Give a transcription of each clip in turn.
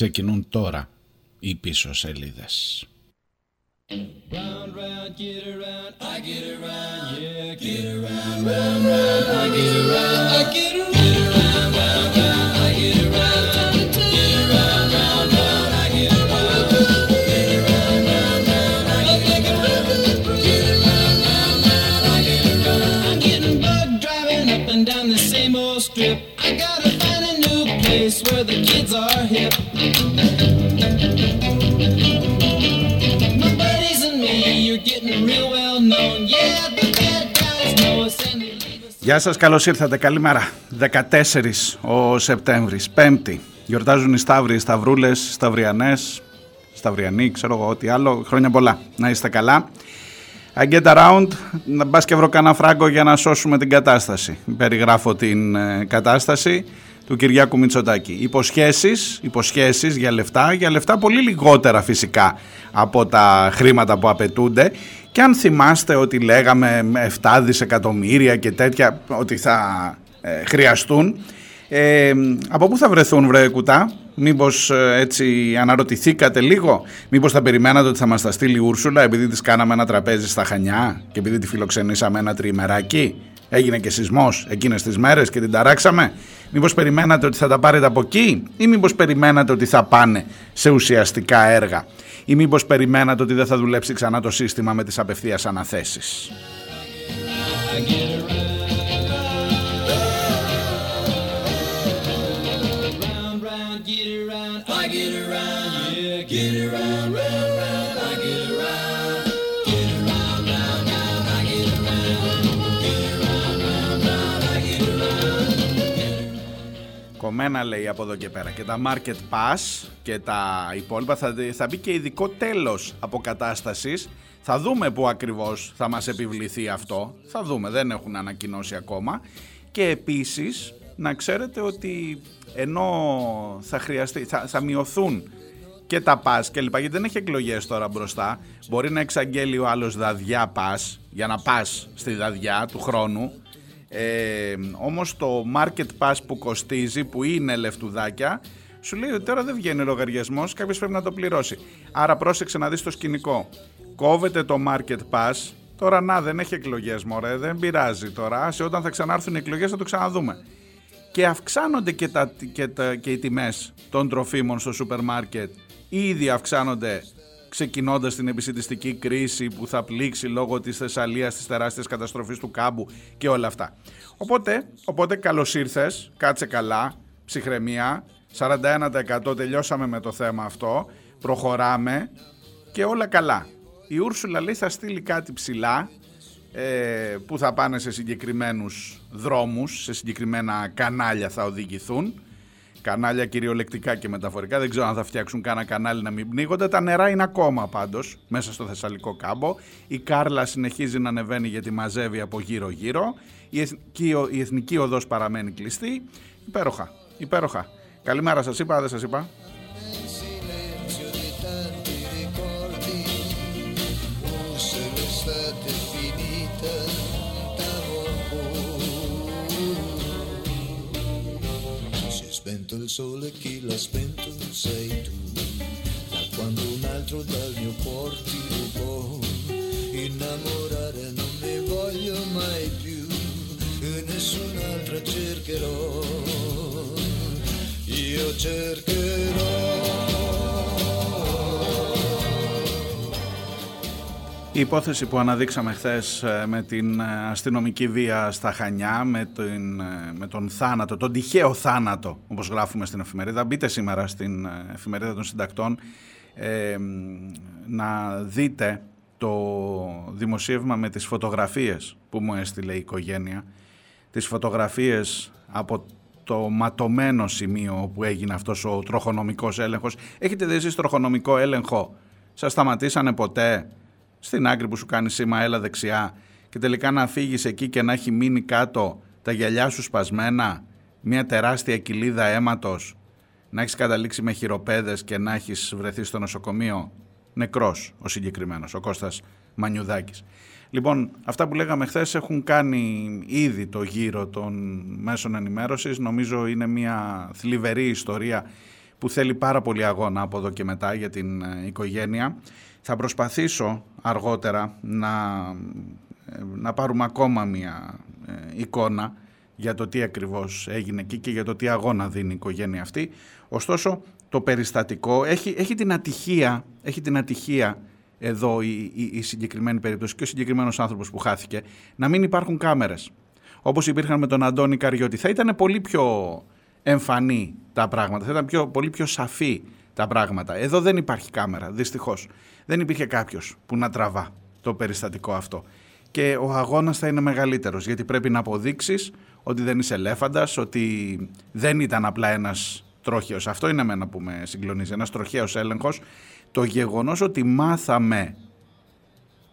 Ξεκινούν τώρα οι πίσω σελίδες. where the kids are hip. Γεια σας, καλώς ήρθατε. Καλημέρα. 14 ο Σεπτέμβρης, Πέμπτη. Γιορτάζουν οι Σταύροι, οι Σταυρούλες, οι Σταυριανές, Σταυριανοί, ξέρω εγώ ό,τι άλλο. Χρόνια πολλά. Να είστε καλά. I get around, να μπας και βρω κανένα φράγκο για να σώσουμε την κατάσταση. Περιγράφω την ε, κατάσταση του Κυριάκου Μητσοτάκη. Υποσχέσεις, υποσχέσεις για λεφτά, για λεφτά πολύ λιγότερα φυσικά από τα χρήματα που απαιτούνται και αν θυμάστε ότι λέγαμε 7 δισεκατομμύρια και τέτοια ότι θα ε, χρειαστούν ε, από πού θα βρεθούν βρε κουτά; Μήπως ε, έτσι αναρωτηθήκατε λίγο; Μήπως θα περιμένατε ότι θα μας τα στείλει η Ούρσουλα Επειδή της κάναμε ένα τραπέζι στα Χανιά Και επειδή τη φιλοξενήσαμε ένα τριημεράκι Έγινε και σεισμός εκείνες τις μέρες και την ταράξαμε; Μήπως περιμένατε ότι θα τα πάρετε από εκεί ή μήπως περιμένατε ότι θα πάνε σε ουσιαστικά έργα; Ή μήπως περιμένατε ότι δεν θα δουλέψει ξανά το σύστημα με τις απευθείας αναθέσεις; Κομμένα λέει από εδώ και πέρα. Και τα market pass και τα υπόλοιπα θα, θα μπει και ειδικό τέλος αποκατάστασης. Θα δούμε που ακριβώς θα μας επιβληθεί αυτό. Θα δούμε δεν έχουν ανακοινώσει ακόμα. Και επίσης να ξέρετε ότι ενώ θα χρειαστεί θα, θα μειωθούν και τα πας και λοιπά γιατί δεν έχει εκλογές τώρα μπροστά μπορεί να εξαγγέλει ο άλλος δαδιά πας για να πας στη δαδιά του χρόνου ε, όμως το market pass που κοστίζει, που είναι λεφτουδάκια, σου λέει ότι τώρα δεν βγαίνει λογαριασμός, κάποιος πρέπει να το πληρώσει. Άρα πρόσεξε να δεις το σκηνικό. Κόβεται το market pass, τώρα να δεν έχει εκλογές, μωρέ, δεν πειράζει τώρα. Σε όταν θα ξανάρθουν οι εκλογές θα το ξαναδούμε. Και αυξάνονται και, τα, και, τα, και οι τιμές των τροφίμων στο σούπερ μάρκετ. Ήδη αυξάνονται ξεκινώντας την επισητιστική κρίση που θα πλήξει λόγω της Θεσσαλίας, της τεράστιας καταστροφής του κάμπου και όλα αυτά. Οπότε, οπότε καλώς ήρθες, κάτσε καλά, ψυχραιμία, 41% τελειώσαμε με το θέμα αυτό, προχωράμε και όλα καλά. Η Ούρσουλα λέει θα στείλει κάτι ψηλά ε, που θα πάνε σε συγκεκριμένους δρόμους, σε συγκεκριμένα κανάλια θα οδηγηθούν κανάλια κυριολεκτικά και μεταφορικά. Δεν ξέρω αν θα φτιάξουν κανένα κανάλι να μην πνίγονται. Τα νερά είναι ακόμα πάντως μέσα στο Θεσσαλικό κάμπο. Η Κάρλα συνεχίζει να ανεβαίνει γιατί μαζεύει από γύρω-γύρω. Η εθνική, η εθνική οδός παραμένει κλειστή. Υπέροχα. Υπέροχα. Καλημέρα σας είπα, δεν σας είπα. Sole, chi l'ha spento sei tu. Da quando un altro dal mio cuore ti rubò, innamorare non ne voglio mai più, e nessun'altra cercherò. Io cercherò. Η υπόθεση που αναδείξαμε χθες ε, με την ε, αστυνομική βία στα Χανιά, με τον, ε, με τον θάνατο, τον τυχαίο θάνατο, όπως γράφουμε στην εφημερίδα. Μπείτε σήμερα στην εφημερίδα των συντακτών να δείτε το δημοσίευμα με τις φωτογραφίες που μου έστειλε η οικογένεια. Τις φωτογραφίες από το ματωμένο σημείο όπου έγινε αυτός ο τροχονομικός έλεγχος. Έχετε δει εσείς τροχονομικό έλεγχο; Σας σταματήσανε ποτέ; Στην άκρη που σου κάνει σήμα έλα δεξιά και τελικά να φύγεις εκεί και να έχει μείνει κάτω τα γυαλιά σου σπασμένα, μια τεράστια κοιλίδα αίματος, να έχεις καταλήξει με χειροπέδες και να έχεις βρεθεί στο νοσοκομείο, νεκρός ο συγκεκριμένος, ο Κώστας Μανιουδάκης. Λοιπόν, αυτά που λέγαμε χθες έχουν κάνει ήδη το γύρο των μέσων ενημέρωσης. Νομίζω είναι μια θλιβερή ιστορία που θέλει πάρα πολύ αγώνα από εδώ και μετά για την ε, οικογένεια. Θα προσπαθήσω αργότερα να, ε, να πάρουμε ακόμα μια ε, εικόνα για το τι ακριβώς έγινε εκεί και για το τι αγώνα δίνει η οικογένεια αυτή. Ωστόσο, το περιστατικό έχει, έχει, την, ατυχία, έχει την ατυχία εδώ η, η, η συγκεκριμένη περίπτωση και ο συγκεκριμένος άνθρωπος που χάθηκε να μην υπάρχουν κάμερες όπως υπήρχαν με τον Αντώνη Καριώτη. Θα ήταν πολύ πιο εμφανή τα πράγματα, θα ήταν πιο, πολύ πιο σαφή τα πράγματα. Εδώ δεν υπάρχει κάμερα, δυστυχώς. Δεν υπήρχε κάποιος που να τραβά το περιστατικό αυτό. Και ο αγώνας θα είναι μεγαλύτερος, γιατί πρέπει να αποδείξεις ότι δεν είσαι ελέφαντας, ότι δεν ήταν απλά ένας τροχαίος. Αυτό είναι εμένα που με συγκλονίζει, ένας τροχαίος έλεγχος. Το γεγονός ότι μάθαμε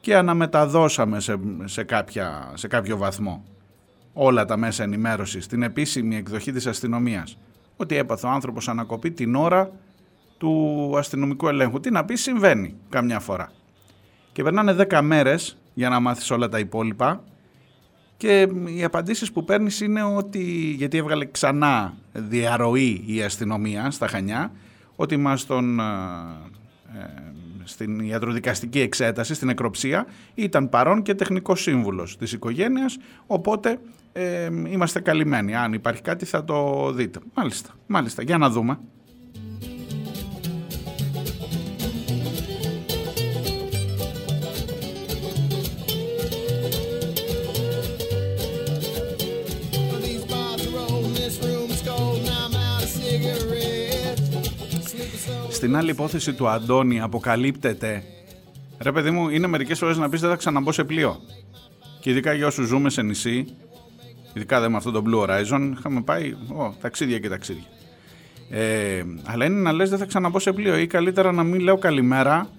και αναμεταδώσαμε σε, σε, κάποια, σε κάποιο βαθμό όλα τα μέσα ενημέρωσης, την επίσημη εκδοχή της αστυνομίας, ότι έπαθε ο άνθρωπος ανακοπή την ώρα του αστυνομικού ελέγχου. Τι να πει συμβαίνει καμιά φορά. Και περνάνε 10 μέρες για να μάθεις όλα τα υπόλοιπα και οι απαντήσεις που παίρνεις είναι ότι, γιατί έβγαλε ξανά διαρροή η αστυνομία στα Χανιά, ότι μας τον, ε, ε, στην ιατροδικαστική εξέταση, στην εκροψία, ήταν παρόν και τεχνικός σύμβουλος της οικογένειας, οπότε ε, είμαστε καλυμμένοι. Αν υπάρχει κάτι θα το δείτε. Μάλιστα, μάλιστα. Για να δούμε. Στην άλλη υπόθεση του Αντώνη αποκαλύπτεται Ρε παιδί μου, είναι μερικές φορές να πεις δεν θα ξαναμπώ σε πλοίο. Και ειδικά για όσους ζούμε σε νησί, ειδικά δεν με αυτό το Blue Horizon, είχαμε πάει ο, ταξίδια και ταξίδια. Ε, αλλά είναι να λες δεν θα ξαναμπώ σε πλοίο ή καλύτερα να μην λέω καλημέρα,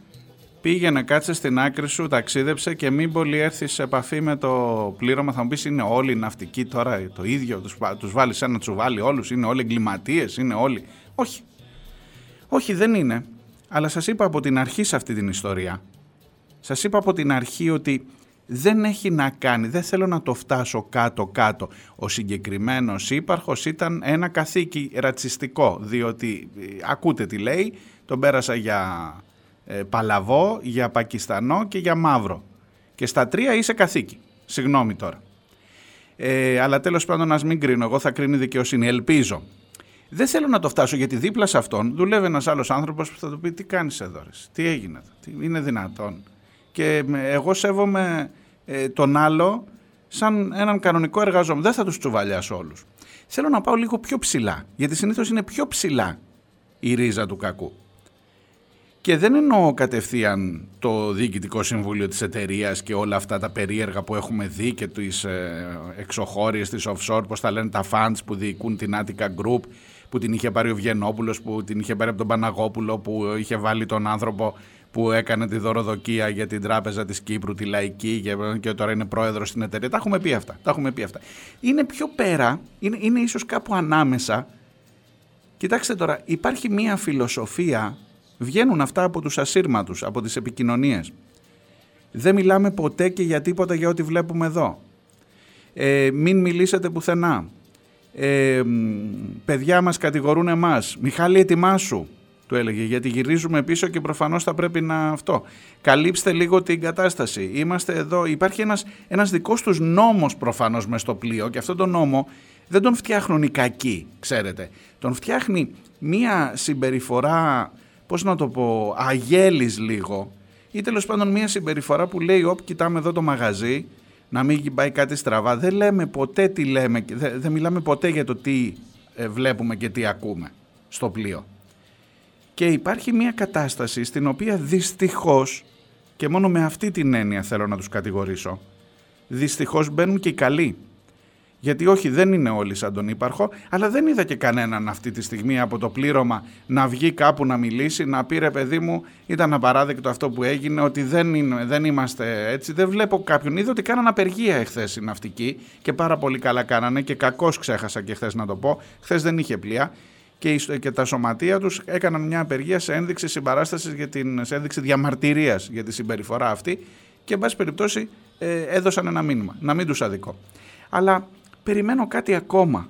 πήγαινε κάτσε στην άκρη σου, ταξίδεψε και μην πολύ έρθεις σε επαφή με το πλήρωμα. Θα μου πεις είναι όλοι ναυτικοί τώρα το ίδιο, τους, τους βάλεις ένα τσουβάλι όλους, είναι όλοι εγκληματίες, είναι όλοι... Όχι, όχι δεν είναι, αλλά σας είπα από την αρχή σε αυτή την ιστορία, σας είπα από την αρχή ότι δεν έχει να κάνει, δεν θέλω να το φτάσω κάτω-κάτω. Ο συγκεκριμένος ύπαρχος ήταν ένα καθήκη ρατσιστικό, διότι ε, ακούτε τι λέει, τον πέρασα για ε, Παλαβό, για Πακιστανό και για Μαύρο. Και στα τρία είσαι καθήκη. Συγγνώμη τώρα. Ε, αλλά τέλος πάντων ας μην κρίνω, εγώ θα κρίνει δικαιοσύνη, ελπίζω. Δεν θέλω να το φτάσω γιατί δίπλα σε αυτόν δουλεύει ένας άλλος άνθρωπος που θα του πει τι κάνεις εδώ, τι έγινε, τι είναι δυνατόν. Και εγώ σέβομαι ε, τον άλλο σαν έναν κανονικό εργαζόμενο. Δεν θα τους τσουβαλιάσω όλους. Θέλω να πάω λίγο πιο ψηλά, γιατί συνήθως είναι πιο ψηλά η ρίζα του κακού. Και δεν εννοώ κατευθείαν το διοικητικό συμβούλιο της εταιρείας και όλα αυτά τα περίεργα που έχουμε δει και τις ε, εξωχώριες, τις offshore, πώς τα λένε τα funds που διοικούν την Attica Group, που την είχε πάρει ο Βιενόπουλος, που την είχε πάρει από τον Παναγόπουλο, που είχε βάλει τον άνθρωπο που έκανε τη δωροδοκία για την τράπεζα της Κύπρου, τη Λαϊκή και τώρα είναι πρόεδρος στην εταιρεία. Τα έχουμε πει αυτά. Τα έχουμε πει αυτά. Είναι πιο πέρα, είναι, είναι ίσως κάπου ανάμεσα. Κοιτάξτε τώρα, υπάρχει μία φιλοσοφία, βγαίνουν αυτά από τους ασύρματους, από τις επικοινωνίες. Δεν μιλάμε ποτέ και για τίποτα για ό,τι βλέπουμε εδώ. Ε, μην μιλήσετε πουθενά. Ε, παιδιά μας κατηγορούν εμάς. Μιχάλη ετοιμάσου του έλεγε, γιατί γυρίζουμε πίσω και προφανώς θα πρέπει να αυτό. Καλύψτε λίγο την κατάσταση. Είμαστε εδώ. Υπάρχει ένας, ένας δικός τους νόμος προφανώς μες στο πλοίο και αυτό το νόμο δεν τον φτιάχνουν οι κακοί, ξέρετε. Τον φτιάχνει μία συμπεριφορά, πώς να το πω, αγέλης λίγο ή τέλος πάντων μία συμπεριφορά που λέει όπ κοιτάμε εδώ το μαγαζί να μην πάει κάτι στραβά. Δεν λέμε ποτέ τι λέμε, δεν, δεν μιλάμε ποτέ για το τι ε, βλέπουμε και τι ακούμε στο πλοίο. Και υπάρχει μια κατάσταση στην οποία δυστυχώς, και μόνο με αυτή την έννοια θέλω να τους κατηγορήσω, δυστυχώς μπαίνουν και οι καλοί. Γιατί όχι δεν είναι όλοι σαν τον ύπαρχο, αλλά δεν είδα και κανέναν αυτή τη στιγμή από το πλήρωμα να βγει κάπου να μιλήσει, να πει ρε παιδί μου ήταν απαράδεκτο αυτό που έγινε, ότι δεν, είναι, δεν είμαστε έτσι. Δεν βλέπω κάποιον. Είδα ότι κάνανε απεργία εχθές οι ναυτικοί και πάρα πολύ καλά κάνανε και κακώς ξέχασα και χθες να το πω. Χθες δεν είχε πλοία και τα σωματεία τους έκαναν μια απεργία σε ένδειξη συμπαράστασης, για την, σε ένδειξη διαμαρτυρίας για τη συμπεριφορά αυτή και εν πάση περιπτώσει ε, έδωσαν ένα μήνυμα, να μην τους αδικό. Αλλά περιμένω κάτι ακόμα.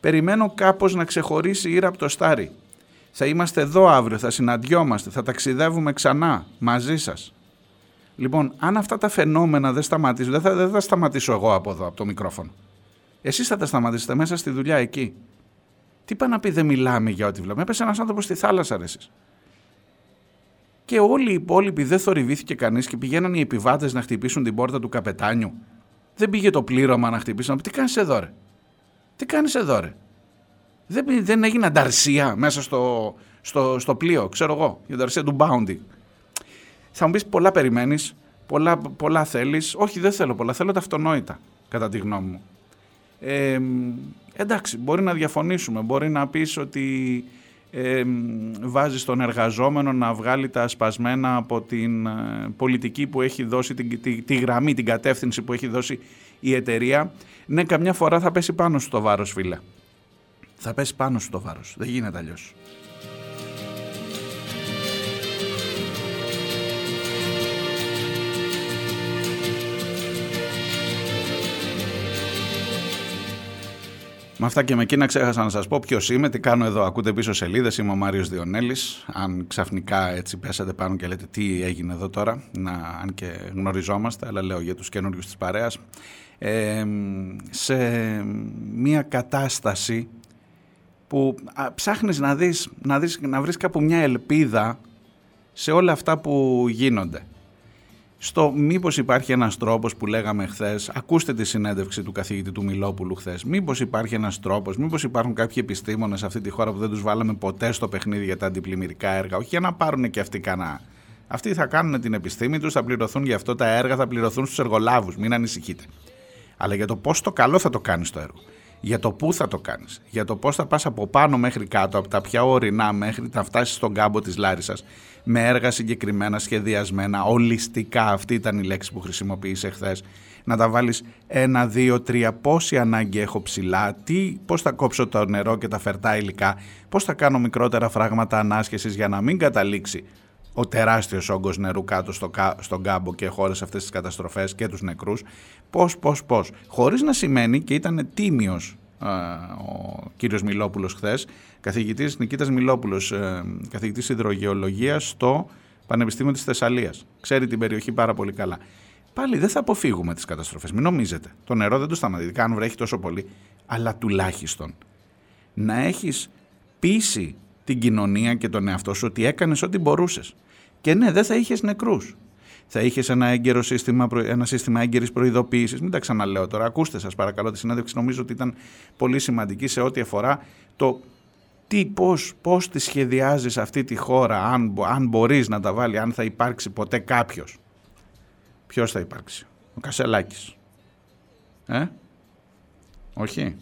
Περιμένω κάπως να ξεχωρίσει η ήρα από το στάρι. Θα είμαστε εδώ αύριο, θα συναντιόμαστε, θα ταξιδεύουμε ξανά μαζί σας. Λοιπόν, αν αυτά τα φαινόμενα δεν σταματήσουν, δεν θα, δεν θα σταματήσω εγώ από εδώ, από το μικρόφωνο. Εσείς θα τα σταματήσετε μέσα στη δουλειά εκεί. Τι πάει να πει δεν μιλάμε για ό,τι βλέπουμε. Έπεσε ένας άνθρωπος στη θάλασσα ρε εσείς. Και όλοι οι υπόλοιποι δεν θορυβήθηκε κανείς και πηγαίναν οι επιβάτες να χτυπήσουν την πόρτα του καπετάνιου. Δεν πήγε το πλήρωμα να χτυπήσει. Τι κάνεις εδώ ρε; Τι κάνεις εδώ ρε; Δεν, δεν έγινε ανταρσία μέσα στο, στο, στο πλοίο, ξέρω εγώ, η ανταρσία του Bounty. Θα μου πεις πολλά περιμένεις, πολλά, πολλά θέλεις. Όχι, δεν θέλω πολλά. Θέλω τα αυτονόητα, κατά τη γνώμη μου. Ε, εντάξει, μπορεί να διαφωνήσουμε. Μπορεί να πεις ότι ε, βάζεις τον εργαζόμενο να βγάλει τα ασπασμένα από την ε, πολιτική που έχει δώσει, την, τη, τη, γραμμή, την κατεύθυνση που έχει δώσει η εταιρεία. Ναι, καμιά φορά θα πέσει πάνω στο βάρος, φίλε. Θα πέσει πάνω στο βάρος. Δεν γίνεται αλλιώς. Με αυτά και με εκείνα ξέχασα να σας πω ποιος είμαι, τι κάνω εδώ. Ακούτε πίσω σελίδες, είμαι ο Μάριος Διονέλης. Αν ξαφνικά έτσι πέσατε πάνω και λέτε τι έγινε εδώ τώρα, να, αν και γνωριζόμαστε, αλλά λέω για τους καινούριους της παρέας, ε, σε μια κατάσταση που ψάχνεις να, δεις, να, δεις, να βρεις κάπου μια ελπίδα σε όλα αυτά που γίνονται στο μήπως υπάρχει ένας τρόπος που λέγαμε χθες, ακούστε τη συνέντευξη του καθηγητή του Μιλόπουλου χθες. Μήπως υπάρχει ένας τρόπος, μήπως υπάρχουν κάποιοι επιστήμονες σε αυτή τη χώρα που δεν τους βάλαμε ποτέ στο παιχνίδι για τα αντιπλημμυρικά έργα, όχι για να πάρουν και αυτοί κανένα. Αυτοί θα κάνουν την επιστήμη τους, θα πληρωθούν για αυτό τα έργα, θα πληρωθούν στους εργολάβους, μην ανησυχείτε. Αλλά για το πώς το καλό θα το κάνεις το έργο. Για το πού θα το κάνεις, για το πώς θα πας από πάνω μέχρι κάτω, από τα πια ορεινά μέχρι να φτάσεις στον κάμπο της Λάρισας με έργα συγκεκριμένα, σχεδιασμένα, ολιστικά. Αυτή ήταν η λέξη που χρησιμοποίησε χθες. Να τα βάλεις ένα, δύο, τρία. Πόση ανάγκη έχω ψηλά, τι, πώς θα κόψω το νερό και τα φερτά υλικά, πώς θα κάνω μικρότερα φράγματα ανάσχεσης για να μην καταλήξει ο τεράστιος όγκος νερού κάτω στο, στον κάμπο και χώρες αυτές τις καταστροφές και τους νεκρούς; Πώς, πώς, πώς; Χωρίς να σημαίνει και ήταν τίμιος ο κύριος Μιλόπουλος χθες καθηγητής Νικήτας Μιλόπουλος, ε, καθηγητής υδρογεωλογίας στο Πανεπιστήμιο της Θεσσαλίας. Ξέρει την περιοχή πάρα πολύ καλά. Πάλι δεν θα αποφύγουμε τις καταστροφές, μην νομίζετε. Το νερό δεν το σταματήσει, αν βρέχει τόσο πολύ. Αλλά τουλάχιστον να έχεις πείσει την κοινωνία και τον εαυτό σου ότι έκανες ό,τι μπορούσες. Και ναι, δεν θα είχες νεκρούς. Θα είχες ένα, έγκαιρο σύστημα, ένα σύστημα έγκαιρης προειδοποίησης. Μην τα ξαναλέω τώρα. Ακούστε, σας παρακαλώ, τη συνέντευξη. Νομίζω ότι ήταν πολύ σημαντική σε ό,τι αφορά το τι, πώς, πώς τη σχεδιάζεις αυτή τη χώρα, αν, αν μπορείς να τα βάλει, αν θα υπάρξει ποτέ κάποιος. Ποιος θα υπάρξει, ο Κασελάκης. Ε, όχι;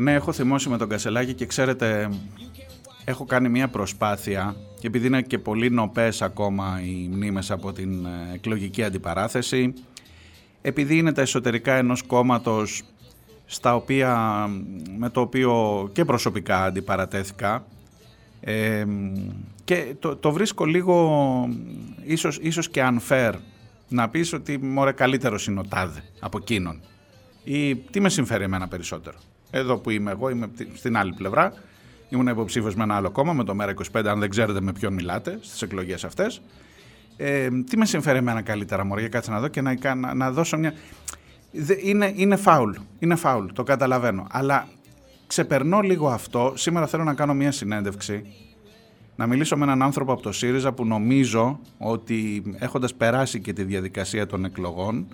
Ναι, έχω θυμώσει με τον Κασελάκη και ξέρετε, έχω κάνει μια προσπάθεια και επειδή είναι και πολύ νοπές ακόμα οι μνήμες από την ε, εκλογική αντιπαράθεση, επειδή είναι τα εσωτερικά ενός κόμματος στα οποία, με το οποίο και προσωπικά αντιπαρατέθηκα ε, και το, το βρίσκω λίγο ίσως, ίσως και unfair να πεις ότι μωρέ καλύτερος είναι ο τάδε από εκείνον ή τι με συμφέρει εμένα περισσότερο. Εδώ που είμαι εγώ, είμαι στην άλλη πλευρά. Ήμουν υποψήφιος με ένα άλλο κόμμα, με το ΜΕΡΑ25, αν δεν ξέρετε με ποιον μιλάτε στις εκλογές αυτές. Ε, τι με συμφέρει εμένα καλύτερα, Μωρή, για κάτσε να δω και να, να, να δώσω μια. Είναι, είναι φάουλ. Είναι φάουλ, το καταλαβαίνω. Αλλά ξεπερνώ λίγο αυτό. Σήμερα θέλω να κάνω μια συνέντευξη. Να μιλήσω με έναν άνθρωπο από το ΣΥΡΙΖΑ που νομίζω ότι έχοντας περάσει και τη διαδικασία των εκλογών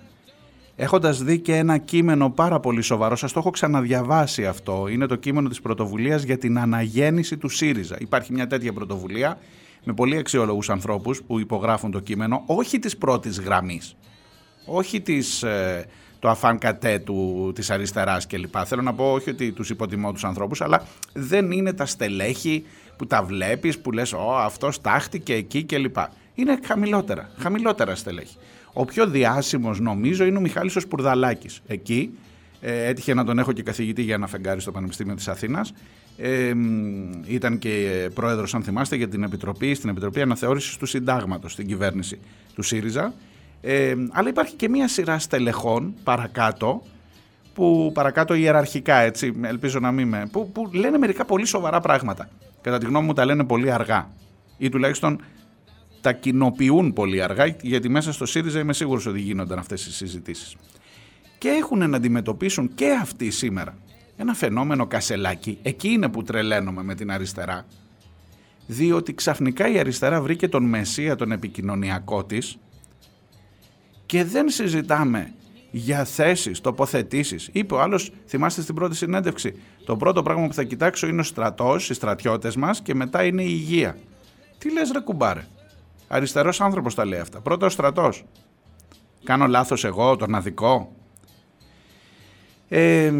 Έχοντας δει και ένα κείμενο πάρα πολύ σοβαρό, σας το έχω ξαναδιαβάσει αυτό. Είναι το κείμενο της πρωτοβουλίας για την αναγέννηση του ΣΥΡΙΖΑ. Υπάρχει μια τέτοια πρωτοβουλία με πολύ αξιόλογους ανθρώπους που υπογράφουν το κείμενο, όχι της πρώτης γραμμής. Όχι της, ε, το αφάν κατέ του, της αριστεράς κλπ. Θέλω να πω όχι ότι τους υποτιμώ τους ανθρώπους, αλλά δεν είναι τα στελέχη που τα βλέπεις, που λες «Ω, αυτός τάχτηκε εκεί» κλπ. Είναι χαμηλότερα, χαμηλότερα στελέχη. Ο πιο διάσημος νομίζω είναι ο Μιχάλης ο Σπουρδαλάκης. Εκεί Ε, έτυχε να τον έχω και καθηγητή για ένα φεγγάρι στο Πανεπιστήμιο της Αθήνας. Ε, ήταν και πρόεδρος, αν θυμάστε, για την Επιτροπή, στην Επιτροπή Αναθεώρησης του Συντάγματος, στην κυβέρνηση του ΣΥΡΙΖΑ. Ε, αλλά υπάρχει και μία σειρά στελεχών παρακάτω, που παρακάτω ιεραρχικά, έτσι, ελπίζω να μην με, που, που λένε μερικά πολύ σοβαρά πράγματα. Κατά τη γνώμη μου τα λένε πολύ αργά. Ή τουλάχιστον τα κοινοποιούν πολύ αργά, γιατί μέσα στο ΣΥΡΙΖΑ είμαι σίγουρος ότι γίνονταν αυτές οι συζητήσεις. Και έχουν να αντιμετωπίσουν και αυτοί σήμερα ένα φαινόμενο κασελάκι, εκεί είναι που τρελαίνομαι με την αριστερά, διότι ξαφνικά η αριστερά βρήκε τον μεσία τον επικοινωνιακό της και δεν συζητάμε για θέσεις, τοποθετήσεις. Είπε ο άλλος, θυμάστε στην πρώτη συνέντευξη, το πρώτο πράγμα που θα κοιτάξω είναι ο στρατός, οι στρατιώτες μας και μετά είναι η υγεία. Τι λες ρε κουμπάρε; Αριστερός άνθρωπος τα λέει αυτά. Πρώτα ο στρατός. Κάνω λάθος εγώ, τον αδικό. Ε,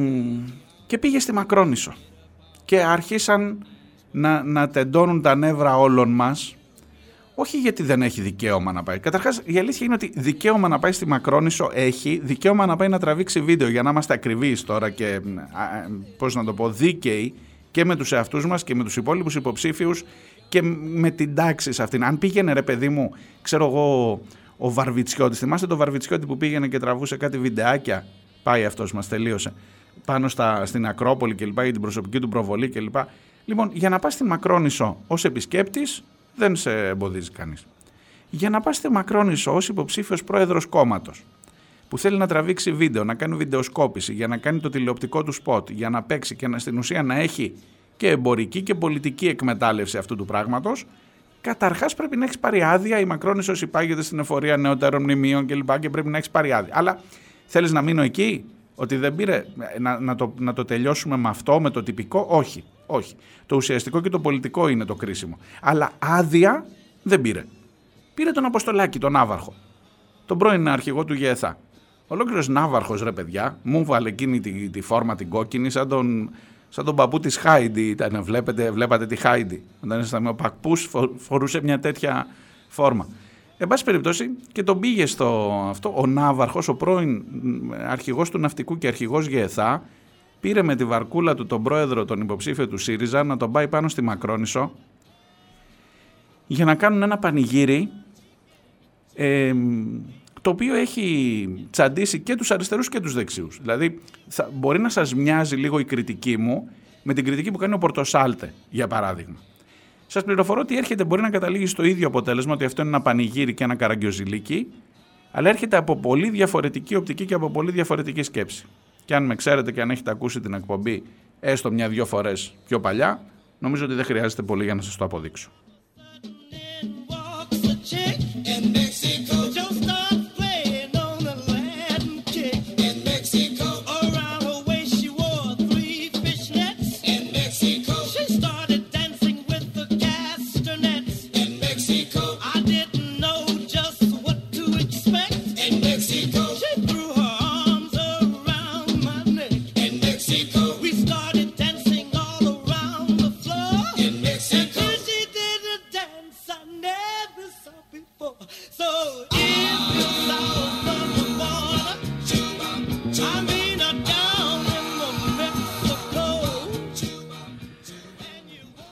και πήγε στη Μακρόνισο. Και άρχισαν να, να τεντώνουν τα νεύρα όλων μας όχι γιατί δεν έχει δικαίωμα να πάει. Καταρχάς, η αλήθεια είναι ότι δικαίωμα να πάει στη Μακρόνισο έχει, δικαίωμα να πάει να τραβήξει βίντεο για να είμαστε ακριβείς τώρα και πώς να το πω, δίκαιοι και με τους εαυτούς μας και με τους υπόλοιπους υποψήφιους και με την τάξη σε αυτήν. Αν πήγαινε ρε παιδί μου, ξέρω εγώ, ο Βαρβιτσιώτης, θυμάστε το Βαρβιτσιώτη που πήγαινε και τραβούσε κάτι βιντεάκια; Πάει αυτός, μας τελείωσε. Πάνω στα, στην Ακρόπολη κλπ. για την προσωπική του προβολή κλπ. Λοιπόν, για να πας στη Μακρόνισο ως επισκέπτης, δεν σε εμποδίζει κανείς. Για να πας στη Μακρόνισο ως υποψήφιος πρόεδρος κόμματος που θέλει να τραβήξει βίντεο, να κάνει βιντεοσκόπηση, για να κάνει το τηλεοπτικό του σποτ, για να παίξει και να, στην ουσία να έχει και εμπορική και πολιτική εκμετάλλευση αυτού του πράγματος, καταρχάς πρέπει να έχεις πάρει άδεια. Η Μακρόνισο υπάγεται στην εφορία νεότερων μνημείων κλπ. Και, πρέπει να έχεις πάρει άδεια. Αλλά θέλεις να μείνω εκεί, ότι δεν πήρε να, να, το, να το τελειώσουμε με αυτό, με το τυπικό; Όχι. Όχι. Το ουσιαστικό και το πολιτικό είναι το κρίσιμο. Αλλά άδεια δεν πήρε. Πήρε τον Αποστολάκη, τον Ναύαρχο. Τον πρώην αρχηγό του ΓΕΘΑ. Ολόκληρος Ναύαρχος, ρε παιδιά, μου βάλε εκείνη τη, τη φόρμα την κόκκινη, σαν τον, σαν τον παππού της Χάιντι ήταν. Βλέπετε, βλέπατε τη Χάιντι. Όταν ήσασταν ο παππούς, φορούσε μια τέτοια φόρμα. Εν πάση περιπτώσει και τον πήγε στο αυτό ο Ναύαρχος, ο πρώην αρχηγός του ναυτικού και αρχηγός ΓΕΘΑ, πήρε με τη βαρκούλα του τον πρόεδρο, τον υποψήφιο του ΣΥΡΙΖΑ, να τον πάει πάνω στη Μακρόνισο για να κάνουν ένα πανηγύρι ε, το οποίο έχει τσαντήσει και τους αριστερούς και τους δεξιούς. Δηλαδή θα, μπορεί να σας μοιάζει λίγο η κριτική μου με την κριτική που κάνει ο Πορτοσάλτε, για παράδειγμα. Σας πληροφορώ ότι έρχεται, μπορεί να καταλήγει στο ίδιο αποτέλεσμα, ότι αυτό είναι ένα πανηγύρι και ένα καραγκιοζηλίκι, αλλά έρχεται από πολύ διαφορετική οπτική και από πολύ διαφορετική σκέψη και αν με ξέρετε και αν έχετε ακούσει την εκπομπή έστω μια-δυο φορές πιο παλιά, νομίζω ότι δεν χρειάζεται πολύ για να σας το αποδείξω.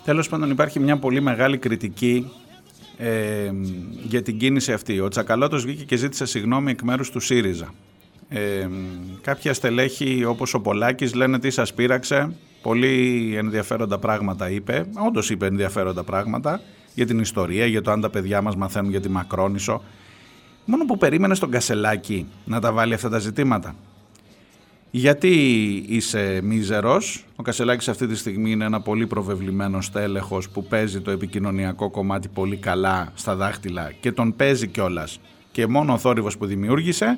Τέλος πάντων υπάρχει μια πολύ μεγάλη κριτική ε, για την κίνηση αυτή. Ο Τσακαλώτος βγήκε και ζήτησε συγγνώμη εκ μέρους του ΣΥΡΙΖΑ. Ε, κάποια στελέχη όπως ο Πολάκης λένε τι σας πείραξε. Πολύ ενδιαφέροντα πράγματα είπε. Όντως είπε ενδιαφέροντα πράγματα για την ιστορία, για το αν τα παιδιά μας μαθαίνουν για τη Μακρόνισο. Μόνο που περίμενε στον Κασελάκη να τα βάλει αυτά τα ζητήματα. Γιατί είσαι μίζερος, ο Κασελάκης αυτή τη στιγμή είναι ένα πολύ προβεβλημένο στέλεχος που παίζει το επικοινωνιακό κομμάτι πολύ καλά στα δάχτυλα και τον παίζει κιόλας. Και μόνο ο θόρυβος που δημιούργησε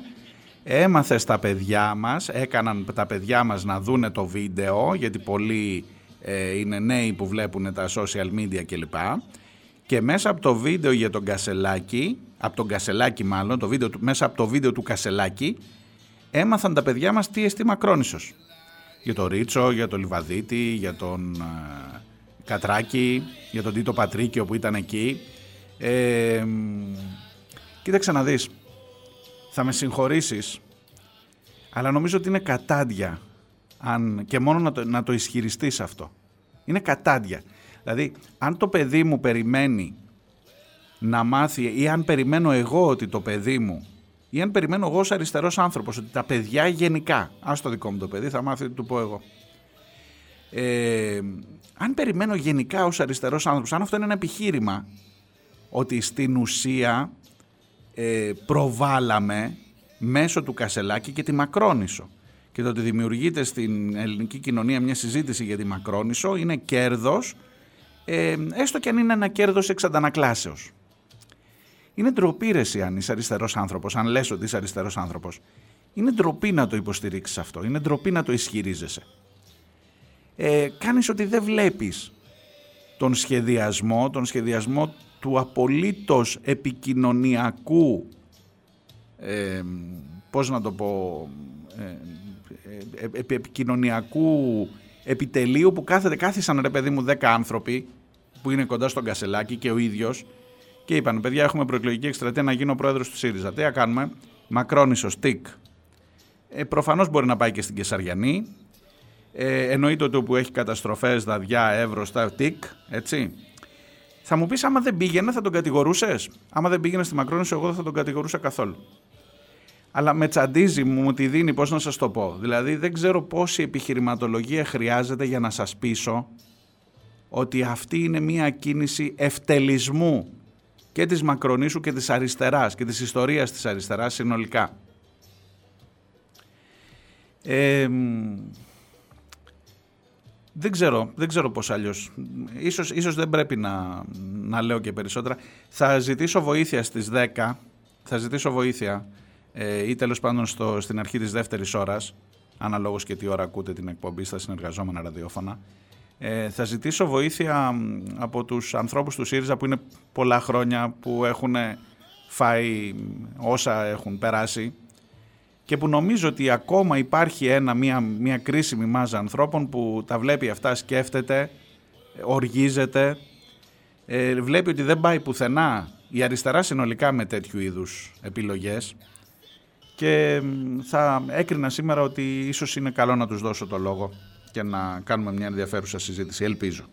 έμαθε στα παιδιά μας, έκαναν τα παιδιά μας να δούνε το βίντεο γιατί πολλοί ε, είναι νέοι που βλέπουν τα social media κλπ. Και μέσα από το βίντεο για τον Κασελάκη, από τον Κασελάκη μάλλον, το βίντεο, μέσα από το βίντεο του Κασελάκη έμαθαν τα παιδιά μας τι εστί Μακρόνισσος. Για τον Ρίτσο, για τον Λιβαδίτη, για τον ε, Κατράκη, για τον Τίτο Πατρίκιο που ήταν εκεί. Ε, κοίταξε να δεις, θα με συγχωρήσεις, Αλλά νομίζω ότι είναι κατάντια αν, και μόνο να το, να το ισχυριστείς αυτό. Είναι κατάντια. Δηλαδή, αν το παιδί μου περιμένει να μάθει ή αν περιμένω εγώ ότι το παιδί μου ή αν περιμένω εγώ ως αριστερός άνθρωπος ότι τα παιδιά γενικά, ας το δικό μου το παιδί θα μάθει ότι του πω εγώ. Ε, αν περιμένω γενικά ως αριστερός άνθρωπος, αν αυτό είναι ένα επιχείρημα ότι στην ουσία ε, προβάλαμε μέσω του Κασελάκη και τη Μακρόνισο και το ότι δημιουργείται στην ελληνική κοινωνία μια συζήτηση για τη Μακρόνισο είναι κέρδος ε, έστω και αν είναι ένα κέρδος εξ αντανακλάσεως. Είναι ντροπή ρε αν είσαι αριστερός άνθρωπος, αν λες ότι είσαι αριστερός άνθρωπος. Είναι ντροπή να το υποστηρίξεις αυτό, είναι ντροπή να το ισχυρίζεσαι. Ε, κάνεις ότι δεν βλέπεις τον σχεδιασμό, τον σχεδιασμό του απολύτως επικοινωνιακού, ε, πώς να το πω, ε, ε, ε επικοινωνιακού επιτελείου που κάθεται, κάθισαν ρε παιδί μου 10 άνθρωποι που είναι κοντά στον Κασελάκη και ο ίδιος και είπαν παιδιά έχουμε προεκλογική εκστρατεία να γίνω πρόεδρος του ΣΥΡΙΖΑ. Τι κάνουμε, Μακρόνισο, τικ. Ε, προφανώς μπορεί να πάει και στην Κεσαριανή. Ε, εννοείται ότι όπου έχει καταστροφές, δαδιά, εύρω, στα τικ, έτσι. Θα μου πεις άμα δεν πήγαινε θα τον κατηγορούσες; Άμα δεν πήγαινε στη Μακρόνισο εγώ δεν θα τον κατηγορούσα καθόλου. Αλλά με τσαντίζει μου τη δίνει πώς να σας το πω. Δηλαδή δεν ξέρω πόση επιχειρηματολογία χρειάζεται για να σας πείσω ότι αυτή είναι μια κίνηση ευτελισμού και της Μακρονήσου και της αριστεράς και της ιστορίας της αριστεράς συνολικά. Ε, δεν ξέρω, δεν ξέρω πώς αλλιώς. Ίσως, ίσως δεν πρέπει να, να λέω και περισσότερα. Θα ζητήσω βοήθεια στις 10, θα ζητήσω βοήθεια ε, ή τέλος πάντων στο, στην αρχή της δεύτερης ώρας, αναλόγως και τι ώρα ακούτε την εκπομπή στα συνεργαζόμενα ραδιόφωνα, ε, θα ζητήσω βοήθεια από τους ανθρώπους του ΣΥΡΙΖΑ που είναι πολλά χρόνια που έχουν φάει όσα έχουν περάσει και που νομίζω ότι ακόμα υπάρχει ένα, μια, μια κρίσιμη μάζα ανθρώπων που τα βλέπει αυτά, σκέφτεται, οργίζεται, ε, βλέπει ότι δεν πάει πουθενά η αριστερά συνολικά με τέτοιου είδους επιλογές και θα έκρινα σήμερα ότι ίσως είναι καλό να τους δώσω το λόγο και να κάνουμε μια ενδιαφέρουσα συζήτηση. Ελπίζω.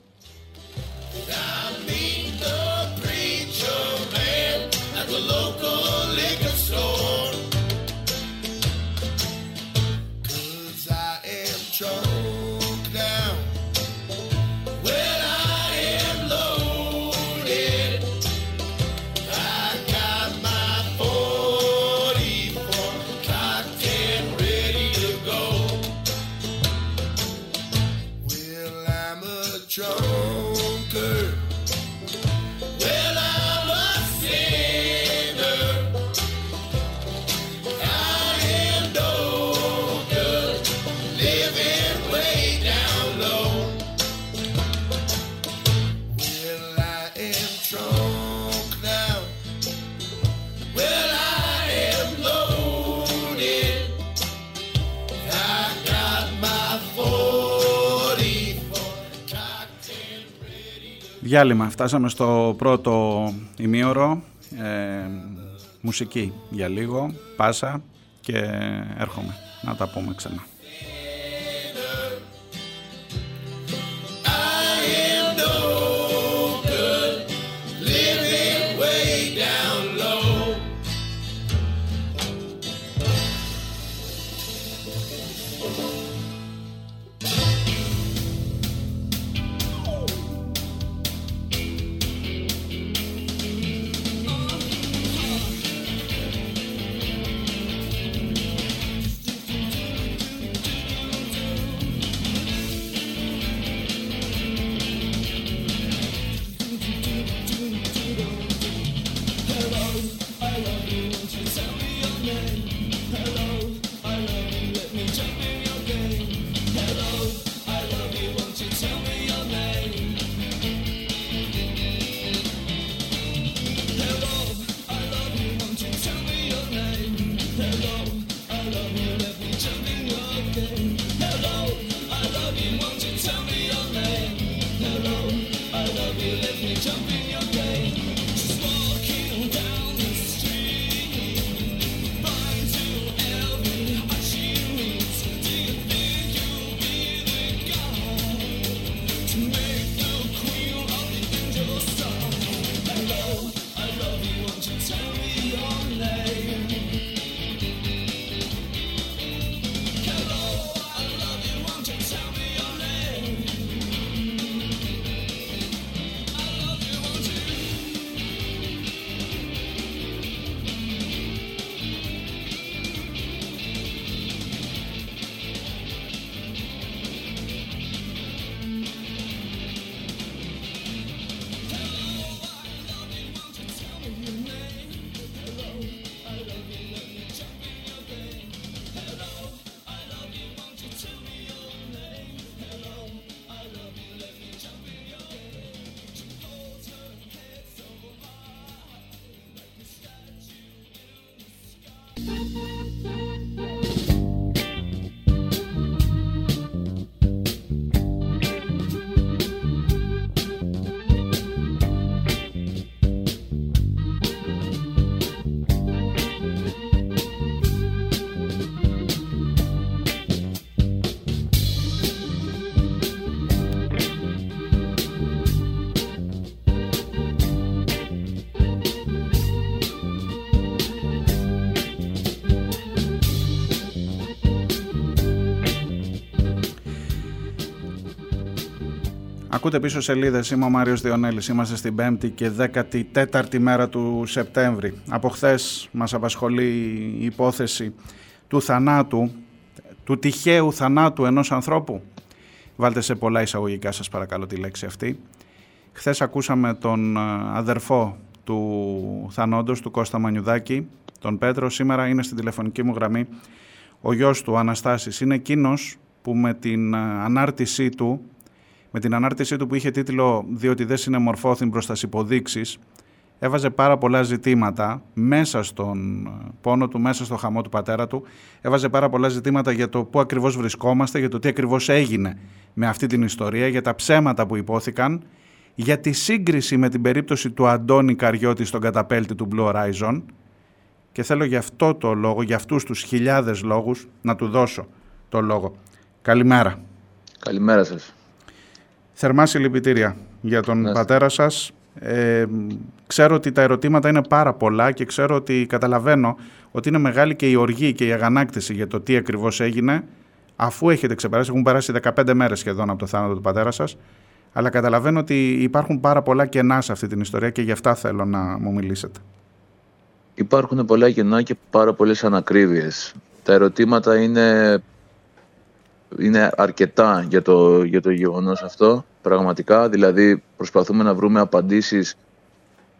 Διάλειμμα. Φτάσαμε στο πρώτο ημίωρο. Ε, μουσική για λίγο. Πάσα και έρχομαι να τα πούμε ξανά. Ακούτε πίσω σελίδες. Είμαι ο Μάριος Διονέλης. Είμαστε στην 5η και 14η μέρα του Σεπτέμβρη. Από χθες μας απασχολεί η υπόθεση του θανάτου, του τυχαίου θανάτου ενός ανθρώπου. Βάλτε σε πολλά εισαγωγικά σας παρακαλώ τη λέξη αυτή. Χθες ακούσαμε τον ε, αδερφό του θανόντος, του Κώστα Μανιουδάκη, τον Πέτρο. Σήμερα είναι στην τηλεφωνική μου γραμμή ο γιος του, Αναστάσης. Είναι εκείνος που με την ε, ανάρτησή του με την ανάρτησή του που είχε τίτλο «Διότι δεν συνεμορφώθην προς τας υποδείξεις», έβαζε πάρα πολλά ζητήματα μέσα στον πόνο του, μέσα στο χαμό του πατέρα του. Έβαζε πάρα πολλά ζητήματα για το πού ακριβώς βρισκόμαστε, για το τι ακριβώς έγινε με αυτή την ιστορία, για τα ψέματα που υπόθηκαν, για τη σύγκριση με την περίπτωση του Αντώνη Καριώτη στον καταπέλτη του Blue Horizon και θέλω για αυτό το λόγο, για αυτούς τους χιλιάδες λόγους, να του δώσω το λόγο. Καλημέρα. Καλημέρα σας. Θερμά συλληπιτήρια για τον ναι. πατέρα σας. Ε, ξέρω ότι τα ερωτήματα είναι πάρα πολλά και ξέρω ότι καταλαβαίνω ότι είναι μεγάλη και η οργή και η αγανάκτηση για το τι ακριβώς έγινε αφού έχετε ξεπεράσει, έχουν περάσει 15 μέρες σχεδόν από το θάνατο του πατέρα σας αλλά καταλαβαίνω ότι υπάρχουν πάρα πολλά κενά σε αυτή την ιστορία και γι' αυτά θέλω να μου μιλήσετε. Υπάρχουν πολλά κενά και πάρα πολλές ανακρίβειες. Τα ερωτήματα είναι είναι αρκετά για το, για το γεγονός αυτό, πραγματικά. Δηλαδή προσπαθούμε να βρούμε απαντήσεις,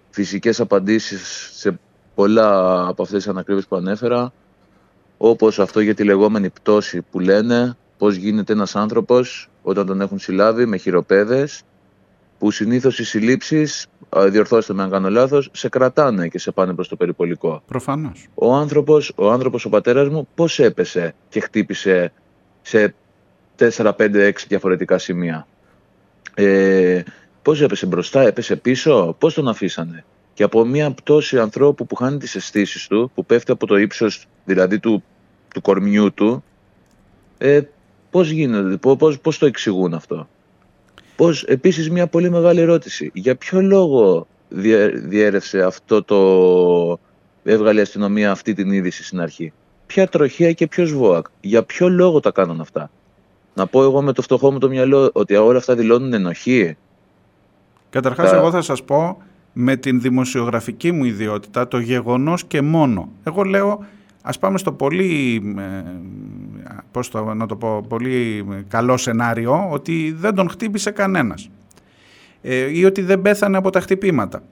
φυσικές απαντήσεις σε πολλά από αυτές τις ανακρίβειες που ανέφερα, όπως αυτό για τη λεγόμενη πτώση που λένε, πώς γίνεται ένας άνθρωπος όταν τον έχουν συλλάβει με χειροπέδες, που συνήθως οι συλλήψεις, διορθώστε με αν κάνω λάθος, σε κρατάνε και σε πάνε προς το περιπολικό. Προφανώς. Ο άνθρωπος, ο, άνθρωπος, ο πατέρας μου, πώς έπεσε και χτύπησε σε 4, 5, 6 διαφορετικά σημεία. Ε, πώς έπεσε μπροστά, έπεσε πίσω, πώς τον αφήσανε; Και από μια πτώση ανθρώπου που χάνει τις αισθήσεις του, που πέφτει από το ύψος δηλαδή του, του κορμιού του, ε, πώς γίνεται, πώς, πώς το εξηγούν αυτό; Πώς, επίσης μια πολύ μεγάλη ερώτηση. Για ποιο λόγο διέρευσε αυτό το... Έβγαλε η αστυνομία αυτή την είδηση στην αρχή; Ποια τροχία και ποιος ΒΟΑΚ. Για ποιο λόγο τα κάνουν αυτά; Να πω εγώ με το φτωχό μου το μυαλό ότι όλα αυτά δηλώνουν ενοχή. Καταρχάς εγώ θα σας πω με την δημοσιογραφική μου ιδιότητα το γεγονός και μόνο. Εγώ λέω ας πάμε στο πολύ, ε, πώς το, να το πω, πολύ καλό σενάριο ότι δεν τον χτύπησε κανένας ε, ή ότι δεν πέθανε από τα χτυπήματα.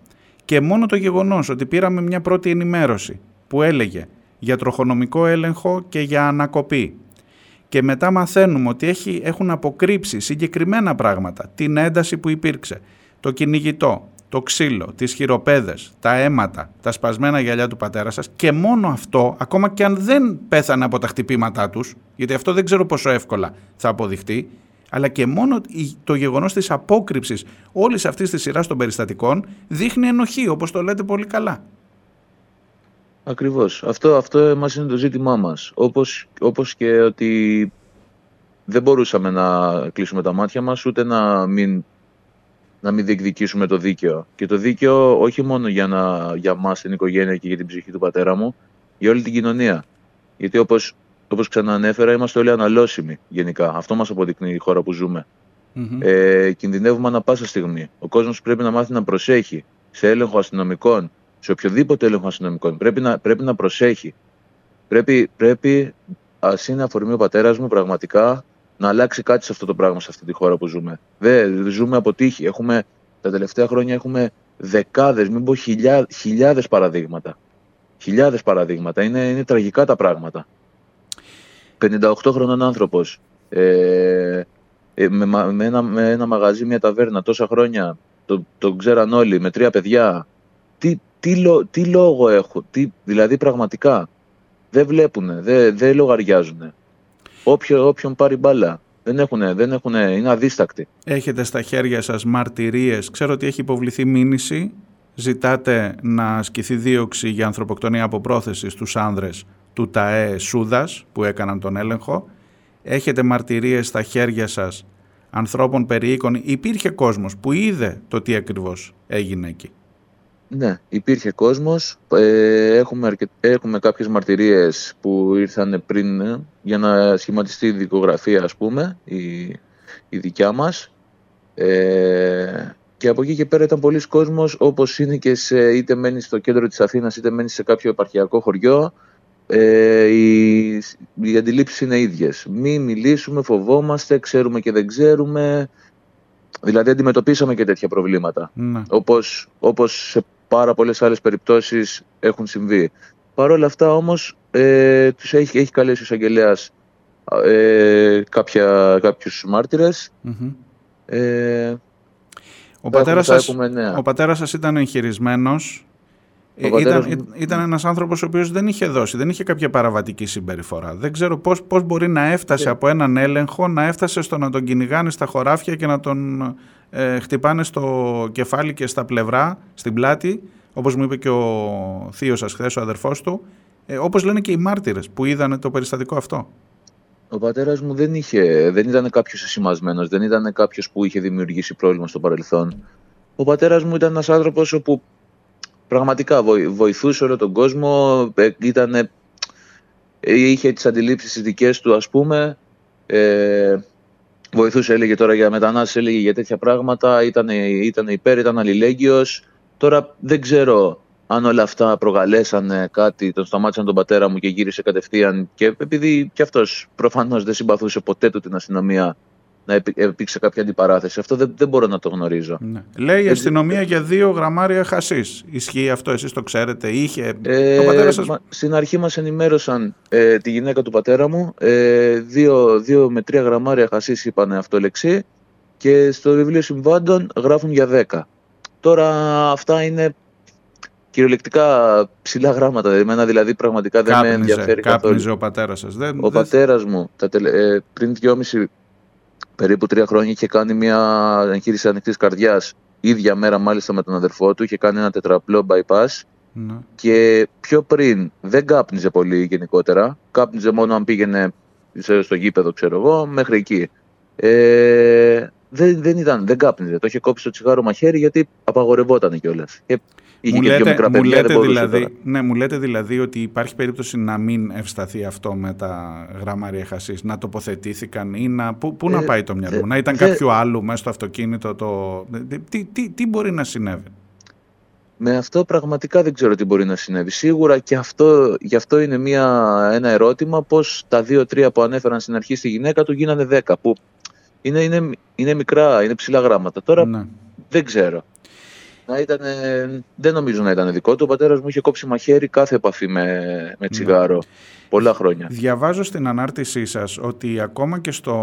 Και μόνο το γεγονός ότι πήραμε μια πρώτη ενημέρωση που έλεγε για τροχονομικό έλεγχο και για ανακοπή και μετά μαθαίνουμε ότι έχει, έχουν αποκρύψει συγκεκριμένα πράγματα, την ένταση που υπήρξε, το κυνηγητό, το ξύλο, τις χειροπέδες, τα αίματα, τα σπασμένα γυαλιά του πατέρα σας. Και μόνο αυτό, ακόμα και αν δεν πέθανε από τα χτυπήματά τους, γιατί αυτό δεν ξέρω πόσο εύκολα θα αποδειχτεί, αλλά και μόνο το γεγονός της απόκρυψης όλης αυτής της σειράς των περιστατικών δείχνει ενοχή, όπως το λέτε πολύ καλά. Ακριβώς. Αυτό, αυτό μας είναι το ζήτημά μας. Όπως, όπως και ότι δεν μπορούσαμε να κλείσουμε τα μάτια μας ούτε να μην, να μην διεκδικήσουμε το δίκαιο. Και το δίκαιο όχι μόνο για, να, για μας την οικογένεια και για την ψυχή του πατέρα μου, για όλη την κοινωνία. Γιατί όπως, όπως ξαναανέφερα είμαστε όλοι αναλώσιμοι γενικά. Αυτό μας αποδεικνύει η χώρα που ζουμε Ε, κινδυνεύουμε ανα πάσα στιγμή. Ο κόσμος πρέπει να μάθει να προσέχει σε έλεγχο αστυνομικών, σε οποιοδήποτε έλεγχο αστυνομικών. Πρέπει να, πρέπει να προσέχει. Πρέπει, πρέπει ας είναι αφορμή ο πατέρας μου πραγματικά να αλλάξει κάτι σε αυτό το πράγμα, σε αυτή τη χώρα που ζούμε. Δεν ζούμε από τύχη. Έχουμε, τα τελευταία χρόνια έχουμε δεκάδες, μην πω χιλιάδες παραδείγματα. Χιλιάδες παραδείγματα. Είναι, είναι τραγικά τα πράγματα. 58 χρονών άνθρωπος. Ε, ε, με, με, ένα, με ένα μαγαζί, μια ταβέρνα τόσα χρόνια. Το, το ξέραν όλοι, με τρία παιδιά. Τι, τι, τι λόγο έχουν, τι, δηλαδή πραγματικά δεν βλέπουν, δεν, δεν λογαριάζουν. Όποιο, όποιον πάρει μπάλα. Δεν έχουν, δεν έχουν, είναι αδίστακτοι. Έχετε στα χέρια σας μαρτυρίες. Ξέρω ότι έχει υποβληθεί μήνυση. Ζητάτε να ασκηθεί δίωξη για ανθρωποκτονία από πρόθεση στους άνδρες του ΤΑΕ Σούδας που έκαναν τον έλεγχο. Έχετε μαρτυρίες στα χέρια σας ανθρώπων περιοίκων. Υπήρχε κόσμος που είδε το τι ακριβώς έγινε εκεί. Ναι, υπήρχε κόσμος. Ε, έχουμε, αρκε... έχουμε κάποιες μαρτυρίες που ήρθαν πριν ε, για να σχηματιστεί η δικογραφία, ας πούμε, η, η δικιά μας. Ε, και από εκεί και πέρα ήταν πολλοί κόσμος, όπως είναι και σε, είτε μένει στο κέντρο της Αθήνας, είτε μένει σε κάποιο επαρχιακό χωριό. Ε, οι, οι αντιλήψεις είναι ίδιες. Μη μιλήσουμε, φοβόμαστε, ξέρουμε και δεν ξέρουμε. Δηλαδή αντιμετωπίσαμε και τέτοια προβλήματα. Ναι. Όπως, όπως σε πάρα πολλές άλλες περιπτώσεις έχουν συμβεί. Παρ' όλα αυτά όμως ε, τους έχει, έχει καλέσει ο εισαγγελέας ε, κάποια, κάποιους μάρτυρες. Μμμ. Ε, Ο θα πατέρας, έχουμε- θα σας, έχουμε νέα. ο πατέρας σας ήταν εγχειρισμένος. Ο Ε, πατέρας Ήταν, μου- ήταν ένας άνθρωπος ο οποίος δεν είχε δώσει, δεν είχε κάποια παραβατική συμπεριφορά. Δεν ξέρω πώς, πώς μπορεί να έφτασε Ναι. από έναν έλεγχο, να έφτασε στο να τον κυνηγάνε στα χωράφια και να τον ε, χτυπάνε στο κεφάλι και στα πλευρά, στην πλάτη, όπως μου είπε και ο θείος σας χθες, ο αδερφός του, ε, όπως λένε και οι μάρτυρες που είδαν το περιστατικό αυτό. Ο πατέρας μου δεν, είχε, δεν ήταν κάποιος εσημασμένος, δεν ήταν κάποιος που είχε δημιουργήσει πρόβλημα στο παρελθόν. Ο πατέρας μου ήταν ένας άνθρωπος όπου πραγματικά βοη- βοηθούσε όλο τον κόσμο, ε, ήτανε, ε, είχε τις αντιλήψεις τις δικές του ας πούμε, ε, βοηθούσε έλεγε τώρα για μετανάστες, έλεγε για τέτοια πράγματα, ήταν, ήταν υπέρ, ήταν αλληλέγγυος. Τώρα δεν ξέρω αν όλα αυτά προκαλέσανε κάτι, τον σταμάτησαν τον πατέρα μου και γύρισε κατευθείαν και επειδή και αυτός προφανώς δεν συμπαθούσε ποτέ του την αστυνομία να επί- επήξε κάποια αντιπαράθεση. Αυτό δεν, δεν μπορώ να το γνωρίζω. Ναι. Λέει η Ε, αστυνομία για δύο γραμμάρια χασίς. Ισχύει αυτό, εσείς το ξέρετε. Είχε... Ε, το πατέρα σας... μα- Στην αρχή μας ενημέρωσαν ε, τη γυναίκα του πατέρα μου. Ε, δύο, δύο με τρία γραμμάρια χασίς είπαν αυτό λεξί και στο βιβλίο συμβάντων γράφουν για δέκα. Τώρα αυτά είναι κυριολεκτικά ψηλά γράμματα. Εμένα δηλαδή πραγματικά δεν με Κάπνιζε, ενδιαφέρει καθόλου. κάπνιζε ο πατέρας σας. Δεν, Ο δεν- πατέρας μου τα τελε... ε, πριν δυόμιση περίπου τρία χρόνια είχε κάνει μια εγχείρηση ανοιχτής καρδιάς ίδια μέρα μάλιστα με τον αδερφό του είχε κάνει ένα τετραπλό bypass Ναι. και πιο πριν δεν κάπνιζε πολύ γενικότερα. Κάπνιζε μόνο αν πήγαινε σε- στο γήπεδο, ξέρω εγώ, μέχρι εκεί. Ε, δεν, δεν, ήταν, δεν κάπνιζε. Το είχε κόψει το τσιγάρο μαχαίρι γιατί απαγορευόταν κιόλας. Και είχε Μου και δύο λέτε, μικρά μου, παιδιά, λέτε δεν μπορούσε δηλαδή, τώρα. ναι, μου λέτε δηλαδή ότι υπάρχει περίπτωση να μην ευσταθεί αυτό με τα γραμμάρια χασίς, να τοποθετήθηκαν ή να... Πού, πού να Ε, πάει το μυαλό, δε- να ήταν δε- κάποιο άλλο μέσα στο αυτοκίνητο, το... Τι, τι, τι μπορεί να συνέβη; Με αυτό πραγματικά δεν ξέρω τι μπορεί να συνέβη. Σίγουρα και αυτό, γι' αυτό είναι μια, ένα ερώτημα πώς τα δύο-τρία που ανέφεραν στην αρχή στη γυναίκα του γίνανε δέκα. Που είναι, είναι, είναι μικρά, είναι ψηλά γράμματα. Τώρα Ναι. δεν ξέρω. Να ήτανε, δεν νομίζω να ήταν δικό του. Ο πατέρας μου είχε κόψει μαχαίρι κάθε επαφή με, Ναι. με τσιγάρο. Πολλά χρόνια. Διαβάζω στην ανάρτησή σας ότι ακόμα και στο,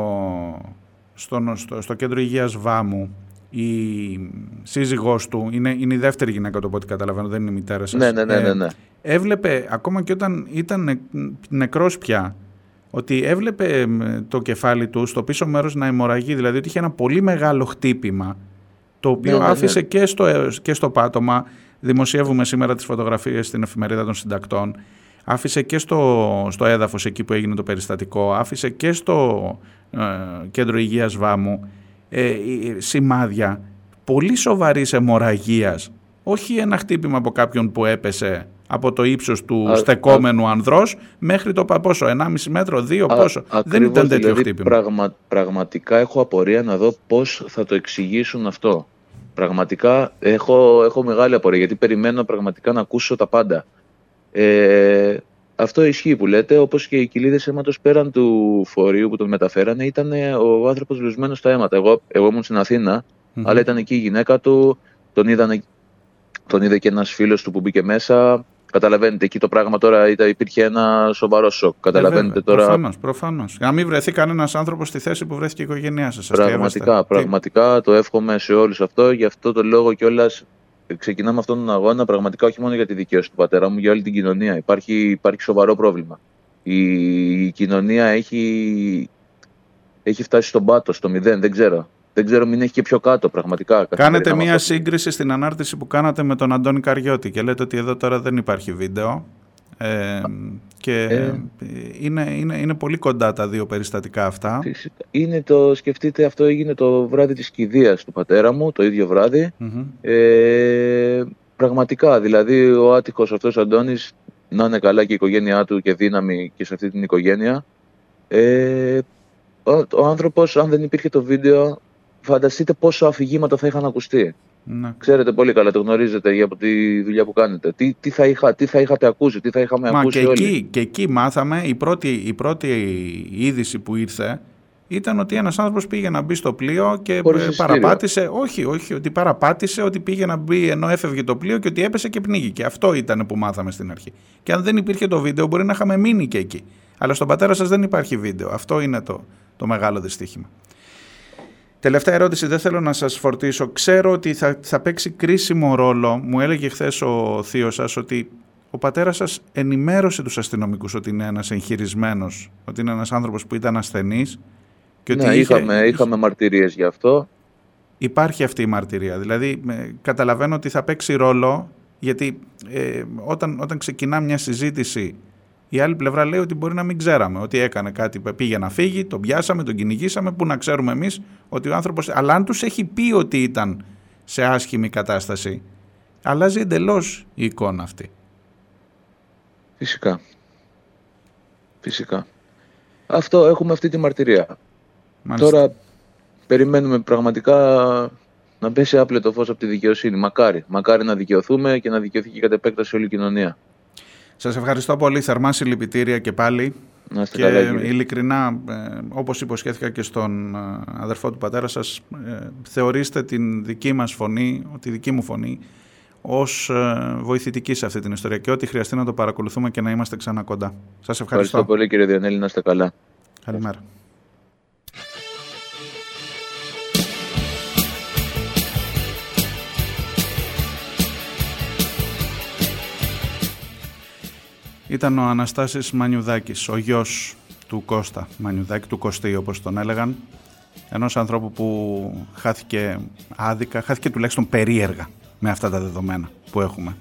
στο, στο, στο κέντρο υγείας Βάμου η σύζυγός του, είναι, είναι η δεύτερη γυναίκα του από ό,τι καταλαβαίνω, δεν είναι η μητέρα σας. Ναι, ναι, ναι, ναι, Ε, ναι. έβλεπε, ακόμα και όταν ήταν νε- νεκρός πια, ότι έβλεπε μ, το κεφάλι του στο πίσω μέρος να αιμορραγεί, δηλαδή ότι είχε ένα πολύ μεγάλο χτύπημα, το οποίο Ναι, ναι, ναι. άφησε και στο, ε, και στο πάτωμα, δημοσιεύουμε σήμερα τις φωτογραφίες στην εφημερίδα των συντακτών, άφησε και στο, στο έδαφος εκεί που έγινε το περιστατικό, άφησε και στο ε, κέντρο υγείας Βάμου ε, ε, σημάδια πολύ σοβαρής αιμορραγίας, όχι ένα χτύπημα από κάποιον που έπεσε από το ύψος του Α- στεκόμενου ανδρός μέχρι το πα- πόσο, 1,5 μέτρο, 2 Α- πόσο. Δεν ακριβώς, ήταν τέτοιο δηλαδή, χτύπημα. Πραγμα, πραγματικά έχω απορία να δω πώς θα το εξηγήσουν αυτό. Πραγματικά έχω, έχω μεγάλη απορία γιατί περιμένω πραγματικά να ακούσω τα πάντα. Ε, αυτό ισχύει που λέτε, όπως και οι κοιλίδες αίματος πέραν του φορείου που τον μεταφέρανε ήταν ο άνθρωπος λουσμένος στα αίματα. Εγώ, εγώ ήμουν στην Αθήνα, Μμμ. αλλά ήταν εκεί η γυναίκα του, τον, είδανε, τον είδε και ένας φίλος του που μπήκε μέσα. Καταλαβαίνετε, εκεί το πράγμα τώρα ήταν, υπήρχε ένα σοβαρό σοκ. Καταλαβαίνετε Ε, βέβαια, τώρα. Προφανώς, προφανώς. Να μην βρεθεί κανένας άνθρωπος στη θέση που βρέθηκε η οικογένειά σας. Πραγματικά, αστείευεστε. Τι- πραγματικά το εύχομαι σε όλους αυτό. Γι' αυτό το λόγο κιόλας ξεκινάμε αυτόν τον αγώνα πραγματικά όχι μόνο για τη δικαίωση του πατέρα μου, για όλη την κοινωνία. Υπάρχει, υπάρχει σοβαρό πρόβλημα. Η, η κοινωνία έχει, έχει φτάσει στον πάτος, στο μηδέν, δεν ξέρω. Δεν ξέρω, μην έχει και πιο κάτω πραγματικά. Κάνετε καθημερινά με μία αυτό. σύγκριση στην ανάρτηση που κάνατε με τον Αντώνη Καριώτη και λέτε ότι εδώ τώρα δεν υπάρχει βίντεο ε, και Ε. είναι, είναι, είναι πολύ κοντά τα δύο περιστατικά αυτά. Φυσικά. Είναι το, σκεφτείτε, αυτό έγινε το βράδυ της κηδείας του πατέρα μου, το ίδιο βράδυ. Μμμ. Ε, πραγματικά, δηλαδή ο άτυχος αυτός Αντώνης να είναι καλά και η οικογένειά του και δύναμη και σε αυτή την οικογένεια. Ε, ο, ο άνθρωπος, αν δεν υπήρχε το βίντεο, φανταστείτε πόσο αφηγήματα θα είχαν ακουστεί. Ναι. Ξέρετε πολύ καλά, το γνωρίζετε για από τη δουλειά που κάνετε. Τι, τι, θα, είχα, τι θα είχατε ακούσει, τι θα είχαμε Μα ακούσει και όλοι. εκεί, και εκεί μάθαμε, η πρώτη, η πρώτη είδηση που ήρθε ήταν ότι ένας άνθρωπος πήγε να μπει στο πλοίο και Χωρίς ε, εισιτήριο. παραπάτησε, όχι, όχι, ότι παραπάτησε, ότι πήγε να μπει ενώ έφευγε το πλοίο και ότι έπεσε και πνίγηκε. Αυτό ήταν που μάθαμε στην αρχή. Και αν δεν υπήρχε το βίντεο μπορεί να είχαμε μείνει και εκεί. Αλλά στον πατέρα σας δεν υπάρχει βίντεο. Αυτό είναι το, το μεγάλο δυστύχημα. Τελευταία ερώτηση, δεν θέλω να σας φορτίσω. Ξέρω ότι θα, θα παίξει κρίσιμο ρόλο. Μου έλεγε χθες ο θείος σας ότι ο πατέρας σας ενημέρωσε τους αστυνομικούς ότι είναι ένας εγχειρισμένος, ότι είναι ένας άνθρωπος που ήταν ασθενής και ότι ναι, είχε- είχαμε, είχαμε μαρτυρίες γι' αυτό. υπάρχει αυτή η μαρτυρία. Δηλαδή, με- καταλαβαίνω ότι θα παίξει ρόλο, γιατί ε, όταν, όταν ξεκινά μια συζήτηση, η άλλη πλευρά λέει ότι μπορεί να μην ξέραμε, ότι έκανε κάτι, πήγε να φύγει, τον πιάσαμε, τον κυνηγήσαμε, που να ξέρουμε εμείς ότι ο άνθρωπος... Αλλά αν τους έχει πει ότι ήταν σε άσχημη κατάσταση, αλλάζει εντελώς η εικόνα αυτή. Φυσικά. Φυσικά. Αυτό, έχουμε αυτή τη μαρτυρία. Μάλιστα. Τώρα περιμένουμε πραγματικά να πέσει άπλετο φως από τη δικαιοσύνη. Μακάρι. Μακάρι να δικαιωθούμε και να δικαιωθεί και κατ' επέκταση όλη η κοινωνία. Σας ευχαριστώ πολύ, θερμά συλληπιτήρια και πάλι. Να είστε Και καλά, κύριε. ειλικρινά, ε, όπως υποσχέθηκα και στον ε, αδερφό του πατέρα σας, ε, θεωρήστε την δική μας φωνή, τη δική μου φωνή, ως ε, βοηθητική σε αυτή την ιστορία και ό,τι χρειαστεί να το παρακολουθούμε και να είμαστε ξανά κοντά. Σας ευχαριστώ. Ευχαριστώ πολύ κύριε Διονέλη, να είστε καλά. Καλημέρα. Ήταν ο Αναστάσης Μανιουδάκης, ο γιος του Κώστα Μανιουδάκη, του Κωστή όπως τον έλεγαν, ενός ανθρώπου που χάθηκε άδικα, χάθηκε τουλάχιστον περίεργα με αυτά τα δεδομένα που έχουμε.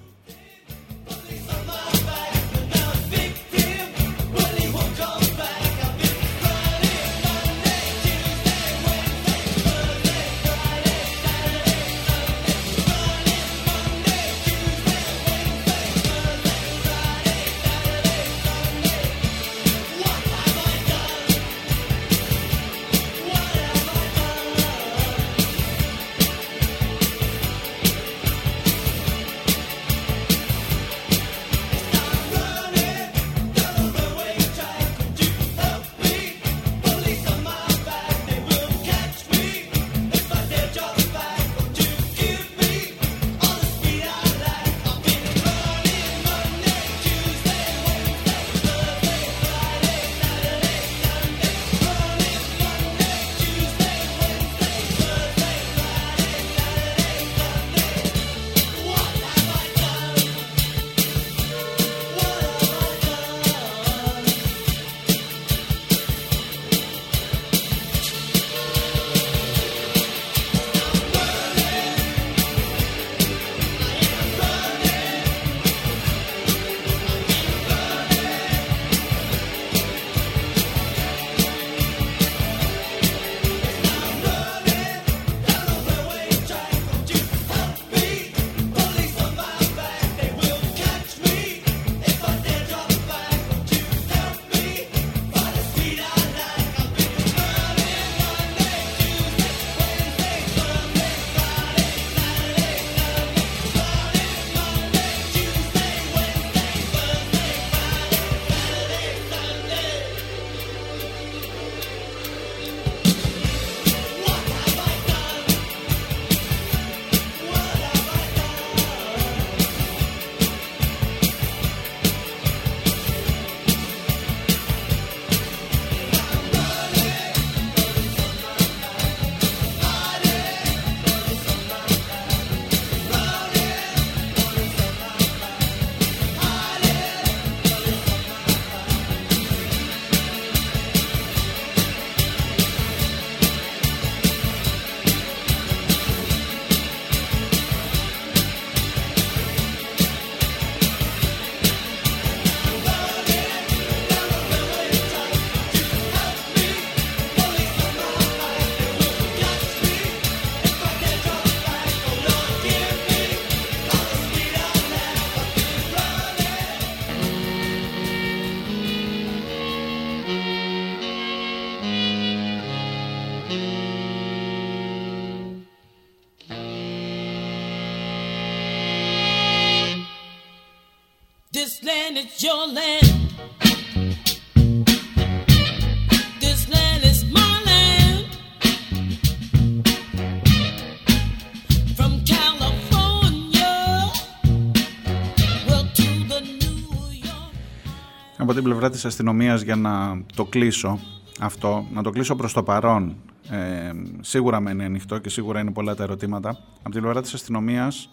Από την πλευρά της αστυνομίας για να το κλείσω αυτό, να το κλείσω προς το παρόν, ε, σίγουρα μένει ανοιχτό και σίγουρα είναι πολλά τα ερωτήματα. Από την πλευρά της αστυνομίας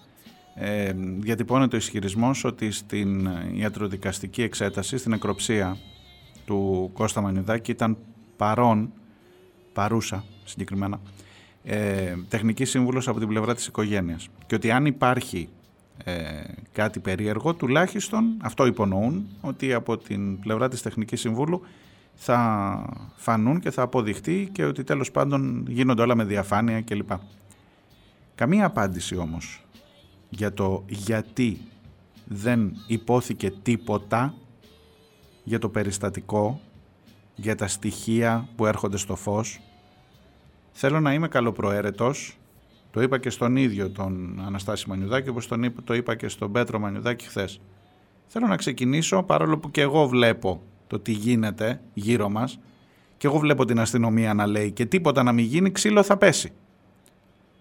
ε, διατυπώνεται ο ισχυρισμός ότι στην ιατροδικαστική εξέταση, στην εκροψία του Κώστα Μανιδάκη ήταν παρόν, παρούσα συγκεκριμένα, ε, τεχνική σύμβουλος από την πλευρά της οικογένειας και ότι αν υπάρχει ε, κάτι περίεργο τουλάχιστον αυτό υπονοούν ότι από την πλευρά της τεχνικής συμβούλου θα φανούν και θα αποδειχτεί και ότι τέλος πάντων γίνονται όλα με διαφάνεια κλπ. Καμία απάντηση όμως για το γιατί δεν υπόθηκε τίποτα για το περιστατικό, για τα στοιχεία που έρχονται στο φως. Θέλω να είμαι καλοπροαίρετος, το είπα και στον ίδιο τον Αναστάση Μανιουδάκη, όπως τον το είπα και στον Πέτρο Μανιουδάκη χθες. Θέλω να ξεκινήσω, παρόλο που και εγώ βλέπω το τι γίνεται γύρω μας και εγώ βλέπω την αστυνομία να λέει και τίποτα να μην γίνει, ξύλο θα πέσει.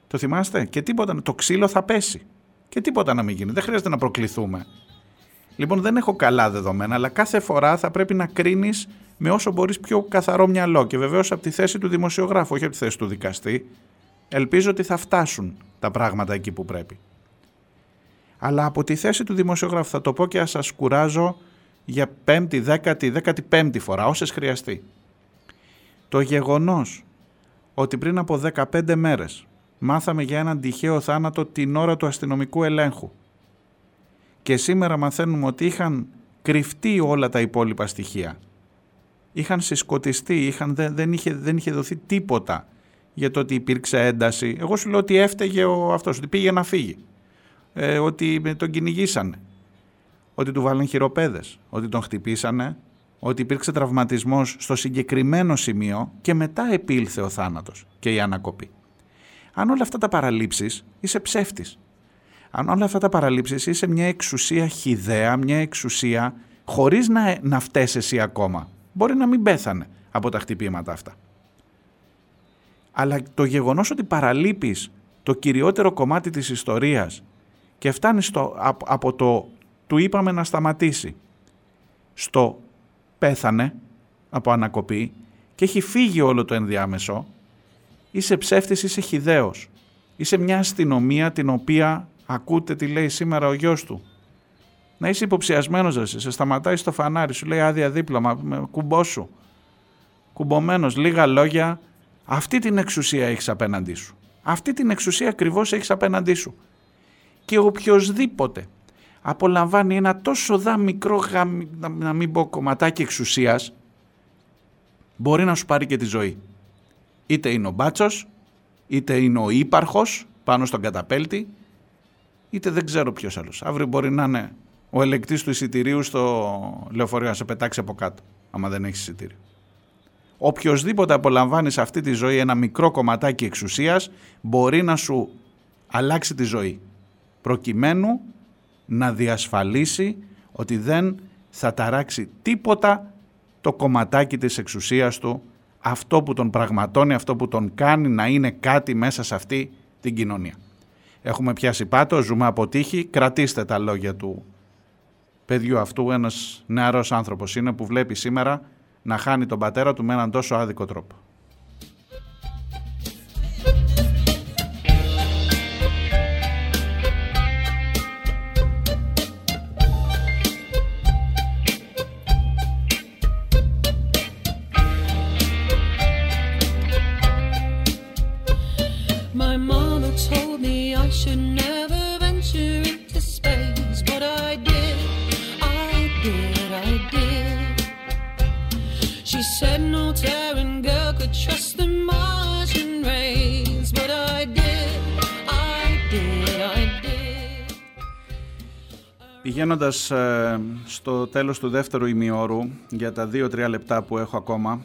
Το θυμάστε; Και τίποτα, το ξύλο θα πέσει. Και τίποτα να μην γίνει. Δεν χρειάζεται να προκληθούμε. Λοιπόν, δεν έχω καλά δεδομένα, αλλά κάθε φορά θα πρέπει να κρίνεις με όσο μπορείς πιο καθαρό μυαλό. Και βεβαίως από τη θέση του δημοσιογράφου, όχι από τη θέση του δικαστή. Ελπίζω ότι θα φτάσουν τα πράγματα εκεί που πρέπει. Αλλά από τη θέση του δημοσιογράφου θα το πω και ας σας κουράζω για πέμπτη, δέκατη, δέκατη πέμπτη φορά, όσες χρειαστεί. Το γεγονός ότι πριν από 15 μέρες μάθαμε για έναν τυχαίο θάνατο την ώρα του αστυνομικού ελέγχου και σήμερα μαθαίνουμε ότι είχαν κρυφτεί όλα τα υπόλοιπα στοιχεία. Είχαν συσκοτιστεί, είχαν, δεν, δεν, είχε, δεν είχε δοθεί τίποτα για το ότι υπήρξε ένταση. Εγώ σου λέω ότι έφταιγε ο αυτός, ότι πήγε να φύγει. Ε, ότι τον κυνηγήσανε ότι του βάλουν χειροπέδες, ότι τον χτυπήσανε, ότι υπήρξε τραυματισμός στο συγκεκριμένο σημείο και μετά επήλθε ο θάνατος και η ανακοπή. Αν όλα αυτά τα παραλήψεις είσαι ψεύτης. Αν όλα αυτά τα παραλήψεις είσαι μια εξουσία χιδέα, μια εξουσία χωρίς να, να φταίς εσύ ακόμα. Μπορεί να μην πέθανε από τα χτυπήματα αυτά. Αλλά το γεγονός ότι παραλείπεις το κυριότερο κομμάτι της ιστορίας και φτάνεις από το του είπαμε να σταματήσει. Στο πέθανε από ανακοπή και έχει φύγει όλο το ενδιάμεσο, είσαι ψεύτης, είσαι χιδαίος. Είσαι μια αστυνομία την οποία ακούτε τι λέει σήμερα ο γιος του. Να είσαι υποψιασμένος ρε, σε σταματάει στο φανάρι, σου λέει άδεια δίπλωμα, κουμπό σου. Κουμπωμένος, λίγα λόγια, αυτή την εξουσία έχεις απέναντί σου. Αυτή την εξουσία ακριβώς έχεις απέναντί σου. Και οποιοδήποτε απολαμβάνει ένα τόσο δά μικρό, να μην πω κομματάκι εξουσίας, μπορεί να σου πάρει και τη ζωή. Είτε είναι ο μπάτσος, είτε είναι ο ύπαρχος πάνω στον καταπέλτη, είτε δεν ξέρω ποιος άλλος. Αύριο μπορεί να είναι ο ελεκτής του εισιτηρίου στο λεωφορείο να σε πετάξει από κάτω, άμα δεν έχεις εισιτήριο. Οποιοδήποτε απολαμβάνει σε αυτή τη ζωή ένα μικρό κομματάκι εξουσίας μπορεί να σου αλλάξει τη ζωή προκειμένου να διασφαλίσει ότι δεν θα ταράξει τίποτα το κομματάκι της εξουσίας του, αυτό που τον πραγματώνει, αυτό που τον κάνει να είναι κάτι μέσα σε αυτή την κοινωνία. Έχουμε πιάσει πάτο, ζούμε από τύχη, κρατήστε τα λόγια του παιδιού αυτού, ένας νεαρός άνθρωπος είναι που βλέπει σήμερα να χάνει τον πατέρα του με έναν τόσο άδικο τρόπο. Πηγαίνοντας ε, στο τέλος του δεύτερου ημιώρου για τα 2-3 λεπτά που έχω ακόμα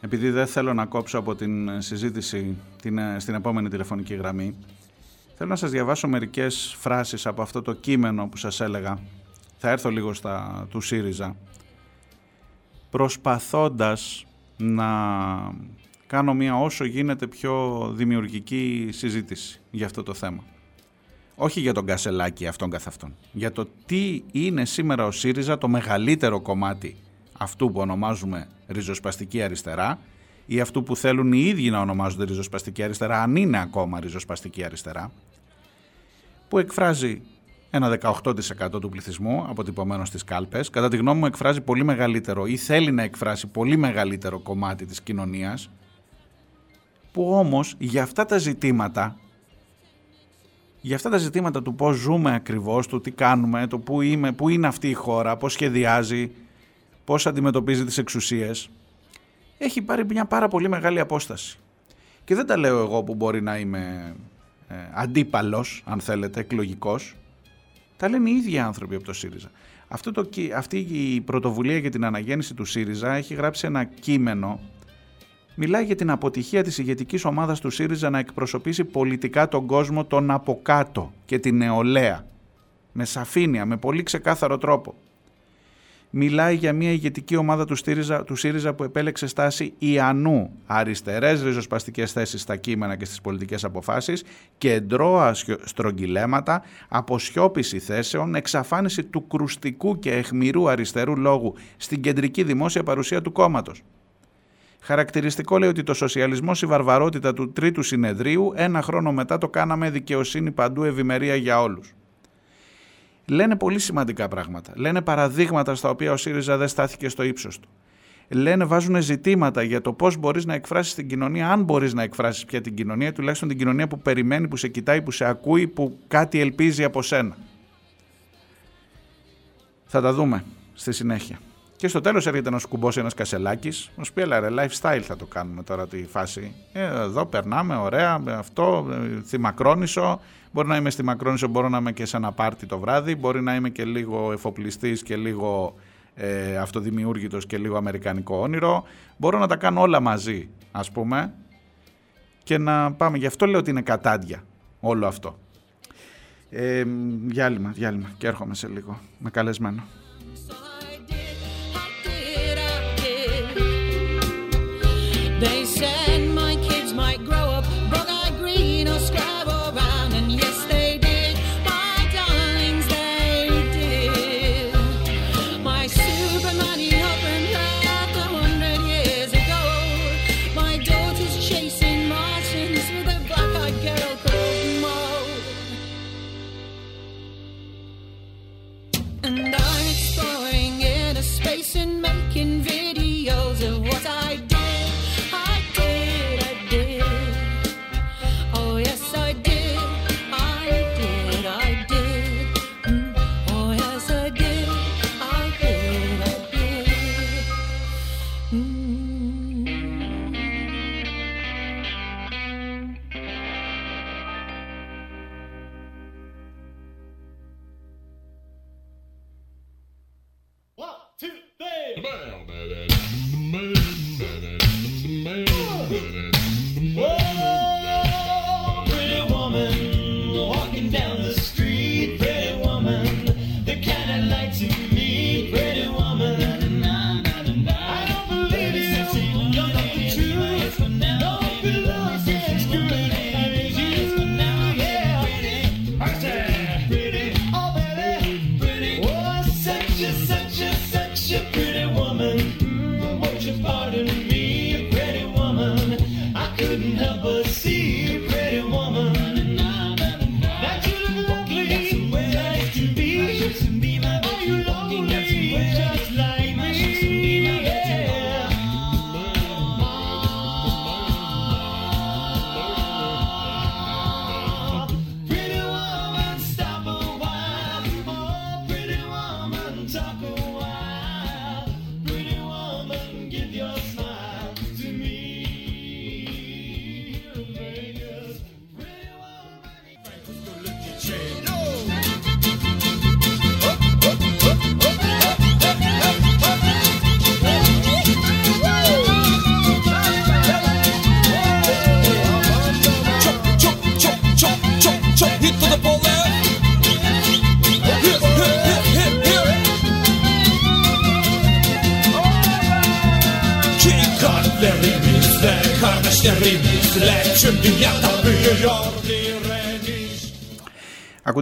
επειδή δεν θέλω να κόψω από την συζήτηση την, ε, στην επόμενη τηλεφωνική γραμμή θέλω να σας διαβάσω μερικές φράσεις από αυτό το κείμενο που σας έλεγα θα έρθω λίγο στα του ΣΥΡΙΖΑ, προσπαθώντας να κάνω μια όσο γίνεται πιο δημιουργική συζήτηση για αυτό το θέμα. Όχι για τον Κασελάκη αυτόν καθ' αυτόν. Για το τι είναι σήμερα ο ΣΥΡΙΖΑ το μεγαλύτερο κομμάτι αυτού που ονομάζουμε ριζοσπαστική αριστερά ή αυτού που θέλουν οι ίδιοι να ονομάζονται ριζοσπαστική αριστερά, αν είναι ακόμα ριζοσπαστική αριστερά, που εκφράζει ένα 18% του πληθυσμού αποτυπωμένος στις κάλπες. Κατά τη γνώμη μου εκφράζει πολύ μεγαλύτερο ή θέλει να εκφράσει πολύ μεγαλύτερο κομμάτι της κοινωνίας που όμως για αυτά τα ζητήματα για αυτά τα ζητήματα του πώς ζούμε ακριβώς, του τι κάνουμε, το πού, είμαι, πού είναι αυτή η χώρα, πώς σχεδιάζει, πώς αντιμετωπίζει τις εξουσίες, έχει πάρει μια πάρα πολύ μεγάλη απόσταση. Και δεν τα λέω εγώ που μπορεί να είμαι ε, αντίπαλος, αν θέλετε, εκλογικός. Τα λένε οι ίδιοι άνθρωποι από το ΣΥΡΙΖΑ. Αυτό το, αυτή η πρωτοβουλία για την αναγέννηση του ΣΥΡΙΖΑ έχει γράψει ένα κείμενο μιλάει για την αποτυχία της ηγετικής ομάδας του ΣΥΡΙΖΑ να εκπροσωπήσει πολιτικά τον κόσμο τον από κάτω και την νεολαία. Με σαφήνεια, με πολύ ξεκάθαρο τρόπο. Μιλάει για μια ηγετική ομάδα του, ΣΥΡΙΖΑ, του ΣΥΡΙΖΑ που επέλεξε στάση ιανού, αριστερές ριζοσπαστικές θέσεις στα κείμενα και στις πολιτικές αποφάσεις, κεντρώα στρογγυλέματα, αποσιώπηση θέσεων, εξαφάνιση του κρουστικού και εχμηρού αριστερού λόγου στην κεντρική δημόσια παρουσία του κόμματος. Χαρακτηριστικό λέει ότι το σοσιαλισμός η βαρβαρότητα του τρίτου συνεδρίου ένα χρόνο μετά το κάναμε δικαιοσύνη παντού ευημερία για όλους. Λένε πολύ σημαντικά πράγματα. Λένε παραδείγματα στα οποία ο ΣΥΡΙΖΑ δεν στάθηκε στο ύψος του. Λένε, βάζουν ζητήματα για το πώς μπορείς να εκφράσεις την κοινωνία, αν μπορείς να εκφράσεις πια την κοινωνία, τουλάχιστον την κοινωνία που περιμένει, που σε κοιτάει, που σε ακούει, που κάτι ελπίζει από σένα. Θα τα δούμε στη συνέχεια. Και στο τέλος έρχεται να σου κουμπώσει ένας κασελάκι, να σου πει: Έλα, ρε, lifestyle θα το κάνουμε τώρα τη φάση. Ε, εδώ περνάμε, ωραία, αυτό, ε, στη Μακρόνισο. Μπορεί να είμαι στη Μακρόνισο, μπορώ να είμαι και σε ένα πάρτι το βράδυ. Μπορεί να είμαι και λίγο εφοπλιστής και λίγο ε, αυτοδημιούργητος και λίγο αμερικανικό όνειρο. Μπορώ να τα κάνω όλα μαζί, ας πούμε. Και να πάμε. Γι' αυτό λέω ότι είναι κατάντια όλο αυτό. Ε, διάλειμμα, διάλειμμα. Και έρχομαι σε λίγο με καλεσμένο. and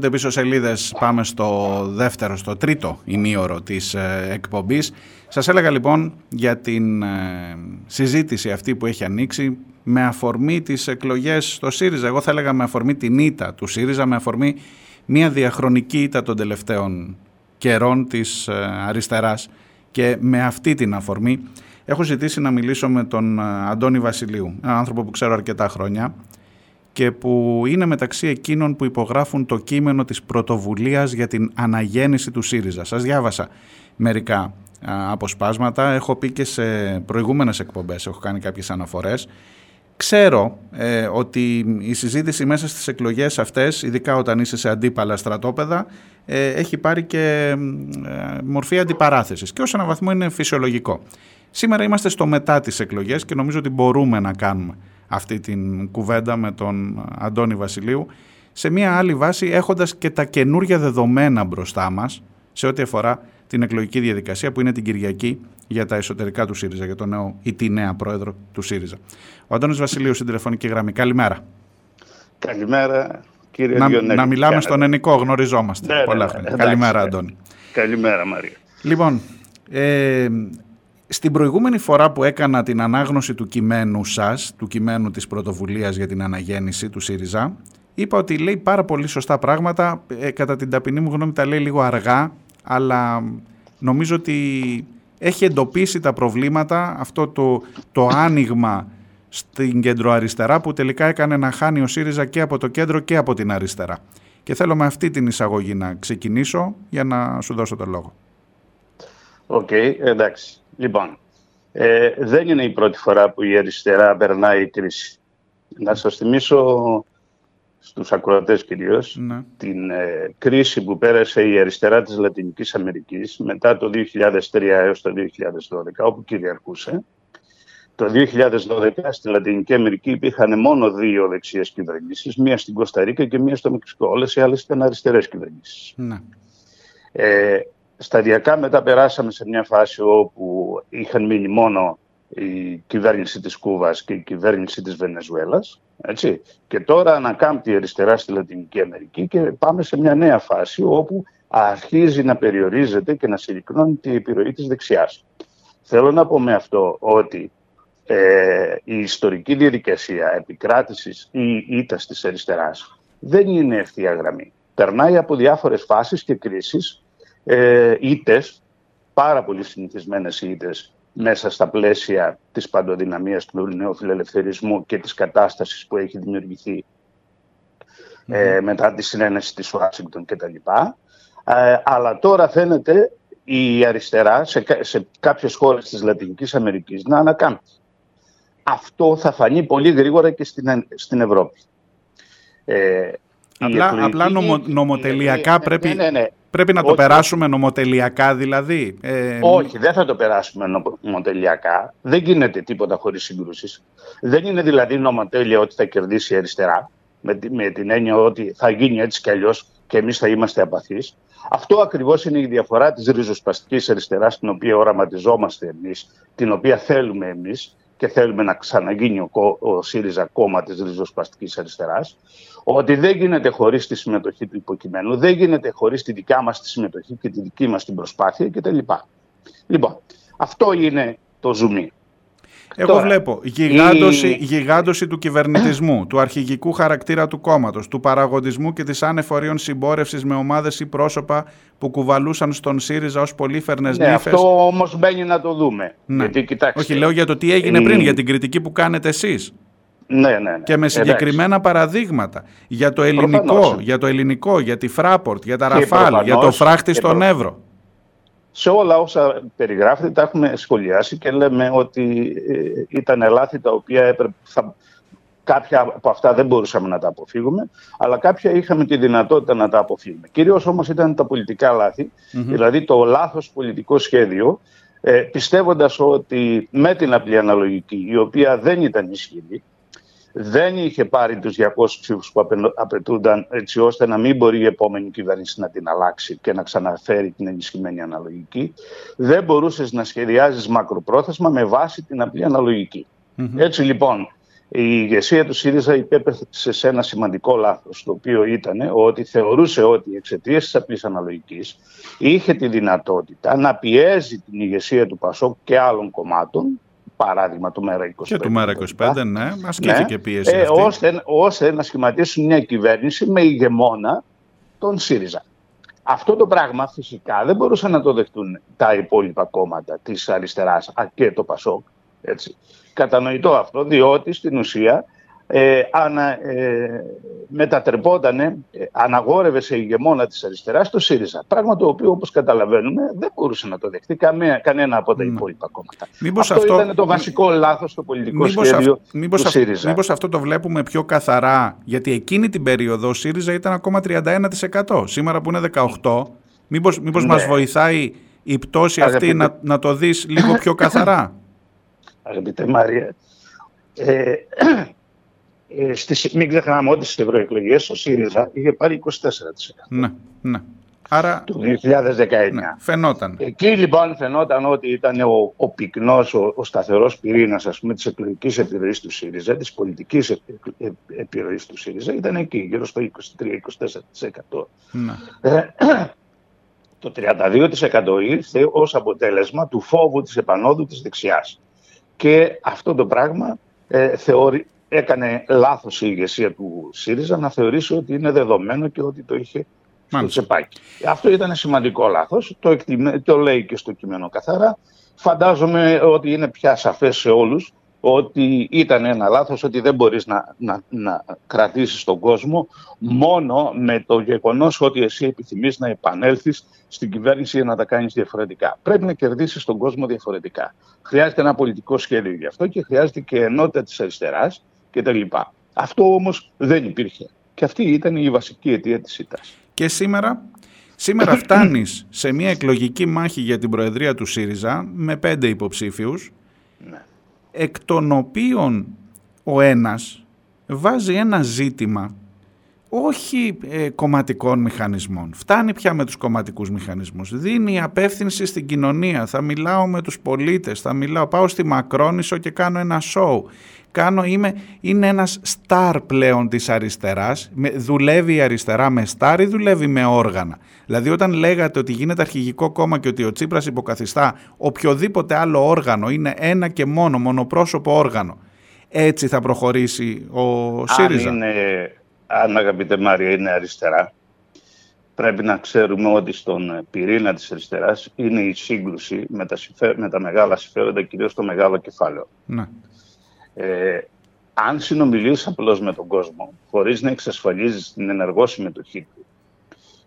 Ακούτε πίσω σελίδες, πάμε στο δεύτερο, στο τρίτο ημίωρο της ε, εκπομπής. Σας έλεγα λοιπόν για την ε, συζήτηση αυτή που έχει ανοίξει με αφορμή τις εκλογές στο ΣΥΡΙΖΑ. Εγώ θα έλεγα με αφορμή την ήττα του ΣΥΡΙΖΑ, με αφορμή μια διαχρονική ήττα των τελευταίων καιρών της ε, αριστεράς και με αυτή την αφορμή έχω ζητήσει να μιλήσω με τον Αντώνη Βασιλείου, έναν άνθρωπο που ξέρω αρκετά χρόνια και που είναι μεταξύ εκείνων που υπογράφουν το κείμενο της πρωτοβουλίας για την αναγέννηση του ΣΥΡΙΖΑ. Σας διάβασα μερικά αποσπάσματα, έχω πει και σε προηγούμενες εκπομπές, έχω κάνει κάποιες αναφορές. Ξέρω ε, ότι η συζήτηση μέσα στις εκλογές αυτές, ειδικά όταν είσαι σε αντίπαλα στρατόπεδα, ε, έχει πάρει και ε, μορφή αντιπαράθεσης και ως ένα βαθμό είναι φυσιολογικό. Σήμερα είμαστε στο μετά τις εκλογές και νομίζω ότι μπορούμε να κάνουμε αυτή την κουβέντα με τον Αντώνη Βασιλείου σε μια άλλη βάση έχοντας και τα καινούργια δεδομένα μπροστά μας σε ό,τι αφορά την εκλογική διαδικασία που είναι την Κυριακή για τα εσωτερικά του ΣΥΡΙΖΑ, για τον νέο ή τη νέα πρόεδρο του ΣΥΡΙΖΑ. Ο Αντώνης Βασιλείου στην τηλεφωνική γραμμή. Καλημέρα. Καλημέρα κύριε να, Διονέλη. Να μιλάμε στον ενικό, γνωριζόμαστε ναι, πολλά ναι, χρόνια. Εντάξει, Καλημέρα ναι. Αντώνη. Καλημέρα Μαρία. Λοιπόν, ε, στην προηγούμενη φορά που έκανα την ανάγνωση του κειμένου σας, του κειμένου της πρωτοβουλίας για την αναγέννηση του ΣΥΡΙΖΑ, είπα ότι λέει πάρα πολύ σωστά πράγματα, ε, κατά την ταπεινή μου γνώμη τα λέει λίγο αργά, αλλά νομίζω ότι έχει εντοπίσει τα προβλήματα, αυτό το, το άνοιγμα στην κεντροαριστερά που τελικά έκανε να χάνει ο ΣΥΡΙΖΑ και από το κέντρο και από την αριστερά. Και θέλω με αυτή την εισαγωγή να ξεκινήσω για να σου δώσω το λόγο. Οκ, εντάξει. Λοιπόν, ε, δεν είναι η πρώτη φορά που η αριστερά περνάει κρίση. Να σας θυμίσω στους ακροατές κυρίως Ναι. την ε, κρίση που πέρασε η αριστερά της Λατινικής Αμερικής μετά το 2003 έως το 2012 όπου κυριαρχούσε. Το 2012 στη Λατινική Αμερική υπήρχαν μόνο δύο δεξιές κυβερνήσεις, μία στην Κολομβία και μία στο Μεξικό. Όλες οι άλλες ήταν αριστερές κυβερνήσεις. Ναι. Ε, σταδιακά μετά περάσαμε σε μια φάση όπου είχαν μείνει μόνο η κυβέρνηση της Κούβας και η κυβέρνηση της Βενεζουέλας. Έτσι. Και τώρα ανακάμπτει η αριστερά στη Λατινική Αμερική και πάμε σε μια νέα φάση όπου αρχίζει να περιορίζεται και να συρρυκνώνει η επιρροή της δεξιάς. Θέλω να πω με αυτό ότι ε, η ιστορική διαδικασία επικράτησης ή ήττας της αριστεράς δεν είναι ευθεία γραμμή. Περνάει από διάφορες φάσεις και κρίσεις ε, ήττες, πάρα πολύ συνηθισμένες ήττες μέσα στα πλαίσια της παντοδυναμίας του νεοφιλελευθερισμού και της κατάστασης που έχει δημιουργηθεί ε, μετά τη συνένεση της Ουάσιγκτον κτλ. Ε, αλλά τώρα φαίνεται η αριστερά σε, κα- σε κάποιες χώρες της Λατινικής Αμερικής να ανακάμπτει. Αυτό θα φανεί πολύ γρήγορα και στην, Ε- στην Ευρώπη. Ε, η Απλά, εκλογική- απλά νομο, η- νομοτελειακά ναι, πρέπει, ναι, ναι, ναι. Πρέπει να το Όχι. περάσουμε νομοτελειακά δηλαδή; Ε, Όχι, δεν θα το περάσουμε νομοτελειακά. Δεν γίνεται τίποτα χωρίς συγκρούσεις. Δεν είναι δηλαδή νομοτέλεια ότι θα κερδίσει η αριστερά, με, τη- με την έννοια ότι θα γίνει έτσι κι αλλιώς και εμείς θα είμαστε απαθείς. Αυτό ακριβώς είναι η διαφορά της ριζοσπαστικής αριστεράς, την οποία οραματιζόμαστε εμείς, την οποία θέλουμε εμείς και θέλουμε να ξαναγίνει ο, κο- ο ΣΥΡΙΖΑ κόμμα της ριζοσπαστικής αριστεράς, ότι δεν γίνεται χωρίς τη συμμετοχή του υποκειμένου, δεν γίνεται χωρίς τη δικιά μας τη συμμετοχή και τη δική μας την προσπάθεια κτλ. Λοιπόν, αυτό είναι το ζουμί. Εγώ Τώρα, βλέπω γιγάντωση, η- γιγάντωση του κυβερνητισμού, του αρχηγικού χαρακτήρα του κόμματος, του παραγοντισμού και της άνεφορίων συμπόρευσης με ομάδες ή πρόσωπα που κουβαλούσαν στον ΣΥΡΙΖΑ ως πολύφερνες Ναι, νύφες. αυτό όμως μπαίνει να το δούμε. Ναι. Γιατί κοιτάξτε. Όχι, λέω για το τι έγινε η- πριν, για την κριτική που κάνετε εσείς. Ναι, ναι, ναι. Και με Εντάξει. συγκεκριμένα παραδείγματα. Για το ελληνικό, Προφανώς. για το ελληνικό, για τη Φράπορτ, για τα Και Ραφάλ, για το προφανώς- φράχτη και στον προ- Εύρο. Σε όλα όσα περιγράφετε τα έχουμε σχολιάσει και λέμε ότι ε, ήταν λάθη τα οποία έπρεπε, θα, κάποια από αυτά δεν μπορούσαμε να τα αποφύγουμε, αλλά κάποια είχαμε τη δυνατότητα να τα αποφύγουμε. Κυρίως όμως ήταν τα πολιτικά λάθη, δηλαδή το λάθος πολιτικό σχέδιο, ε, πιστεύοντας ότι με την απλή αναλογική, η οποία δεν ήταν ισχυρή, δεν είχε πάρει τους 200 ψήφους που απαιτ- απαιτούνταν έτσι ώστε να μην μπορεί η επόμενη κυβέρνηση να την αλλάξει και να ξαναφέρει την ενισχυμένη αναλογική. Δεν μπορούσες να σχεδιάζεις μακροπρόθεσμα με βάση την απλή αναλογική. Έτσι λοιπόν, η ηγεσία του ΣΥΡΙΖΑ υπέπεσε σε ένα σημαντικό λάθος, το οποίο ήταν ότι θεωρούσε ότι εξαιτίας της απλής αναλογικής είχε τη δυνατότητα να πιέζει την ηγεσία του ΠΑΣΟΚ και άλλων κομμάτων, παράδειγμα του ΜΕΡΑ25. Και του ΜΕΡΑ25, ναι, ασκήθηκε ναι, πίεση ε, αυτή. Ώστε, ώστε να σχηματίσουν μια κυβέρνηση με ηγεμόνα τον ΣΥΡΙΖΑ. Αυτό το πράγμα φυσικά δεν μπορούσαν να το δεχτούν τα υπόλοιπα κόμματα της αριστεράς και το ΠΑΣΟΚ. Έτσι. Κατανοητό αυτό, διότι στην ουσία ε, ανα, ε, μετατρεπόταν, ε, αναγόρευε σε ηγεμόνα της αριστεράς το ΣΥΡΙΖΑ. Πράγμα το οποίο όπως καταλαβαίνουμε δεν μπορούσε να το δεχτεί κανένα, κανένα από τα ναι. υπόλοιπα κόμματα. Μήπως αυτό, αυτό ήταν το βασικό λάθος στο πολιτικό μήπως σχέδιο αυ, μήπως του ΣΥΡΙΖΑ. Μήπως αυτό το βλέπουμε πιο καθαρά, γιατί εκείνη την περίοδο ο ΣΥΡΙΖΑ ήταν ακόμα 31%. Σήμερα που είναι 18%, μήπως, μήπως ναι. μας βοηθάει η πτώση αυτή να, να το δεις λίγο πιο καθαρά; Αγαπητέ Μάρια, ε, ε, στις, μην ξεχνάμε ότι στις ευρωεκλογές ο ΣΥΡΙΖΑ είχε πάρει 24%. Ναι, ναι. Άρα, του 2019. Ναι, φαινόταν. Εκεί λοιπόν φαινόταν ότι ήταν ο, ο πυκνός, ο, ο σταθερός πυρήνας ας πούμε, της εκλογικής επιρροής του ΣΥΡΙΖΑ, της πολιτικής επιρροής του ΣΥΡΙΖΑ, ήταν εκεί, γύρω στο 23-24%. Ναι. Ε, το 32% ήρθε ως αποτέλεσμα του φόβου της επανόδου της δεξιάς. Και αυτό το πράγμα ε, θεωρεί, έκανε λάθος η ηγεσία του ΣΥΡΙΖΑ να θεωρήσει ότι είναι δεδομένο και ότι το είχε στο τσεπάκι. Αυτό ήταν σημαντικό λάθος, το, το λέει και στο κείμενο καθαρά. Φαντάζομαι ότι είναι πια σαφές σε όλους ότι ήταν ένα λάθος, ότι δεν μπορείς να, να, να κρατήσεις τον κόσμο μόνο με το γεγονός ότι εσύ επιθυμείς να επανέλθεις στην κυβέρνηση για να τα κάνεις διαφορετικά. Πρέπει να κερδίσεις τον κόσμο διαφορετικά. Χρειάζεται ένα πολιτικό σχέδιο γι' αυτό και χρειάζεται και ενότητα της αριστεράς κτλ. Αυτό όμως δεν υπήρχε. Και αυτή ήταν η βασική αιτία της ΣΥΤΑΣ. Και σήμερα, σήμερα φτάνεις σε μια εκλογική μάχη για την Προεδρία του ΣΥΡΙΖΑ με πέντε υποψήφιους, ναι. εκ των οποίων ο ένας βάζει ένα ζήτημα όχι ε, κομματικών μηχανισμών. Φτάνει πια με τους κομματικούς μηχανισμούς. Δίνει απεύθυνση στην κοινωνία. Θα μιλάω με τους πολίτες, θα μιλάω, πάω στη Μακρόνισο και κάνω ένα σοου κάνω, είμαι, είναι ένας στάρ πλέον της αριστεράς. δουλεύει η αριστερά με στάρ ή δουλεύει με όργανα; Δηλαδή όταν λέγατε ότι γίνεται αρχηγικό κόμμα και ότι ο Τσίπρας υποκαθιστά οποιοδήποτε άλλο όργανο, είναι ένα και μόνο, μονοπρόσωπο όργανο. Έτσι θα προχωρήσει ο ΣΥΡΙΖΑ; Αν, είναι, αν αγαπητέ Μάρια είναι αριστερά, πρέπει να ξέρουμε ότι στον πυρήνα της αριστεράς είναι η σύγκρουση με τα, με τα μεγάλα συμφέροντα, κυρίως το μεγάλο κεφάλαιο. Ναι. Ε, αν συνομιλείς απλώς με τον κόσμο, χωρίς να εξασφαλίζεις την ενεργό συμμετοχή του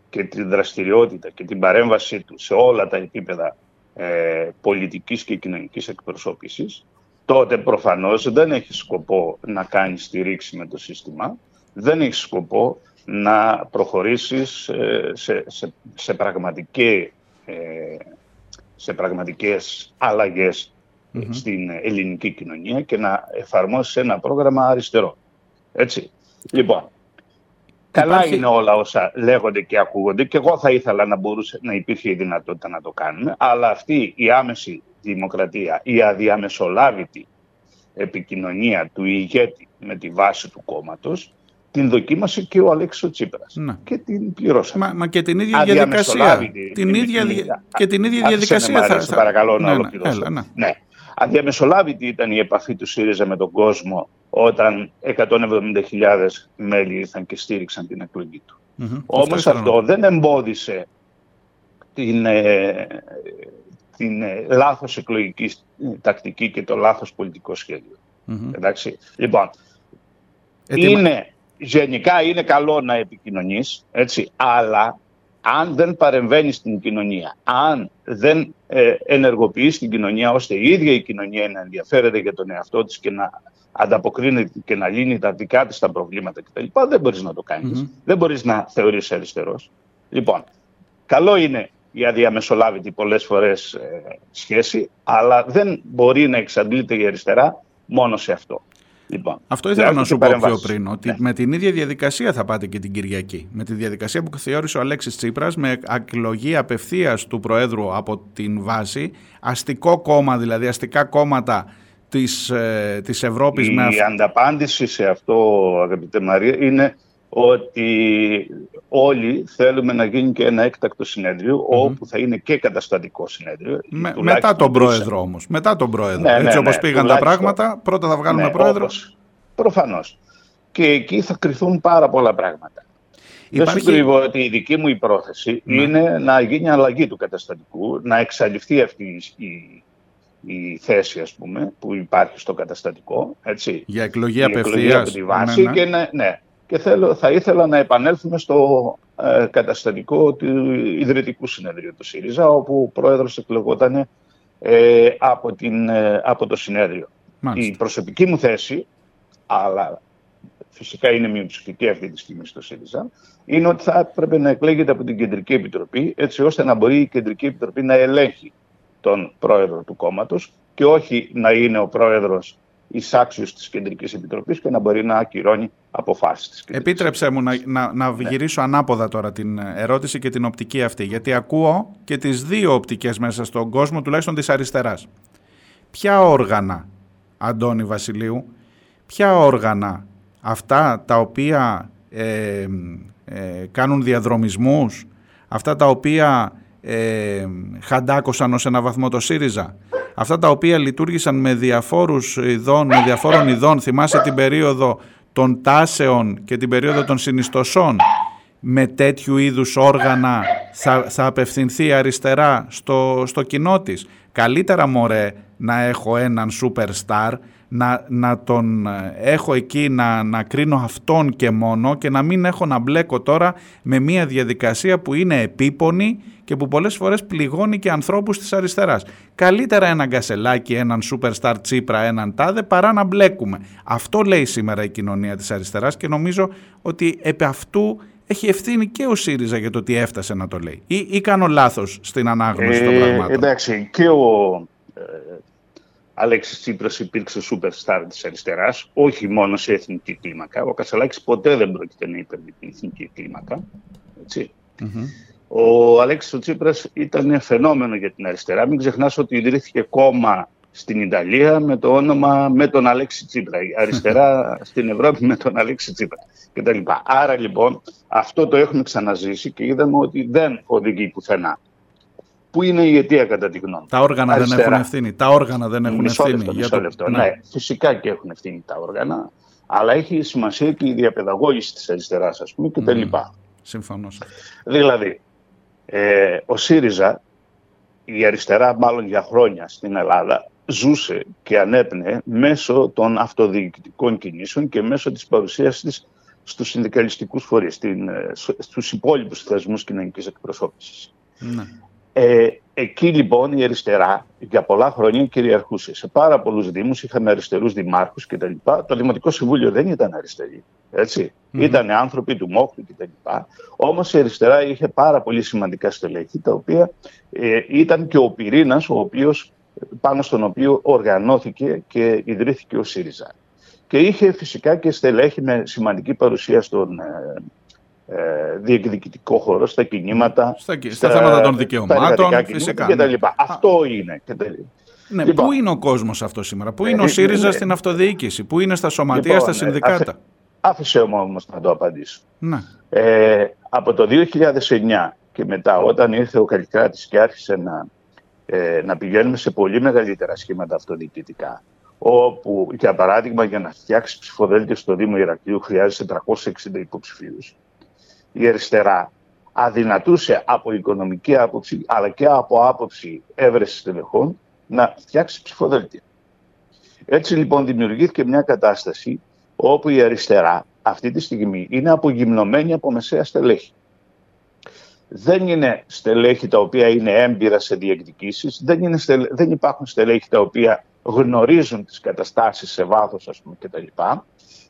και την δραστηριότητα και την παρέμβασή του σε όλα τα επίπεδα ε, πολιτικής και κοινωνικής εκπροσώπησης, τότε προφανώς δεν έχει σκοπό να κάνεις στηρίξη με το σύστημα, δεν έχει σκοπό να προχωρήσεις ε, σε, σε, σε, πραγματικές, ε, σε πραγματικές αλλαγές στην ελληνική κοινωνία και να εφαρμόσεις ένα πρόγραμμα αριστερό. Έτσι. Λοιπόν, καλά είναι όλα όσα λέγονται και ακούγονται και εγώ θα ήθελα να μπορούσε να υπήρχε η δυνατότητα να το κάνουμε, αλλά αυτή η άμεση δημοκρατία, η αδιαμεσολάβητη επικοινωνία του ηγέτη με τη βάση του κόμματος, την δοκίμασε και ο Αλέξης Τσίπρας ναι. και την πληρώσαμε. Μα, μα και την ίδια διαδικασία. Την ίδια, και την ίδια διαδικασία θα... θα... παρακαλώ να ναι, ναι ολοκληρώσω. Ναι, ναι. Αδιαμεσολάβητη ήταν η επαφή του ΣΥΡΙΖΑ με τον κόσμο όταν 170.000 μέλη ήρθαν και στήριξαν την εκλογή του. Mm-hmm. Όμως αυτό, δεν εμπόδισε την, ε, την ε, λάθος εκλογική τακτική και το λάθος πολιτικό σχέδιο. Εντάξει. Λοιπόν, είναι, γενικά είναι καλό να επικοινωνείς, έτσι, αλλά αν δεν παρεμβαίνεις στην κοινωνία, αν δεν ε, ενεργοποιείς την κοινωνία ώστε η ίδια η κοινωνία να ενδιαφέρεται για τον εαυτό της και να ανταποκρίνεται και να λύνει τα δικά της τα προβλήματα κτλ. Δεν μπορείς να το κάνεις. Δεν μπορείς να θεωρείς αριστερός. Λοιπόν, καλό είναι η αδιαμεσολάβητη πολλές φορές ε, σχέση, αλλά δεν μπορεί να εξαντλείται η αριστερά μόνο σε αυτό. Λοιπόν, Αυτό ήθελα να σου πω πιο πριν, ότι ναι. με την ίδια διαδικασία θα πάτε και την Κυριακή. Με τη διαδικασία που θεώρησε ο Αλέξης Τσίπρας, με εκλογή απευθείας του Προέδρου από την βάση, αστικό κόμμα, δηλαδή αστικά κόμματα της, ε, της Ευρώπης η με Η ανταπάντηση σε αυτό, αγαπητέ Μαρία, είναι ότι όλοι θέλουμε να γίνει και ένα έκτακτο όπου θα είναι και καταστατικό συνέδριο. Με, μετά τον πρόεδρο όμως. Μετά τον πρόεδρο. Ναι, Έτσι ναι, όπως ναι, πήγαν τα πράγματα, πρώτα θα βγάλουμε ναι, πρόεδρο. προφανώς. Και εκεί θα κρυθούν πάρα πολλά πράγματα. Υπάρχει... Δεν σου κρύβω ότι η δική μου υπόθεση ναι. είναι να γίνει αλλαγή του καταστατικού, να εξαλειφθεί αυτή η, η θέση ας πούμε, που υπάρχει στο καταστατικό. Έτσι. Για εκλογή απευθείας. από τη βάση ναι, ναι. Και, ναι, ναι. Και θέλω, θα ήθελα να επανέλθουμε στο ε, καταστατικό του Ιδρυτικού Συνέδριου του ΣΥΡΙΖΑ, όπου ο πρόεδρος εκλεγόταν ε, από, την, ε, από το συνέδριο. Η προσωπική μου θέση, αλλά φυσικά είναι μειοψηφική αυτή τη στιγμή στο ΣΥΡΙΖΑ, είναι ότι θα έπρεπε να εκλέγεται από την Κεντρική Επιτροπή, έτσι ώστε να μπορεί η Κεντρική Επιτροπή να ελέγχει τον πρόεδρο του κόμματος και όχι να είναι ο πρόεδρος εισάξιος της Κεντρικής Επιτροπής και να μπορεί να ακυρώνει αποφάσεις της. Επίτρεψέ μου να, να, να ναι. γυρίσω ανάποδα τώρα την ερώτηση και την οπτική αυτή, γιατί ακούω και τις δύο οπτικές μέσα στον κόσμο, τουλάχιστον της αριστεράς. Ποια όργανα, Αντώνη Βασιλείου, ποια όργανα αυτά τα οποία ε, ε, κάνουν διαδρομισμούς, αυτά τα οποία ε, χαντάκωσαν ως ένα βαθμό το ΣΥΡΙΖΑ, αυτά τα οποία λειτουργήσαν με διαφόρους ειδών, με διαφόρων ειδών, θυμάσαι την περίοδο των τάσεων και την περίοδο των συνιστοσών, με τέτοιου είδους όργανα θα, θα απευθυνθεί αριστερά στο, στο κοινό της. Καλύτερα μωρέ να έχω έναν σούπερ στάρ να, να τον ε, έχω εκεί να, να κρίνω αυτόν και μόνο και να μην έχω να μπλέκω τώρα με μια διαδικασία που είναι επίπονη και που πολλές φορές πληγώνει και ανθρώπους της αριστεράς. Καλύτερα έναν Γκασελάκη, έναν Superstar Τσίπρα, έναν Τάδε παρά να μπλέκουμε. Αυτό λέει σήμερα η κοινωνία της αριστεράς και νομίζω ότι επί αυτού έχει ευθύνη και ο ΣΥΡΙΖΑ για το ότι έφτασε να το λέει. Ή, ή κάνω λάθος στην ανάγνωση των ε, πραγμάτων; Εντάξει, και ο ε, Αλέξης Τσίπρας υπήρξε σούπερ στάρ της αριστεράς, όχι μόνο σε εθνική κλίμακα. Ο Κασαλάκης ποτέ δεν πρόκειται να υπερβεί την εθνική κλίμακα. Ο Αλέξης ο Τσίπρας ήταν φαινόμενο για την αριστερά. Μην ξεχνάς ότι ιδρύθηκε κόμμα στην Ιταλία με το όνομα με τον Αλέξη Τσίπρα. Αριστερά στην Ευρώπη με τον Αλέξη Τσίπρα κτλ. Άρα λοιπόν αυτό το έχουμε ξαναζήσει και είδαμε ότι δεν οδηγεί πουθενά. Πού είναι η αιτία κατά τη γνώμη Τα όργανα δεν έχουν ευθύνη. Τα όργανα δεν έχουν μισό ευθύνη. Λεπτό, μισό λεπτό. Ναι. ναι. φυσικά και έχουν ευθύνη τα όργανα, αλλά έχει σημασία και η διαπαιδαγώγηση της αριστεράς, ας πούμε, κτλ. Mm. Συμφωνώ. Δηλαδή, ε, ο ΣΥΡΙΖΑ, η αριστερά μάλλον για χρόνια στην Ελλάδα, ζούσε και ανέπνεε μέσω των αυτοδιοικητικών κινήσεων και μέσω της παρουσίας της στους συνδικαλιστικούς φορείς, στην, ε, στους υπόλοιπους θεσμούς κοινωνικής εκπροσώπησης. Ναι. Ε, εκεί λοιπόν η αριστερά για πολλά χρόνια κυριαρχούσε. Σε πάρα πολλούς Δήμους είχαμε αριστερούς δημάρχους κτλ. Το Δημοτικό Συμβούλιο δεν ήταν αριστερή. Ήταν άνθρωποι του Μόχλου κτλ. Όμως η αριστερά είχε πάρα πολύ σημαντικά στελέχη, τα οποία ε, ήταν και ο πυρήνας πάνω στον οποίο οργανώθηκε και ιδρύθηκε ο ΣΥΡΙΖΑ. Και είχε φυσικά και στελέχη με σημαντική παρουσία στον, ε, ε, διεκδικητικό χώρο, στα κινήματα, στα, στα, θέματα των δικαιωμάτων, φυσικά. Και τα λοιπά. Αυτό είναι. Και τα ναι, λοιπόν, πού είναι ο κόσμος αυτό σήμερα, πού είναι ο ε, ΣΥΡΙΖΑ στην αυτοδιοίκηση, πού είναι στα σωματεία, λοιπόν, στα συνδικάτα; άφησε όμως να το απαντήσω. Ναι. Ε, από το 2009 και μετά, όταν ήρθε ο Καλλικράτης και άρχισε να, ε, να πηγαίνουμε σε πολύ μεγαλύτερα σχήματα αυτοδιοικητικά, όπου, για παράδειγμα, για να φτιάξει ψηφοδέλτιο στο Δήμο Ηρακλείου χρειάζεται 360 υποψηφίους η αριστερά αδυνατούσε από οικονομική άποψη αλλά και από άποψη έβρεση τελεχών να φτιάξει ψηφοδέλτια. Έτσι λοιπόν δημιουργήθηκε μια κατάσταση όπου η αριστερά αυτή τη στιγμή είναι απογυμνωμένη από μεσαία στελέχη. Δεν είναι στελέχη τα οποία είναι έμπειρα σε διεκδικήσεις, δεν, είναι δεν υπάρχουν στελέχη τα οποία γνωρίζουν τις καταστάσεις σε βάθος ας πούμε κτλ.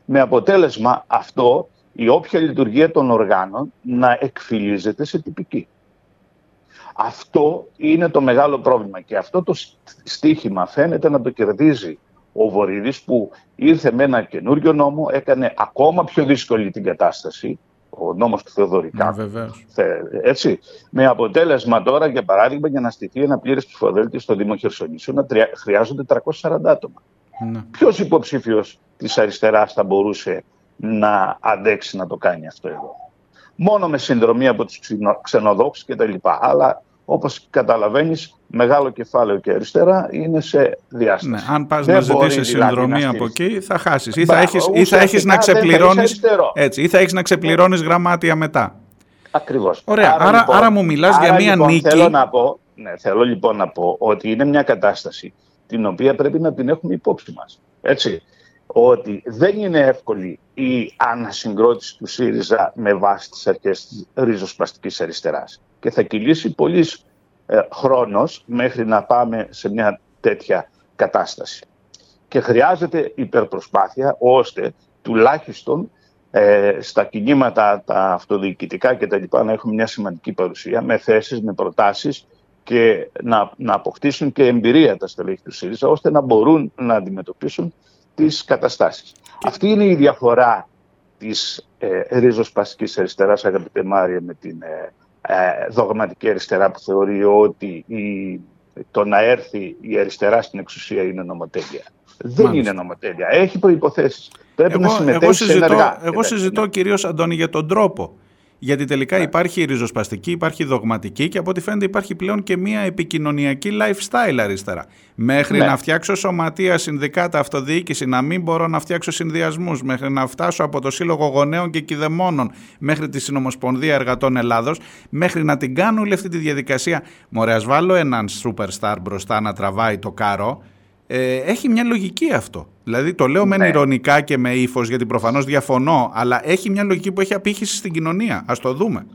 Με αποτέλεσμα αυτό η όποια λειτουργία των οργάνων να εκφυλίζεται σε τυπική. Αυτό είναι το μεγάλο πρόβλημα και αυτό το στίχημα φαίνεται να το κερδίζει ο Βορύδης που ήρθε με ένα καινούριο νόμο, έκανε ακόμα πιο δύσκολη την κατάσταση, ο νόμος του Θεοδωρικά. έτσι, με αποτέλεσμα τώρα, για παράδειγμα, για να στηθεί ένα πλήρες ψηφοδέλτιο στο Δήμο Χερσονήσου, να χρειάζονται 340 άτομα. Ναι. Ποιος υποψήφιος της αριστεράς θα μπορούσε να αντέξει να το κάνει αυτό εδώ. Μόνο με συνδρομή από τους ξενοδόξους και τα λοιπά. Αλλά όπως καταλαβαίνεις, μεγάλο κεφάλαιο και αριστερά είναι σε διάσταση. Ναι, αν πας να ζητήσεις δηλαδή συνδρομή από εκεί θα χάσεις. Ή θα έχεις, ή θα έχεις να ξεπληρώνεις, έτσι, ή θα έχεις να ξεπληρώνεις γραμμάτια μετά. Ακριβώς. Ωραία, άρα, άρα, λοιπόν, άρα μου μιλάς για μία λοιπόν, νίκη. Θέλω, να πω, ναι, θέλω λοιπόν να πω ότι είναι μια κατάσταση την οποία πρέπει να την έχουμε υπόψη μας. Έτσι ότι δεν είναι εύκολη η ανασυγκρότηση του ΣΥΡΙΖΑ με βάση τις αρχές της ριζοσπαστικής αριστεράς. Και θα κυλήσει πολύς ε, χρόνος μέχρι να πάμε σε μια τέτοια κατάσταση. Και χρειάζεται υπερπροσπάθεια ώστε τουλάχιστον ε, στα κινήματα τα αυτοδιοικητικά και τα λοιπά να έχουμε μια σημαντική παρουσία με θέσεις, με προτάσεις και να, να αποκτήσουν και εμπειρία τα στελέχη του ΣΥΡΙΖΑ ώστε να μπορούν να αντιμετωπίσουν τις καταστάσεις. Αυτή είναι η διαφορά της ε, ριζοσπαστικής αριστεράς, αγαπητέ Μάρια, με την ε, ε, δογματική αριστερά που θεωρεί ότι η, το να έρθει η αριστερά στην εξουσία είναι νομοτέλεια. Δεν είναι νομοτέλεια. Έχει προϋποθέσεις. Πρέπει εγώ, να συμμετέχεις εγώ συζητώ, ενεργά. Εγώ συζητώ κυρίως, Αντώνη, για τον τρόπο γιατί τελικά ναι. υπάρχει ριζοσπαστική, υπάρχει δογματική και από ό,τι φαίνεται υπάρχει πλέον και μια επικοινωνιακή lifestyle αριστερά. Μέχρι ναι. να φτιάξω σωματεία, συνδικάτα, αυτοδιοίκηση, να μην μπορώ να φτιάξω συνδυασμούς, μέχρι να φτάσω από το Σύλλογο Γονέων και Κιδεμόνων μέχρι τη Συνομοσπονδία Εργατών Ελλάδος, μέχρι να την κάνω όλη αυτή τη διαδικασία. Μωρέ, βάλω έναν superstar μπροστά να τραβάει το κάρο ε, έχει μια λογική αυτό. Δηλαδή το λέω μεν ναι. ηρωνικά και με ύφος, γιατί προφανώς διαφωνώ, αλλά έχει μια λογική που έχει απήχηση στην κοινωνία. Α το δούμε.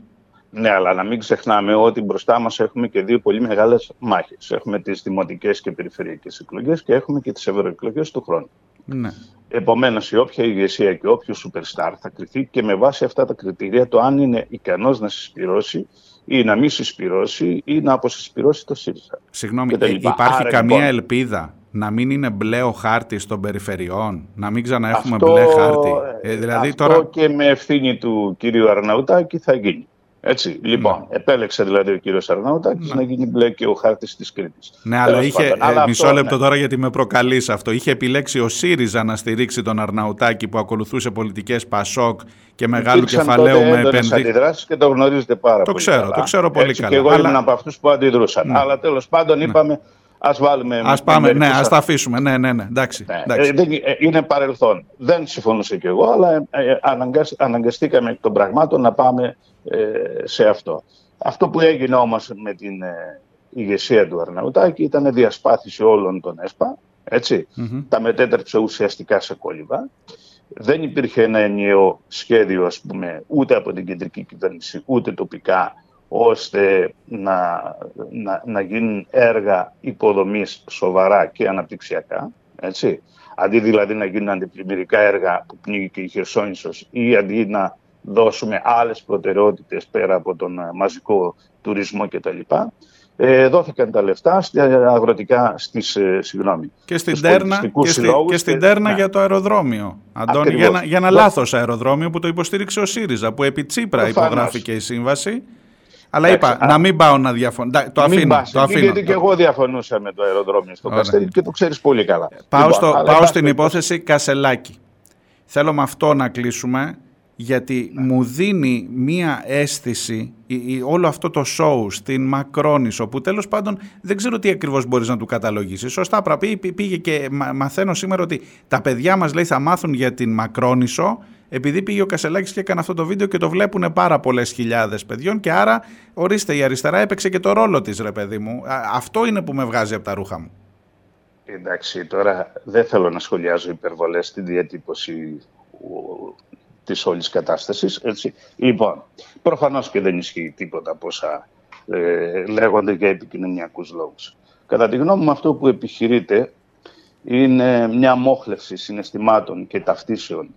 Ναι, αλλά να μην ξεχνάμε ότι μπροστά μας έχουμε και δύο πολύ μεγάλες μάχες. Έχουμε τις δημοτικές και περιφερειακές εκλογές και έχουμε και τις ευρωεκλογές του χρόνου. Ναι. Επομένως, η όποια ηγεσία και όποιος superstar θα κρυθεί και με βάση αυτά τα κριτήρια το αν είναι ικανός να συσπηρώσει ή να μην συσπηρώσει ή να αποσυσπηρώσει το ΣΥΡΙΖΑ. Συγγνώμη, ε, υπάρχει καμία λοιπόν, ελπίδα να μην είναι μπλε ο χάρτης των περιφερειών, να μην ξαναέχουμε αυτό, μπλε χάρτη. Ε, δηλαδή αυτό τώρα... και με ευθύνη του κυρίου Αρναουτάκη θα γίνει. Έτσι, λοιπόν, ναι. επέλεξε δηλαδή ο κύριος Αρναουτάκης ναι. να γίνει μπλε και ο χάρτης της Κρήτης. Ναι, αλλά είχε, ε, αλλά μισό αυτό, λεπτό ναι. τώρα γιατί με προκαλείς αυτό. Είχε επιλέξει ο ΣΥΡΙΖΑ να στηρίξει τον Αρναουτάκη που ακολουθούσε πολιτικές Πασόκ και μεγάλου κεφαλαίου με επενδύσεις. αντιδράσεις και το γνωρίζετε πάρα το πολύ ξέρω, καλά. Το ξέρω πολύ Έτσι, καλά. Και εγώ αλλά... ήμουν από αυτούς που αντιδρούσαν. Ναι. Αλλά τέλος πάντων ναι. είπαμε Ας βάλουμε... Ας πάμε, ναι, ας τα αφήσουμε. Ναι, ναι, ναι, εντάξει. Ναι, εντάξει. Ε, είναι παρελθόν. Δεν συμφωνούσα κι εγώ, αλλά ε, αναγκαστήκαμε εκ των πραγμάτων να πάμε ε, σε αυτό. Αυτό που έγινε όμως με την ηγεσία του Αρναουτάκη ήταν διασπάθηση όλων των ΕΣΠΑ, έτσι. Mm-hmm. Τα μετέτρεψε ουσιαστικά σε κόλληβα. Δεν υπήρχε ένα ενιαίο σχέδιο, ας πούμε, ούτε από την κεντρική κυβέρνηση, ούτε τοπικά, ώστε να, να, να γίνουν έργα υποδομής σοβαρά και αναπτυξιακά. Έτσι. Αντί δηλαδή να γίνουν αντιπλημμυρικά έργα που πνίγει και η Χερσόνησος ή αντί να δώσουμε άλλες προτεραιότητες πέρα από τον μαζικό τουρισμό κτλ. Ε, δόθηκαν τα λεφτά στα αγροτικά στις, ε, συγγνώμη, και στην Τέρνα, και, στη, και στην Τέρνα ναι. για το αεροδρόμιο. Αντώνη, για ένα, για ένα λάθος αεροδρόμιο που το υποστήριξε ο ΣΥΡΙΖΑ, που επί Τσίπρα υπογράφηκε η σύμβαση αλλά είπα να μην πάω να διαφωνήσω. Το αφήνω. Το αφήνω. Γιατί και εγώ διαφωνούσα με το αεροδρόμιο στο Καστέλι και το ξέρεις πολύ καλά. Πάω, λοιπόν, στο, πάω στην υπόθεση Κασελάκη. Θέλω με αυτό να κλείσουμε γιατί μου δίνει μία αίσθηση όλο αυτό το show στην Μακρόνισο που τέλος πάντων δεν ξέρω τι ακριβώς μπορείς να του καταλογίσεις. Σωστά πήγε και μαθαίνω σήμερα ότι τα παιδιά μας λέει θα μάθουν για την Μακρόνισο επειδή πήγε ο Κασελάκης και έκανε αυτό το βίντεο και το βλέπουν πάρα πολλές χιλιάδες παιδιών και άρα ορίστε η αριστερά έπαιξε και το ρόλο της ρε παιδί μου. Αυτό είναι που με βγάζει από τα ρούχα μου. Εντάξει, τώρα δεν θέλω να σχολιάζω υπερβολές στην διατύπωση της όλης κατάστασης. Έτσι. Λοιπόν, προφανώς και δεν ισχύει τίποτα από όσα ε, λέγονται για επικοινωνιακούς λόγους. Κατά τη γνώμη μου αυτό που επιχειρείται είναι μια μόχλευση συναισθημάτων και ταυτίσεων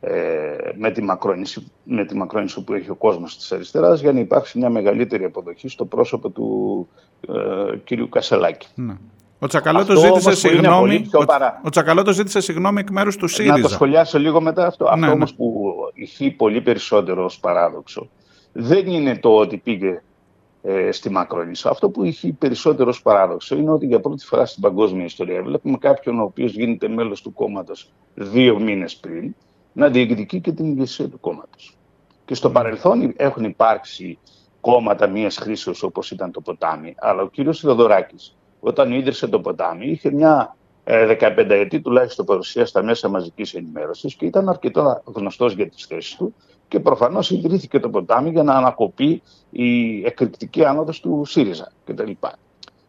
ε, με, τη μακρόνηση, με τη μακρόνηση που έχει ο κόσμος της αριστεράς για να υπάρξει μια μεγαλύτερη αποδοχή στο πρόσωπο του ε, κυρίου Κασελάκη. Ναι. Ο Τσακαλώτος ζήτησε συγγνώμη. Ο, ο ζήτησε συγγνώμη εκ μέρους του ΣΥΡΙΖΑ. Να το σχολιάσω λίγο μετά αυτό. Ναι, αυτό ναι. όμως που ηχεί πολύ περισσότερο ως παράδοξο δεν είναι το ότι πήγε ε, στη Μακρόνισσα. Αυτό που έχει περισσότερο παράδοξο είναι ότι για πρώτη φορά στην παγκόσμια ιστορία βλέπουμε κάποιον ο οποίος γίνεται μέλος του κόμματος δύο μήνες πριν να διεκδικεί και την ηγεσία του κόμματος. Και στο παρελθόν έχουν υπάρξει κόμματα μίας χρήσεως όπως ήταν το ποτάμι, αλλά ο κύριος Θεοδωράκης, όταν ίδρυσε το ποτάμι, είχε μια 15 ε, ετή τουλάχιστον παρουσία στα μέσα μαζικής ενημέρωσης και ήταν αρκετό γνωστός για τις θέσεις του και προφανώς ιδρύθηκε το ποτάμι για να ανακοπεί η εκρηκτική άνοδος του ΣΥΡΙΖΑ κτλ.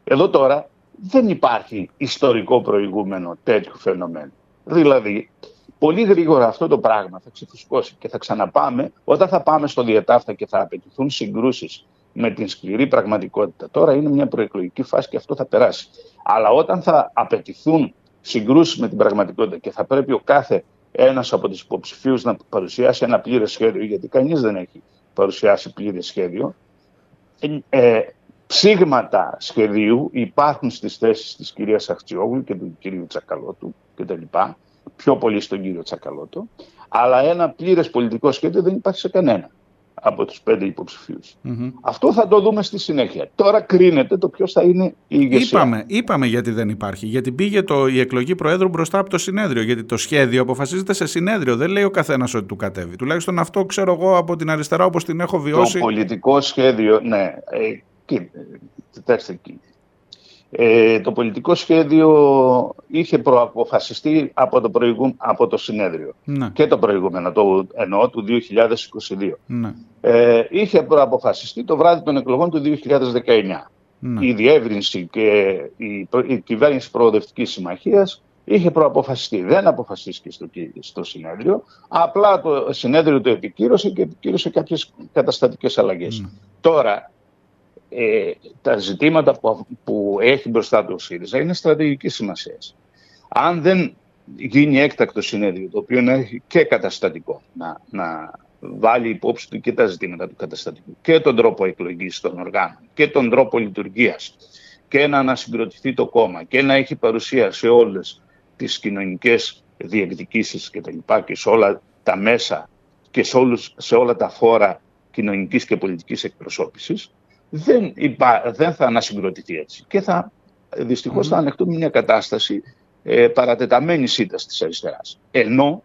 Εδώ τώρα δεν υπάρχει ιστορικό προηγούμενο τέτοιου φαινομένου. Δηλαδή, πολύ γρήγορα αυτό το πράγμα θα ξεφουσκώσει και θα ξαναπάμε όταν θα πάμε στο διετάφτα και θα απαιτηθούν συγκρούσεις με την σκληρή πραγματικότητα. Τώρα είναι μια προεκλογική φάση και αυτό θα περάσει. Αλλά όταν θα απαιτηθούν συγκρούσεις με την πραγματικότητα και θα πρέπει ο κάθε ένας από τους υποψηφίους να παρουσιάσει ένα πλήρες σχέδιο, γιατί κανείς δεν έχει παρουσιάσει πλήρες σχέδιο, ε, ε ψήγματα σχεδίου υπάρχουν στις θέσεις της κυρίας Αχτσιόγλου και του κυρίου Τσακαλώτου κτλ. Πιο πολύ στον κύριο Τσακαλώτο. Αλλά ένα πλήρες πολιτικό σχέδιο δεν υπάρχει σε κανένα από τους πέντε Αυτό θα το δούμε στη συνέχεια. Τώρα κρίνεται το ποιος θα είναι η ηγεσία. Είπαμε, είπαμε γιατί δεν υπάρχει. Γιατί πήγε το, η εκλογή Προέδρου μπροστά από το συνέδριο. Γιατί το σχέδιο αποφασίζεται σε συνέδριο. Δεν λέει ο καθένας ότι του κατέβει. Τουλάχιστον αυτό ξέρω εγώ από την αριστερά όπως την έχω βιώσει. Το πολιτικό σχέδιο, ναι. Ε, κοιτάξτε εκεί. Ε, το πολιτικό σχέδιο είχε προαποφασιστεί από το, προηγού, από το συνέδριο ναι. και το προηγούμενο, το εννοώ του 2022. Ναι. Ε, είχε προαποφασιστεί το βράδυ των εκλογών του 2019. Ναι. Η διεύρυνση και η, η κυβέρνηση προοδευτικής συμμαχίας είχε προαποφασιστεί. Δεν αποφασίστηκε στο, στο συνέδριο, απλά το συνέδριο το επικύρωσε και επικύρωσε κάποιες καταστατικές αλλαγές. Τώρα, ε, τα ζητήματα που, που έχει μπροστά του ο ΣΥΡΙΖΑ είναι στρατηγικής σημασίας. Αν δεν γίνει έκτακτο συνέδριο, το οποίο να έχει και καταστατικό, να, να βάλει υπόψη του και τα ζητήματα του καταστατικού και τον τρόπο εκλογής των οργάνων και τον τρόπο λειτουργίας και να ανασυγκροτηθεί το κόμμα και να έχει παρουσία σε όλες τις κοινωνικές διεκδικήσεις και τα λοιπά και σε όλα τα μέσα και σε, όλους, σε όλα τα φόρα κοινωνικής και πολιτικής εκπροσώπησης, δεν, υπά, δεν θα ανασυγκροτηθεί έτσι. Και θα, δυστυχώς θα ανεχτούμε μια κατάσταση ε, παρατεταμένη ήττα της αριστεράς. Ενώ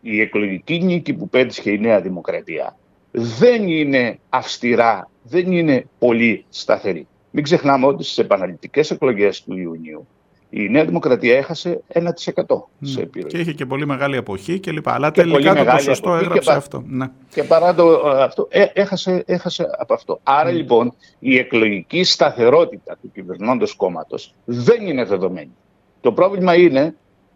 η εκλογική νίκη που πέτυχε η Νέα Δημοκρατία δεν είναι αυστηρά, δεν είναι πολύ σταθερή. Μην ξεχνάμε ότι στις επαναληπτικές εκλογές του Ιουνίου η Νέα Δημοκρατία έχασε 1% σε επιρροή. Και είχε και πολύ μεγάλη αποχή και λοιπά. Αλλά τελικά το ποσοστό έγραψε αυτό. Ναι. Και παρά το αυτό, ε, έχασε, έχασε από αυτό. Άρα λοιπόν η εκλογική σταθερότητα του κυβερνώντος κόμματος δεν είναι δεδομένη. Το πρόβλημα είναι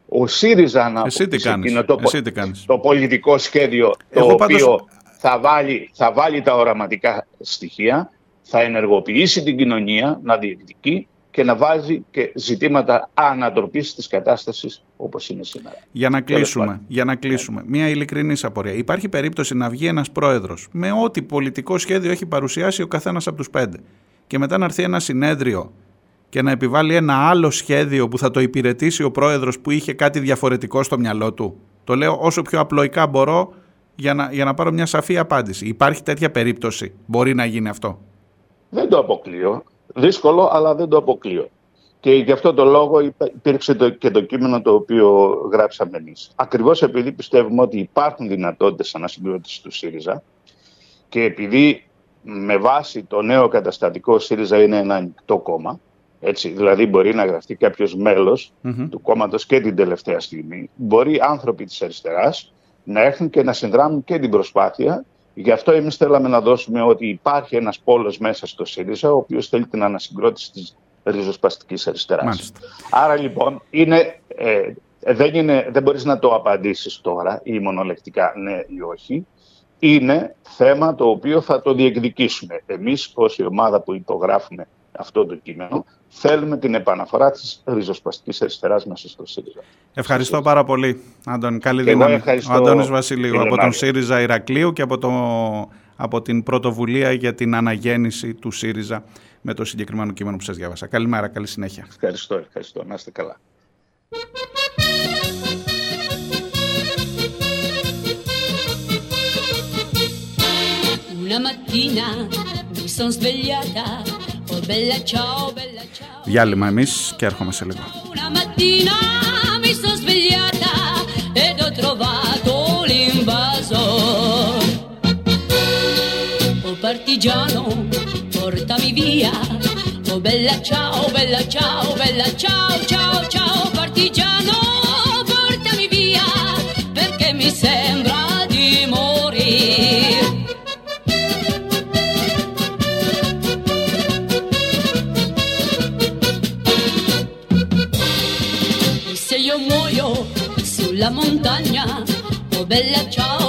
ο ΣΥΡΙΖΑ να Εσύ τι κάνεις. Το, Εσύ τι κάνεις. το πολιτικό σχέδιο το οποίο θα, βάλει, θα βάλει τα οραματικά στοιχεία, θα ενεργοποιήσει την κοινωνία να διεκδικεί και να βάζει και ζητήματα ανατροπής της κατάστασης όπως είναι σήμερα. Για να κλείσουμε, για να κλείσουμε. μια ειλικρινή απορία. Υπάρχει περίπτωση να βγει ένας πρόεδρος με ό,τι πολιτικό σχέδιο έχει παρουσιάσει ο καθένας από τους πέντε και μετά να έρθει ένα συνέδριο και να επιβάλλει ένα άλλο σχέδιο που θα το υπηρετήσει ο πρόεδρος που είχε κάτι διαφορετικό στο μυαλό του. Το λέω όσο πιο απλοϊκά μπορώ για να, για να πάρω μια σαφή απάντηση. Υπάρχει τέτοια περίπτωση; Μπορεί να γίνει αυτό; Δεν το αποκλείω δύσκολο, αλλά δεν το αποκλείω. Και γι' αυτό το λόγο υπήρξε το, και το κείμενο το οποίο γράψαμε εμείς. Ακριβώς επειδή πιστεύουμε ότι υπάρχουν δυνατότητες ανασυγκρότησης του ΣΥΡΙΖΑ και επειδή με βάση το νέο καταστατικό ΣΥΡΙΖΑ είναι ένα ανοιχτό κόμμα, έτσι, δηλαδή μπορεί να γραφτεί κάποιος του κόμματος και την τελευταία στιγμή. Μπορεί άνθρωποι της αριστεράς να έρθουν και να συνδράμουν και την προσπάθεια Γι' αυτό εμείς θέλαμε να δώσουμε ότι υπάρχει ένας πόλος μέσα στο ΣΥΡΙΖΑ, ο οποίος θέλει την ανασυγκρότηση της ριζοσπαστικής αριστεράς. Άρα λοιπόν είναι, ε, δεν, είναι, δεν μπορείς να το απαντήσεις τώρα ή μονολεκτικά ναι ή όχι. Είναι θέμα το οποίο θα το διεκδικήσουμε. Εμείς ως η ομάδα που υπογράφουμε αυτό το κείμενο θέλουμε την επαναφορά της ριζοσπαστικής αριστεράς μέσα στο ΣΥΡΙΖΑ. Ευχαριστώ πάρα πολύ, Άντων. Καλή δύναμη. Ο Αντώνης Βασιλείου από τον ΣΥΡΙΖΑ Ηρακλείου και από, το, από την πρωτοβουλία για την αναγέννηση του ΣΥΡΙΖΑ με το συγκεκριμένο κείμενο που σας διάβασα. Καλημέρα, καλή συνέχεια. Ευχαριστώ, ευχαριστώ. Να είστε καλά. Una mattina son svegliata, oh bella ciao, bella ciao. Διάλειμμα εμείς και έρχομαι σε λίγο. Una mattina mi son svegliata ed ho trovato l'invaso. Oh partigiano, portami via. Oh bella ciao, bella ciao, bella ciao, ciao, ciao bella ciao,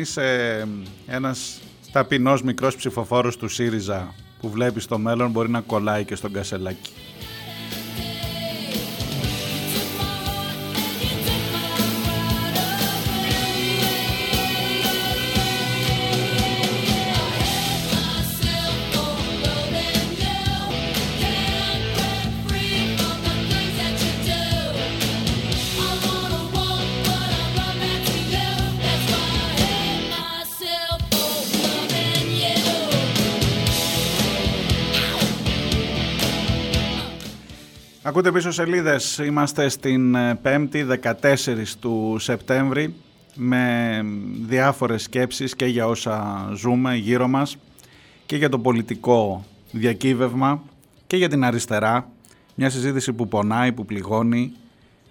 Αυτό εδώ αν είσαι ένας ταπεινός μικρός ψηφοφόρος του ΣΥΡΙΖΑ που βλέπεις στο μέλλον μπορεί να κολλάει και στον κασελάκι. Ακούτε πίσω σελίδες, είμαστε στην 5η 14 του Σεπτέμβρη με διάφορες σκέψεις και για όσα ζούμε γύρω μας και για το πολιτικό διακύβευμα και για την αριστερά. Μια συζήτηση που πονάει, που πληγώνει,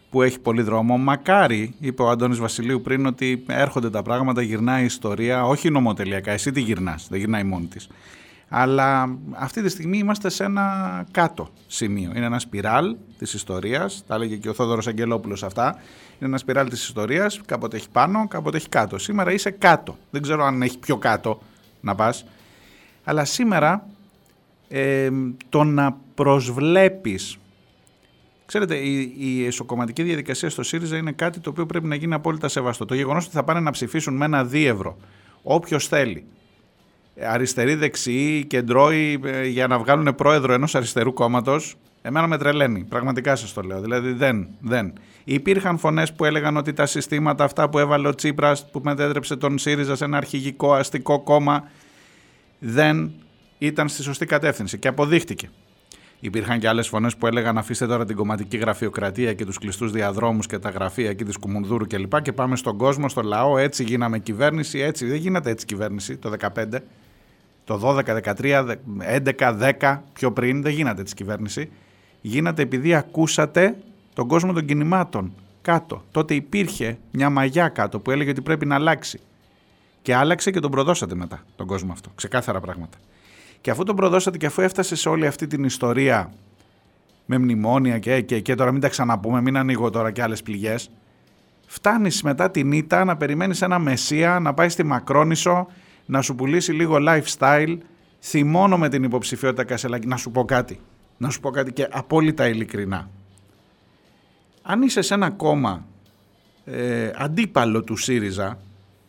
που έχει πολύ δρόμο. Μακάρι, είπε ο Αντώνης Βασιλείου πριν, ότι έρχονται τα πράγματα, γυρνάει η ιστορία, όχι νομοτελειακά, εσύ τι γυρνάς, δεν γυρνάει μόνη της. Αλλά αυτή τη στιγμή είμαστε σε ένα κάτω σημείο. Είναι ένα σπιράλ της ιστορίας, τα έλεγε και ο Θόδωρος Αγγελόπουλος αυτά. Είναι ένα σπιράλ της ιστορίας, κάποτε έχει πάνω, κάποτε έχει κάτω. Σήμερα είσαι κάτω. Δεν ξέρω αν έχει πιο κάτω να πας. Αλλά σήμερα ε, το να προσβλέπεις Ξέρετε, η, η εσωκομματική διαδικασία στο ΣΥΡΙΖΑ είναι κάτι το οποίο πρέπει να γίνει απόλυτα σεβαστό. Το γεγονός ότι θα πάνε να ψηφίσουν με ένα δίευρο όποιος θέλει, αριστεροί, δεξιοί, κεντρώοι, ε, για να βγάλουν πρόεδρο ενός αριστερού κόμματος, εμένα με τρελαίνει. Πραγματικά σας το λέω. Δηλαδή δεν, δεν. Υπήρχαν φωνές που έλεγαν ότι τα συστήματα αυτά που έβαλε ο Τσίπρας, που μετέτρεψε τον ΣΥΡΙΖΑ σε ένα αρχηγικό αστικό κόμμα, δεν ήταν στη σωστή κατεύθυνση και αποδείχτηκε. Υπήρχαν και άλλες φωνές που έλεγαν αφήστε τώρα την κομματική γραφειοκρατία και τους κλειστούς διαδρόμους και τα γραφεία εκεί της Κουμουνδούρου κλπ. Και, και πάμε στον κόσμο, στο λαό. Έτσι γίναμε κυβέρνηση. Έτσι δεν γίνεται έτσι κυβέρνηση το 2015. Το 12, 13, 11, 10 πιο πριν δεν γίνεται έτσι κυβέρνηση. γίνατε επειδή ακούσατε τον κόσμο των κινημάτων κάτω. Τότε υπήρχε μια μαγιά κάτω που έλεγε ότι πρέπει να αλλάξει. Και άλλαξε και τον προδώσατε μετά τον κόσμο αυτό. Ξεκάθαρα πράγματα. Και αφού τον προδώσατε και αφού έφτασε σε όλη αυτή την ιστορία με μνημόνια και, και, και τώρα μην τα ξαναπούμε, μην ανοίγω τώρα και άλλες πληγές, φτάνεις μετά την ήττα να περιμένεις ένα μεσία να πάει στη Μακρόνισο να σου πουλήσει λίγο lifestyle θυμώνω με την υποψηφιότητα Κασελάκη να σου πω κάτι. Να σου πω κάτι και απόλυτα ειλικρινά. Αν είσαι σε ένα κόμμα ε, αντίπαλο του ΣΥΡΙΖΑ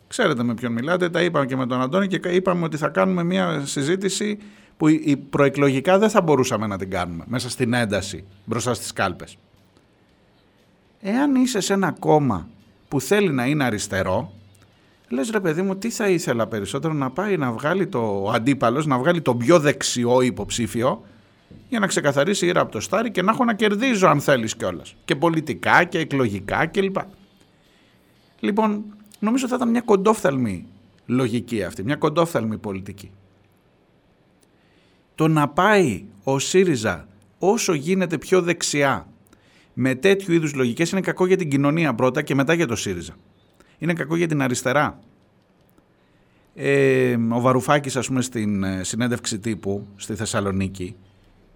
ξέρετε με ποιον μιλάτε τα είπαμε και με τον Αντώνη και είπαμε ότι θα κάνουμε μια συζήτηση που η προεκλογικά δεν θα μπορούσαμε να την κάνουμε μέσα στην ένταση μπροστά στις κάλπες. Εάν είσαι σε ένα κόμμα που θέλει να είναι αριστερό, λες ρε παιδί μου τι θα ήθελα περισσότερο να πάει να βγάλει το αντίπαλος, να βγάλει τον πιο δεξιό υποψήφιο για να ξεκαθαρίσει ήρα από το στάρι και να έχω να κερδίζω αν θέλεις κιόλας. Και πολιτικά και εκλογικά κλπ. Λοιπόν, νομίζω θα ήταν μια κοντόφθαλμη λογική αυτή, μια κοντόφθαλμη πολιτική. Το να πάει ο ΣΥΡΙΖΑ όσο γίνεται πιο δεξιά με τέτοιου είδους λογικές είναι κακό για την κοινωνία πρώτα και μετά για το ΣΥΡΙΖΑ. Είναι κακό για την αριστερά. Ε, ο Βαρουφάκης ας πούμε στην ε, συνέντευξη τύπου στη Θεσσαλονίκη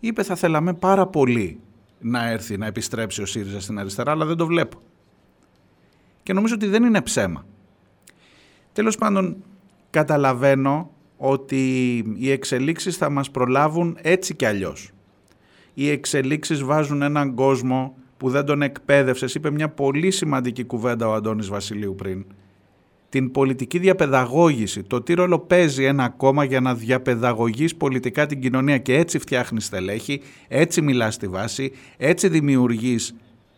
είπε θα θέλαμε πάρα πολύ να έρθει να επιστρέψει ο ΣΥΡΙΖΑ στην αριστερά αλλά δεν το βλέπω. Και νομίζω ότι δεν είναι ψέμα. Τέλος πάντων καταλαβαίνω ότι οι εξελίξεις θα μας προλάβουν έτσι κι αλλιώς. Οι εξελίξεις βάζουν έναν κόσμο που δεν τον εκπαίδευσες, είπε μια πολύ σημαντική κουβέντα ο Αντώνης Βασιλείου πριν. Την πολιτική διαπαιδαγώγηση, το τι ρόλο παίζει ένα κόμμα για να διαπαιδαγωγείς πολιτικά την κοινωνία και έτσι φτιάχνεις στελέχη, έτσι μιλάς στη βάση, έτσι δημιουργείς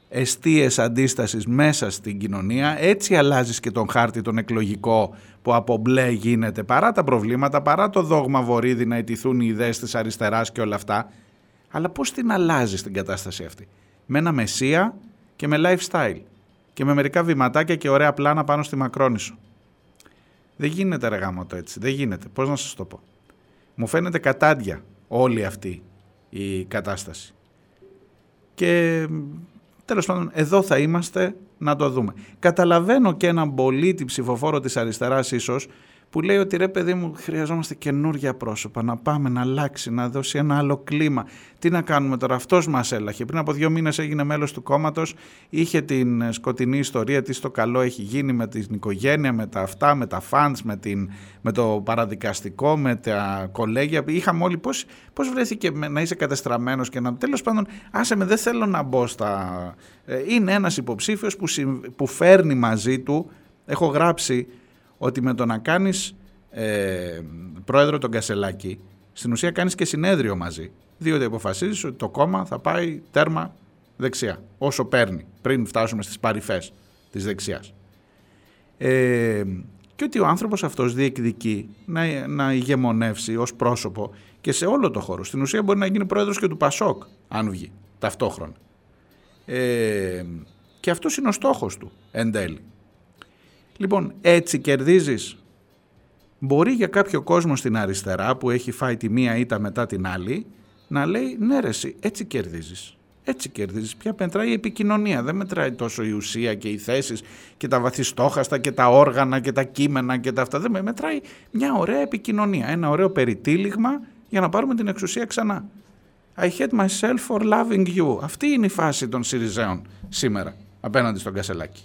εστίες αντίστασης μέσα στην κοινωνία, έτσι αλλάζεις και τον χάρτη τον εκλογικό που από μπλε γίνεται παρά τα προβλήματα, παρά το δόγμα βορύδι να ετηθούν οι ιδέες της αριστεράς και όλα αυτά, αλλά πώς την αλλάζεις την κατάσταση αυτή; Με ένα μεσία και με lifestyle και με μερικά βηματάκια και ωραία πλάνα πάνω στη Μακρόνισο. Δεν γίνεται ρε γάμο το έτσι, δεν γίνεται. Πώς να σας το πω. Μου φαίνεται κατάντια όλη αυτή η κατάσταση. Και τέλος πάντων εδώ θα είμαστε να το δούμε. Καταλαβαίνω και έναν πολίτη ψηφοφόρο της αριστεράς ίσως που λέει ότι ρε παιδί μου χρειαζόμαστε καινούργια πρόσωπα, να πάμε να αλλάξει, να δώσει ένα άλλο κλίμα. Τι να κάνουμε τώρα, αυτός μας έλαχε. Πριν από δύο μήνες έγινε μέλος του κόμματος, είχε την σκοτεινή ιστορία, τι στο καλό έχει γίνει με την οικογένεια, με τα αυτά, με τα φαντς, με, με το παραδικαστικό, με τα κολέγια. Είχαμε όλοι πώς, πώς βρέθηκε να είσαι κατεστραμμένος και να... Τέλος πάντων, άσε με, δεν θέλω να μπω στα... Ε, είναι ένας υποψήφιος που, που φέρνει μαζί του, έχω γράψει ότι με το να κάνεις ε, πρόεδρο τον Κασελάκη, στην ουσία κάνεις και συνέδριο μαζί. Διότι αποφασίζεις ότι το κόμμα θα πάει τέρμα δεξιά, όσο παίρνει, πριν φτάσουμε στις παρυφές της δεξιάς. Ε, και ότι ο άνθρωπος αυτός διεκδικεί να, να ηγεμονεύσει ως πρόσωπο και σε όλο το χώρο. Στην ουσία μπορεί να γίνει πρόεδρος και του Πασόκ, αν βγει, ταυτόχρονα. Ε, και αυτός είναι ο στόχος του, εν τέλει. Λοιπόν, έτσι κερδίζεις. Μπορεί για κάποιο κόσμο στην αριστερά που έχει φάει τη μία ήττα μετά την άλλη να λέει ναι ρε εσύ, έτσι κερδίζεις. Έτσι κερδίζεις. Πια μετράει η επικοινωνία. Δεν μετράει τόσο η ουσία και οι θέσεις και τα βαθιστόχαστα και τα όργανα και τα κείμενα και τα αυτά. Δεν μετράει μια ωραία επικοινωνία. Ένα ωραίο περιτύλιγμα για να πάρουμε την εξουσία ξανά. I hate myself for loving you. Αυτή είναι η φάση των Σιριζέων σήμερα απέναντι στον Κασελάκη.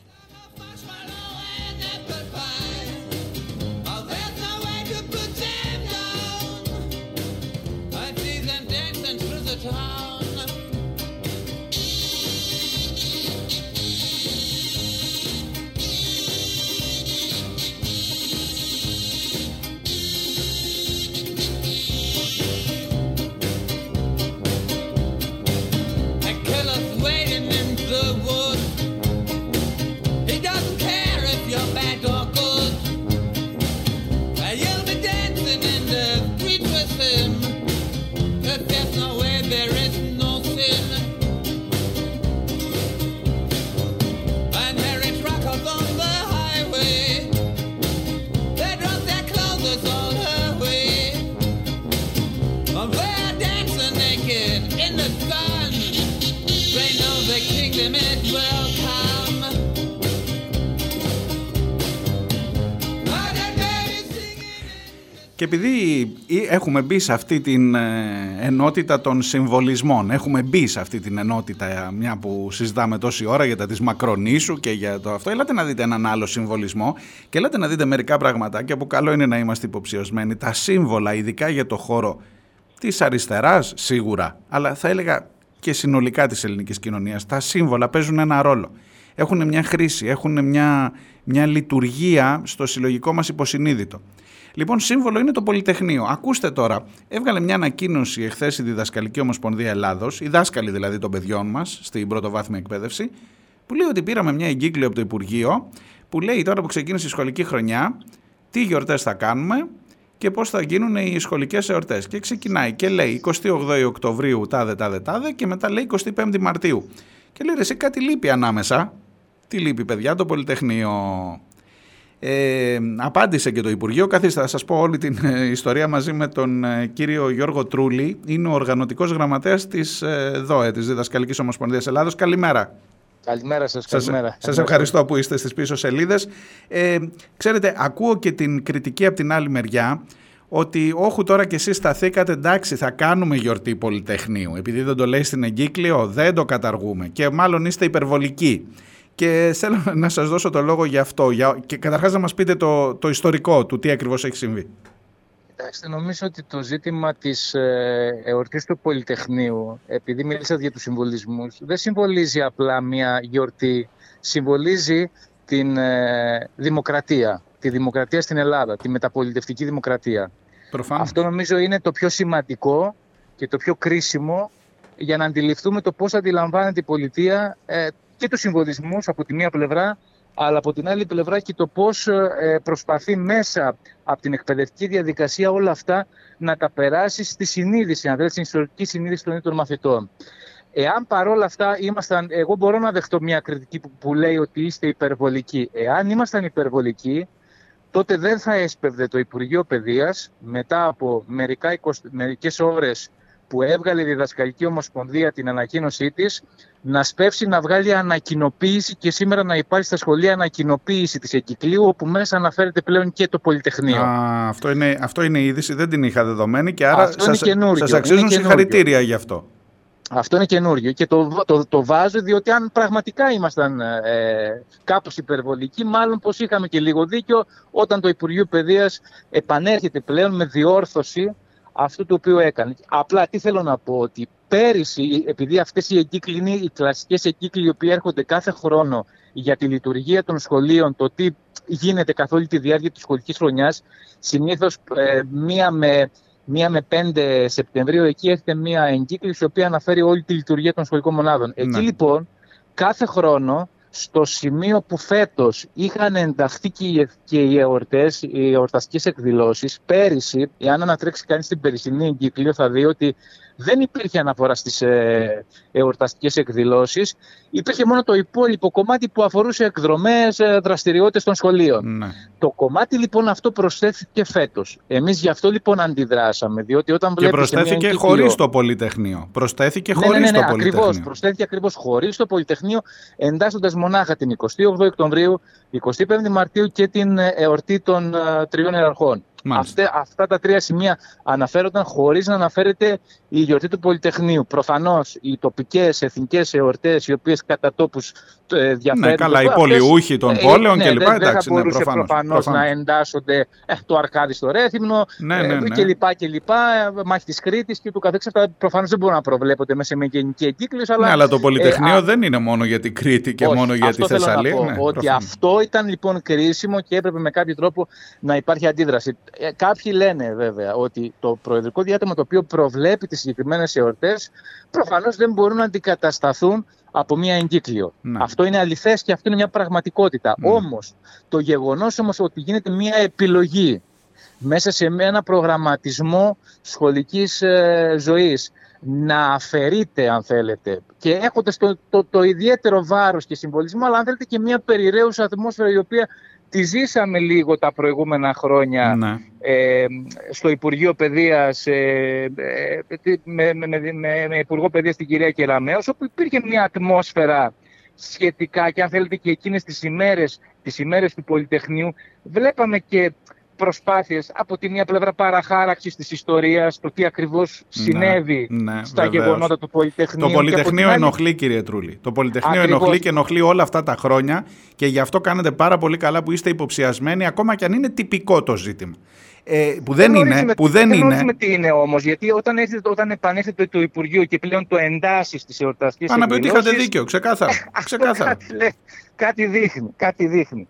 Έχουμε μπει σε αυτή την ε, ενότητα των συμβολισμών, έχουμε μπει σε αυτή την ενότητα μια που συζητάμε τόση ώρα για τα της Μακρονήσου και για το αυτό, έλατε να δείτε έναν άλλο συμβολισμό και έλατε να δείτε μερικά πραγματάκια που καλό είναι να είμαστε υποψιωσμένοι. Τα σύμβολα, ειδικά για το χώρο της αριστεράς σίγουρα, αλλά θα έλεγα και συνολικά της ελληνικής κοινωνίας, τα σύμβολα παίζουν ένα ρόλο. Έχουν μια χρήση, έχουν μια, μια λειτουργία στο συλλογικό μας υποσυνείδητο. Λοιπόν, σύμβολο είναι το Πολυτεχνείο. Ακούστε τώρα, έβγαλε μια ανακοίνωση εχθές η Διδασκαλική Ομοσπονδία Ελλάδος, οι δάσκαλοι δηλαδή των παιδιών μας στην πρωτοβάθμια εκπαίδευση, που λέει ότι πήραμε μια εγκύκλιο από το Υπουργείο, που λέει τώρα που ξεκίνησε η σχολική χρονιά, τι γιορτές θα κάνουμε και πώς θα γίνουν οι σχολικές εορτές. Και ξεκινάει και λέει 28 Οκτωβρίου τάδε τάδε τάδε και μετά λέει 25 Μαρτίου. Και λέει εσύ κάτι λείπει ανάμεσα. Τι λείπει παιδιά το Πολυτεχνείο. Ε, απάντησε και το Υπουργείο. Καθίστε, θα σας πω όλη την ε, ιστορία μαζί με τον ε, κύριο Γιώργο Τρούλη. Είναι ο οργανωτικός γραμματέας της ε, ΔΟΕ, της Διδασκαλικής Ομοσπονδίας Ελλάδος. Καλημέρα. Καλημέρα σας, καλημέρα. Σας, σας ευχαριστώ που είστε στις πίσω σελίδες. Ε, ξέρετε, ακούω και την κριτική από την άλλη μεριά ότι όχου τώρα και εσείς σταθήκατε εντάξει θα κάνουμε γιορτή Πολυτεχνείου επειδή δεν το λέει στην εγκύκλιο δεν το καταργούμε και μάλλον είστε υπερβολικοί. Και θέλω να σας δώσω το λόγο για αυτό. Για... Και καταρχάς να μας πείτε το, το ιστορικό του τι ακριβώς έχει συμβεί. Κοιτάξτε, νομίζω ότι το ζήτημα της ε, εορτής του Πολυτεχνείου, επειδή μίλησατε για τους συμβολισμούς, δεν συμβολίζει απλά μια γιορτή, συμβολίζει την ε, δημοκρατία, τη δημοκρατία στην Ελλάδα, τη μεταπολιτευτική δημοκρατία. Προφανώς. Αυτό νομίζω είναι το πιο σημαντικό και το πιο κρίσιμο για να αντιληφθούμε το πώς αντιλαμβάνεται η πολιτεία ε, και τους συμβολισμούς από τη μία πλευρά, αλλά από την άλλη πλευρά και το πώς ε, προσπαθεί μέσα από την εκπαιδευτική διαδικασία όλα αυτά να τα περάσει στη συνείδηση, αν θέλετε, στην ιστορική συνείδηση των ίδιων μαθητών. Εάν παρόλα αυτά ήμασταν, εγώ μπορώ να δεχτώ μια κριτική που, που λέει ότι είστε υπερβολικοί. Εάν ήμασταν υπερβολικοί, τότε δεν θα έσπευδε το Υπουργείο Παιδείας μετά από μερικά, μερικές ώρες που έβγαλε η Διδασκαλική Ομοσπονδία την ανακοίνωσή της να σπεύσει να βγάλει ανακοινοποίηση και σήμερα να υπάρχει στα σχολεία ανακοινοποίηση της Εκυκλίου όπου μέσα αναφέρεται πλέον και το Πολυτεχνείο. Α, αυτό, είναι, αυτό είναι η είδηση, δεν την είχα δεδομένη και άρα αυτό σας, σας αξίζουν συγχαρητήρια γι' αυτό. Αυτό είναι καινούριο και το, το, το βάζω διότι αν πραγματικά ήμασταν ε, κάπως υπερβολικοί, μάλλον πως είχαμε και λίγο δίκιο όταν το Υπουργείο Παιδείας επανέρχεται πλέον με διόρθωση αυτό το οποίο έκανε. Απλά τι θέλω να πω, ότι πέρυσι, επειδή αυτές οι εγκύκλοι είναι οι κλασικές εγκύκλοι οι οποίοι έρχονται κάθε χρόνο για τη λειτουργία των σχολείων, το τι γίνεται καθ' όλη τη διάρκεια της σχολικής χρονιάς, συνήθως ε, μία με μία με 5 Σεπτεμβρίου, εκεί έρχεται μία εγκύκληση η οποία αναφέρει όλη τη λειτουργία των σχολικών μονάδων. Εκεί ναι. λοιπόν κάθε χρόνο στο σημείο που φέτος είχαν ενταχθεί και οι εορτές, οι εορταστικές εκδηλώσεις, πέρυσι, εάν ανατρέξει κανείς την περσινή εγκύκλιο θα δει ότι δεν υπήρχε αναφορά στις ε, εορταστικές εκδηλώσεις. Υπήρχε μόνο το υπόλοιπο κομμάτι που αφορούσε εκδρομές, ε, δραστηριότητες των σχολείων. Ναι. Το κομμάτι λοιπόν αυτό προσθέθηκε φέτος. Εμείς γι' αυτό λοιπόν αντιδράσαμε. Διότι όταν και προσθέθηκε χωρίς το Πολυτεχνείο. Προσθέθηκε ναι, χωρίς ναι, ναι, ναι, το Πολυτεχνείο. Ακριβώς, προσθέθηκε ακριβώς χωρίς το Πολυτεχνείο, εντάσσοντας μονάχα την 28 Οκτωβρίου, 25 Μαρτίου και την ε, εορτή των τριών εραρχών. Αυτά, αυτά τα τρία σημεία αναφέρονταν χωρίς να αναφέρεται η γιορτή του Πολυτεχνείου. Προφανώς οι τοπικές εθνικές εορτές, οι οποίες κατά τόπους ε, διαφέρουν. Ναι, καλά, οι πολιούχοι των ε, πόλεων ναι, κλπ. Δεν, δεν θα ναι, μπορούσε ναι, προφανώς να εντάσσονται ε, το Αρκάδι στο Ρέθυμνο ναι, ναι, ναι. κλπ. κλπ. Μάχη της Κρήτης και του καθεξής. Αυτά προφανώς δεν μπορούν να προβλέπονται μέσα σε μια γενική εγκύκλωση. Αλλά, ναι, αλλά το Πολυτεχνείο ε, δεν είναι μόνο για την Κρήτη και όχι, μόνο για τη Θεσσαλία. Θέλω να πω, ότι αυτό ήταν λοιπόν κρίσιμο και έπρεπε με κάποιο τρόπο να υπάρχει αντίδραση. Ε, κάποιοι λένε βέβαια ότι το προεδρικό διάτομο το οποίο προβλέπει τις συγκεκριμένες εορτές προφανώς δεν μπορούν να αντικατασταθούν από μια εγκύκλιο. Ναι. Αυτό είναι αληθές και αυτό είναι μια πραγματικότητα. Ναι. Όμως, το γεγονός όμως ότι γίνεται μια επιλογή μέσα σε ένα προγραμματισμό σχολικής ε, ζωής να αφαιρείται αν θέλετε και έχοντας το, το, το, ιδιαίτερο βάρος και συμβολισμό αλλά αν θέλετε και μια περιραίουσα ατμόσφαιρα η οποία τη ζήσαμε λίγο τα προηγούμενα χρόνια ναι. ε, στο Υπουργείο Παιδείας ε, με, με, με, με, Υπουργό Παιδείας την κυρία Κεραμέως όπου υπήρχε μια ατμόσφαιρα σχετικά και αν θέλετε και εκείνες τις ημέρες, τις ημέρες του Πολυτεχνείου βλέπαμε και προσπάθειες από τη μία πλευρά παραχάραξης της ιστορίας, το τι ακριβώς ναι, συνέβη ναι, στα γεγονότα του Πολυτεχνείου. Το Πολυτεχνείο ενοχλεί κύριε Τρούλη. Το Πολυτεχνείο ακριβώς. ενοχλεί και ενοχλεί όλα αυτά τα χρόνια και γι' αυτό κάνετε πάρα πολύ καλά που είστε υποψιασμένοι ακόμα και αν είναι τυπικό το ζήτημα. Ε, που δεν, δεν είναι. Που δεν, δεν είναι. τι είναι όμως, γιατί όταν, έρθετε, όταν επανέρχεται το Υπουργείο και πλέον το εντάσσει στι εορταστικέ Πάνε να πει ότι είχατε δίκιο, ξεκάθαρα. ξεκάθαρα. κάτι, κάτι δείχνει. Κάτι δείχνει.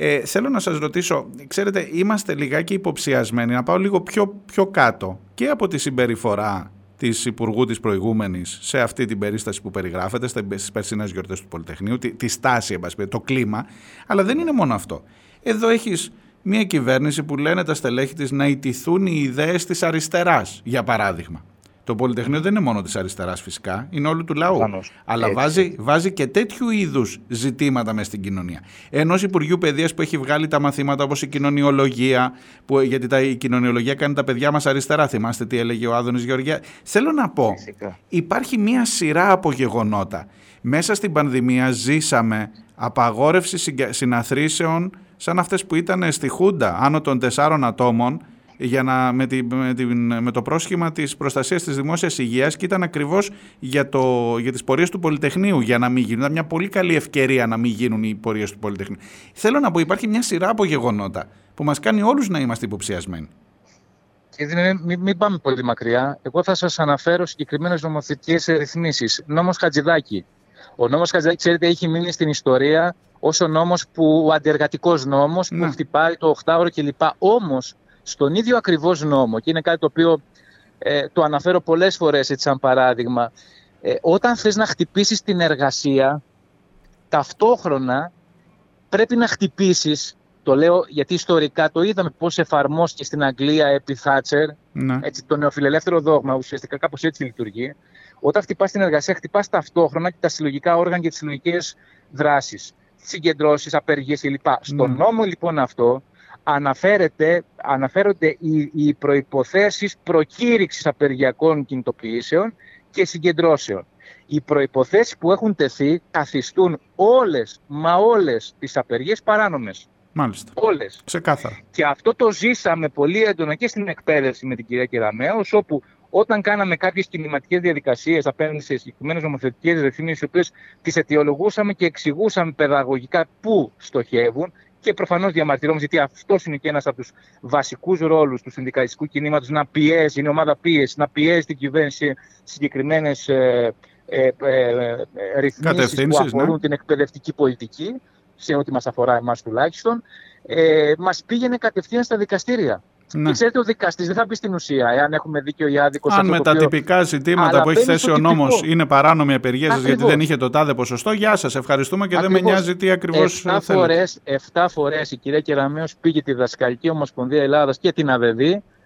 Ε, θέλω να σας ρωτήσω, ξέρετε, είμαστε λιγάκι υποψιασμένοι, να πάω λίγο πιο, πιο κάτω και από τη συμπεριφορά της Υπουργού της προηγούμενης σε αυτή την περίσταση που περιγράφεται στις περσινές γιορτές του Πολυτεχνείου, τη, τη στάση, το κλίμα, αλλά δεν είναι μόνο αυτό. Εδώ έχεις μια κυβέρνηση που λένε τα στελέχη της να ιτηθούν οι ιδέες της αριστεράς, για παράδειγμα. Το Πολυτεχνείο δεν είναι μόνο της αριστεράς φυσικά, είναι όλου του λαού. Αλλά βάζει, βάζει και τέτοιου είδους ζητήματα μες στην κοινωνία. Ενός Υπουργείου Παιδείας που έχει βγάλει τα μαθήματα όπως η κοινωνιολογία, που, γιατί τα, η κοινωνιολογία κάνει τα παιδιά μας αριστερά. Θυμάστε τι έλεγε ο Άδωνης Γεωργία. Θέλω να πω, υπάρχει μία σειρά από γεγονότα. Μέσα στην πανδημία ζήσαμε απαγόρευση συναθρήσεων σαν αυτές που ήταν στη Χούντα άνω των τεσσάρων ατόμων για να, με, τη, με, τη, με το πρόσχημα της προστασίας της δημόσιας υγείας και ήταν ακριβώς για, το, για τις πορείες του Πολυτεχνείου για να μην γίνουν. Ήταν μια πολύ καλή ευκαιρία να μην γίνουν οι πορείες του Πολυτεχνείου. Θέλω να πω υπάρχει μια σειρά από γεγονότα που μας κάνει όλους να είμαστε υποψιασμένοι. Κύριε, μην, μην πάμε πολύ μακριά. Εγώ θα σας αναφέρω συγκεκριμένες νομοθετικές ρυθμίσεις. Νόμος Χατζηδάκη. Ο νόμος Χατζηδάκη, ξέρετε, έχει μείνει στην ιστορία ως ο νόμος που, ο αντιεργατικός νόμος που ναι. χτυπάει το 8ωρο κλπ. Όμως, στον ίδιο ακριβώς νόμο, και είναι κάτι το οποίο ε, το αναφέρω πολλές φορές έτσι σαν παράδειγμα, ε, όταν θες να χτυπήσεις την εργασία, ταυτόχρονα πρέπει να χτυπήσεις, το λέω γιατί ιστορικά το είδαμε πώς εφαρμόστηκε στην Αγγλία επί Θάτσερ, ναι. έτσι, το νεοφιλελεύθερο δόγμα, ουσιαστικά κάπως έτσι λειτουργεί. Όταν χτυπάς την εργασία, χτυπάς ταυτόχρονα και τα συλλογικά όργανα και τις συλλογικές δράσεις, συγκεντρώσεις, απεργίες κλπ. Ναι. Στον νόμο λοιπόν αυτό αναφέρεται, αναφέρονται οι, οι προϋποθέσεις προκήρυξης απεργιακών κινητοποιήσεων και συγκεντρώσεων. Οι προϋποθέσεις που έχουν τεθεί καθιστούν όλες, μα όλες τις απεργίες παράνομες. Μάλιστα. Όλες. Ξεκάθαρα. Και αυτό το ζήσαμε πολύ έντονα και στην εκπαίδευση με την κυρία Κεραμέως, όπου όταν κάναμε κάποιες κινηματικές διαδικασίες απέναντι σε συγκεκριμένες νομοθετικές ρυθμίσεις, οι οποίες τις αιτιολογούσαμε και εξηγούσαμε παιδαγωγικά πού στοχεύουν, και προφανώς διαμαρτυρόμαστε, γιατί αυτός είναι και ένας από τους βασικούς ρόλους του συνδικαλιστικού κινήματος να πιέζει, είναι ομάδα πίεσης, να πιέζει την κυβέρνηση συγκεκριμένες ε, ε, ε, ρυθμίσεις που αφορούν ναι. την εκπαιδευτική πολιτική, σε ό,τι μας αφορά εμάς τουλάχιστον, ε, μας πήγαινε κατευθείαν στα δικαστήρια. Ναι. ξέρετε, ο δικαστής δεν θα μπει στην ουσία, εάν έχουμε δίκιο ή άδικο. Αν με τα τυπικά ζητήματα Αλλά που έχει θέσει ο νόμος είναι παράνομη απεργία σας γιατί δεν είχε το τάδε ποσοστό, γεια σας, ευχαριστούμε και Ακριβώς. δεν με νοιάζει τι ακριβώς θέλετε. Εφτά φορές η κυρία Κεραμέο πήγε τη Δασκαλική Ομοσπονδία Ελλάδας και την ΑΔΔ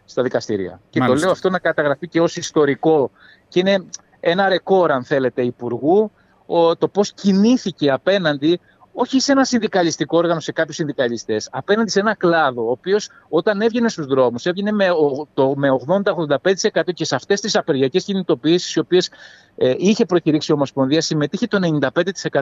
στα δικαστήρια. Και το λέω αυτό να καταγραφεί και ως ιστορικό. Και είναι ένα ρεκόρ, αν θέλετε, υπουργού, το πώς κινήθηκε απέναντι όχι σε ένα συνδικαλιστικό όργανο, σε κάποιους συνδικαλιστές, απέναντι σε ένα κλάδο, ο οποίος όταν έβγαινε στους δρόμους, έβγαινε με, με 80-85% και σε αυτές τις απεργιακές κινητοποιήσεις, οι οποίες ε, είχε προκηρύξει η Ομοσπονδία, συμμετείχε το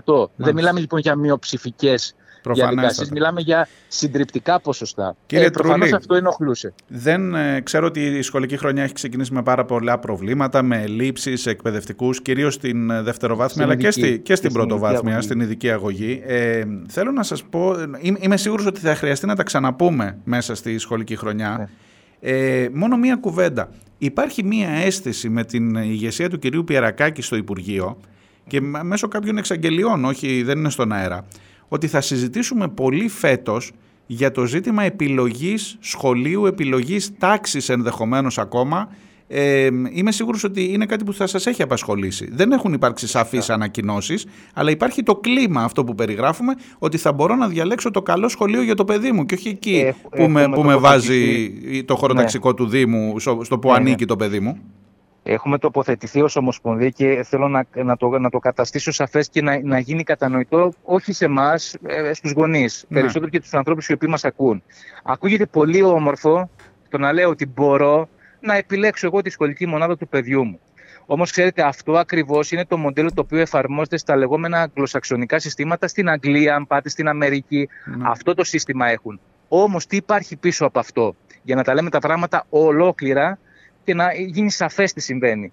95%. Δεν μιλάμε λοιπόν για μειοψηφικές διαδικασίε, μιλάμε για συντριπτικά ποσοστά. Κύριε ε, Προφανώς αυτό ενοχλούσε. Δεν ε, ξέρω ότι η σχολική χρονιά έχει ξεκινήσει με πάρα πολλά προβλήματα, με ελλείψεις εκπαιδευτικούς, κυρίως στην ε, δευτεροβάθμια, αλλά και, στη, και στην πρωτοβάθμια, στην ειδική αγωγή. Ε, θέλω να σας πω, είμαι σίγουρος ότι θα χρειαστεί να τα ξαναπούμε μέσα στη σχολική χρονιά. Ναι. Ε, μόνο μία κουβέντα. Υπάρχει μία αίσθηση με την ηγεσία του κυρίου Πιερακάκη στο Υπουργείο και μέσω κάποιων εξαγγελιών, όχι δεν είναι στον αέρα, ότι θα συζητήσουμε πολύ φέτος για το ζήτημα επιλογής σχολείου, επιλογής τάξης ενδεχομένως ακόμα. Ε, είμαι σίγουρος ότι είναι κάτι που θα σας έχει απασχολήσει. Δεν έχουν υπάρξει σαφείς ανακοινώσεις, αλλά υπάρχει το κλίμα αυτό που περιγράφουμε, ότι θα μπορώ να διαλέξω το καλό σχολείο για το παιδί μου και όχι εκεί που, με, που με βάζει το χωροταξικό ναι. του Δήμου, στο, που ναι, ναι. ανήκει το παιδί μου. Έχουμε τοποθετηθεί ως Ομοσπονδία και θέλω να, να, το, να το καταστήσω σαφές και να, να γίνει κατανοητό όχι σε εμάς, ε, στους γονείς, ναι. περισσότερο και τους ανθρώπους οι οποίοι μας ακούν. Ακούγεται πολύ όμορφο το να λέω ότι μπορώ να επιλέξω εγώ τη σχολική μονάδα του παιδιού μου. Όμως, ξέρετε, αυτό ακριβώς είναι το μοντέλο το οποίο εφαρμόζεται στα λεγόμενα αγγλοσαξονικά συστήματα στην Αγγλία, αν πάτε στην Αμερική. Ναι. Αυτό το σύστημα έχουν. Όμως τι υπάρχει πίσω από αυτό, για να τα λέμε τα πράγματα ολόκληρα και να γίνει σαφές τι συμβαίνει.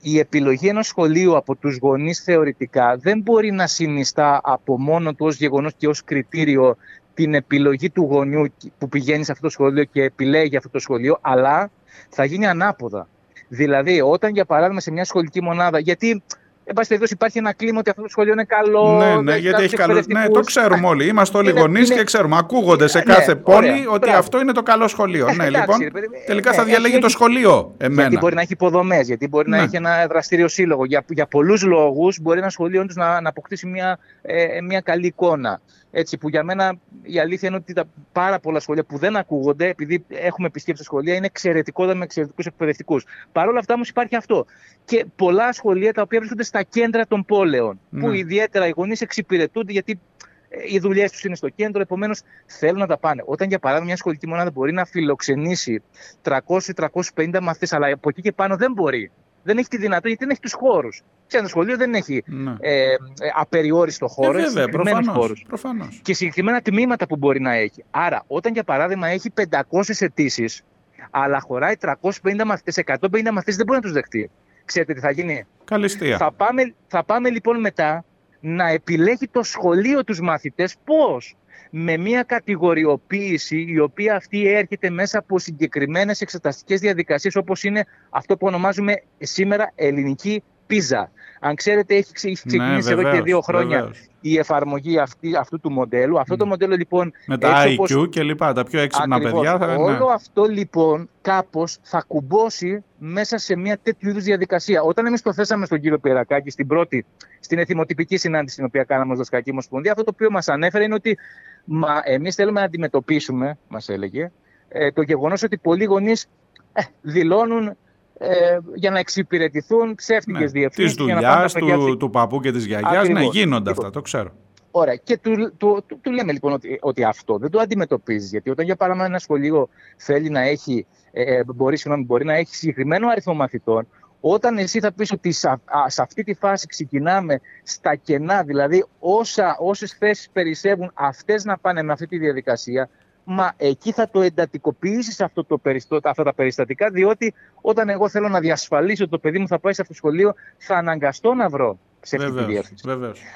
Η επιλογή ενός σχολείου από τους γονείς θεωρητικά δεν μπορεί να συνιστά από μόνο του ως γεγονός και ως κριτήριο την επιλογή του γονιού που πηγαίνει σε αυτό το σχολείο και επιλέγει αυτό το σχολείο, αλλά θα γίνει ανάποδα. Δηλαδή, όταν για παράδειγμα σε μια σχολική μονάδα, γιατί Εν πάση περιπτώσει, υπάρχει ένα κλίμα ότι αυτό το σχολείο είναι καλό. Ναι, ναι, γιατί έχει καλό. Ναι, το ξέρουμε όλοι. Είμαστε όλοι γονείς και ξέρουμε. Ακούγονται σε ναι, κάθε πόλη ωραία, ότι αυτό είναι το καλό σχολείο. ναι, λοιπόν. τελικά ναι, θα διαλέγει το σχολείο. Εμένα. Γιατί μπορεί να έχει υποδομές, γιατί μπορεί να ναι. έχει ένα δραστήριο σύλλογο. Για, για πολλούς λόγους μπορεί ένα σχολείο να, να αποκτήσει μια, ε, μια καλή εικόνα. Έτσι, που για μένα η αλήθεια είναι ότι τα πάρα πολλά σχολεία που δεν ακούγονται, επειδή έχουμε επισκέψει σχολεία, είναι εξαιρετικό με εξαιρετικού εκπαιδευτικού. Παρ' όλα αυτά όμως υπάρχει αυτό. Και πολλά σχολεία τα οποία βρίσκονται στα κέντρα των πόλεων, που ναι. ιδιαίτερα οι γονείς εξυπηρετούνται γιατί ε, οι δουλειές τους είναι στο κέντρο, επομένως θέλουν να τα πάνε. Όταν για παράδειγμα μια σχολική μονάδα μπορεί να φιλοξενήσει 300-350 μαθητές, αλλά από εκεί και πάνω δεν μπορεί δεν έχει τη δυνατότητα γιατί δεν έχει τους χώρους. Σε ένα σχολείο δεν έχει ναι. ε, ε, απεριόριστο χώρο, ε, βέβαια, προφανώς, προφανώς. και συγκεκριμένα τμήματα που μπορεί να έχει. Άρα, όταν για παράδειγμα έχει 500 αιτήσεις, αλλά χωράει 350 μαθητέ, 150 μαθητέ, δεν μπορεί να τους δεχτεί. Ξέρετε τι θα γίνει; Καλυστία. Θα πάμε, θα πάμε λοιπόν μετά να επιλέγει το σχολείο τους μαθητές πώς με μια κατηγοριοποίηση η οποία αυτή έρχεται μέσα από συγκεκριμένες εξεταστικές διαδικασίες όπως είναι αυτό που ονομάζουμε σήμερα ελληνική πίζα. Αν ξέρετε έχει ναι, ξεκινήσει εδώ και δύο χρόνια η εφαρμογή αυτή, αυτού του μοντέλου. Αυτό το μοντέλο λοιπόν... Με τα IQ όπως... και λοιπά, τα πιο έξυπνα Ακριβώς. παιδιά. Θα... Ναι. Όλο αυτό λοιπόν κάπως θα κουμπώσει μέσα σε μια τέτοιου είδους διαδικασία. Όταν εμείς το θέσαμε στον κύριο Πιερακάκη στην πρώτη, στην εθιμοτυπική συνάντηση την οποία κάναμε ως Δασκαλική Ομοσπονδία, αυτό το οποίο μας ανέφερε είναι ότι μα, εμείς θέλουμε να αντιμετωπίσουμε, μας έλεγε, ε, το γεγονός ότι πολλοί γονείς ε, δηλώνουν ε, για να εξυπηρετηθούν ψεύτικε ναι, διευθύνσεις. Της δουλειάς, του, του παππού και της γιαγιάς. Ναι, γίνονται αυτά, το ξέρω. Ωραία. Και του, του, του, του λέμε λοιπόν ότι, ότι αυτό δεν το αντιμετωπίζεις. Γιατί όταν για παράδειγμα ένα σχολείο θέλει να έχει, ε, ε μπορεί, συγγνώμη, μπορεί να έχει συγκεκριμένο αριθμό μαθητών, όταν εσύ θα πεις ότι σε, αυτή τη φάση ξεκινάμε στα κενά, δηλαδή όσα, όσες θέσεις περισσεύουν αυτές να πάνε με αυτή τη διαδικασία, μα εκεί θα το εντατικοποιήσεις αυτό το αυτά τα περιστατικά, διότι όταν εγώ θέλω να διασφαλίσω ότι το παιδί μου θα πάει σε αυτό το σχολείο, θα αναγκαστώ να βρω ψεύτικη διεύθυνση.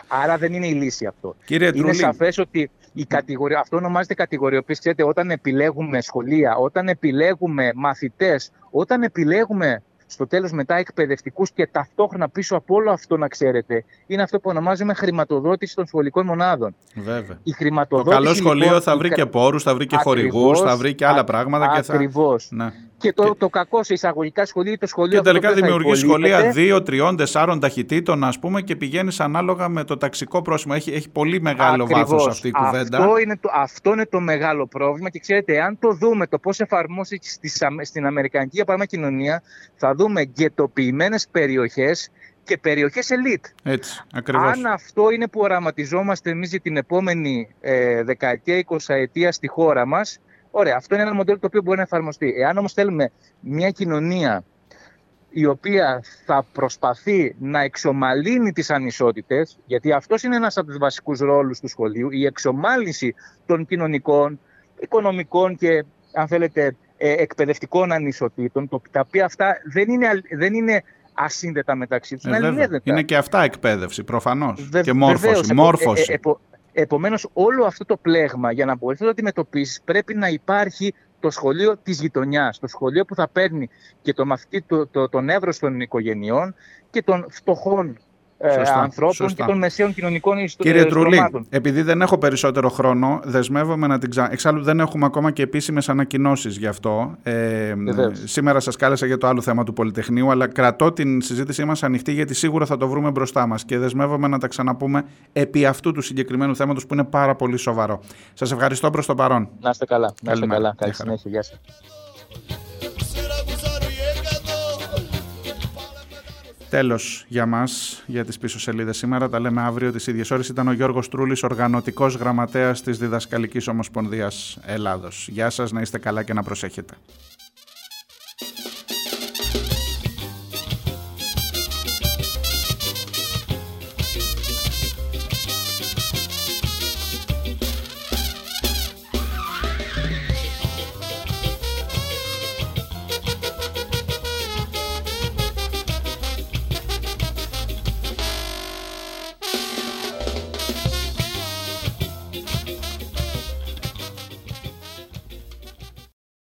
Άρα δεν είναι η λύση αυτό. Κύριε είναι σαφές ότι η κατηγορία, αυτό ονομάζεται κατηγοριοποίηση. Ξέρετε, όταν επιλέγουμε σχολεία, όταν επιλέγουμε μαθητές, όταν επιλέγουμε στο τέλος μετά εκπαιδευτικούς και ταυτόχρονα πίσω από όλο αυτό να ξέρετε είναι αυτό που ονομάζουμε χρηματοδότηση των σχολικών μονάδων. Βέβαια. Η χρηματοδότηση, το καλό σχολείο λοιπόν, θα βρει και πόρους, θα βρει και χορηγούς, θα βρει και άλλα πράγματα. Ακριβώς. Και θα... Ναι. Και το, και... το κακό σε εισαγωγικά σχολεία το σχολείο. Και τελικά δημιουργεί σχολεία 2, 3, 4 ταχυτήτων, ας πούμε, και πηγαίνεις ανάλογα με το ταξικό πρόσημο. Έχει, έχει πολύ μεγάλο βάθος αυτή η κουβέντα. Αυτό είναι, το, αυτό είναι το μεγάλο πρόβλημα. Και ξέρετε, αν το δούμε το πώς εφαρμόζει στην Αμερικανική για παράδειγμα κοινωνία, θα δούμε γκαιτοποιημένε περιοχές και περιοχές ελίτ. Έτσι, ακριβώς. Αν αυτό είναι που οραματιζόμαστε εμείς για την επόμενη ε, δεκαετία, 20 ετία στη χώρα μας, Ωραία, αυτό είναι ένα μοντέλο το οποίο μπορεί να εφαρμοστεί. Εάν όμως θέλουμε μια κοινωνία η οποία θα προσπαθεί να εξομαλύνει τις ανισότητες, γιατί αυτός είναι ένας από τους βασικούς ρόλους του σχολείου, η εξομάλυνση των κοινωνικών, οικονομικών και αν θέλετε ε, εκπαιδευτικών ανισοτήτων, τα οποία αυτά δεν είναι, δεν είναι ασύνδετα μεταξύ τους. Ε, είναι και αυτά εκπαίδευση προφανώς και μόρφωση, μόρφωση. Ε, Επομένως, όλο αυτό το πλέγμα για να μπορείς να το αντιμετωπίσεις πρέπει να υπάρχει το σχολείο της γειτονιάς. Το σχολείο που θα παίρνει και το μαθητή, το, το, τον εύρο των οικογενειών και των φτωχών ε, ανθρώπων και των μεσαίων κοινωνικών ιστορικών. Κύριε Τρουλή, επειδή δεν έχω περισσότερο χρόνο, δεσμεύομαι να την ξανά. Εξάλλου δεν έχουμε ακόμα και επίσημες ανακοινώσεις γι' αυτό. Ε, σήμερα σας κάλεσα για το άλλο θέμα του Πολυτεχνείου, αλλά κρατώ την συζήτησή μας ανοιχτή γιατί σίγουρα θα το βρούμε μπροστά μας και δεσμεύομαι να τα ξαναπούμε επί αυτού του συγκεκριμένου θέματος που είναι πάρα πολύ σοβαρό. Σας ευχαριστώ προς το παρόν. Να είστε καλά. Να είστε καλά. Καλή συνέχεια. Γεια σας. Τέλος για μας, για τις πίσω σελίδες σήμερα. Τα λέμε αύριο τις ίδιες ώρες. Ήταν ο Γιώργος Τρούλης, οργανωτικός γραμματέας της Διδασκαλικής Ομοσπονδίας Ελλάδος. Γεια σας, να είστε καλά και να προσέχετε.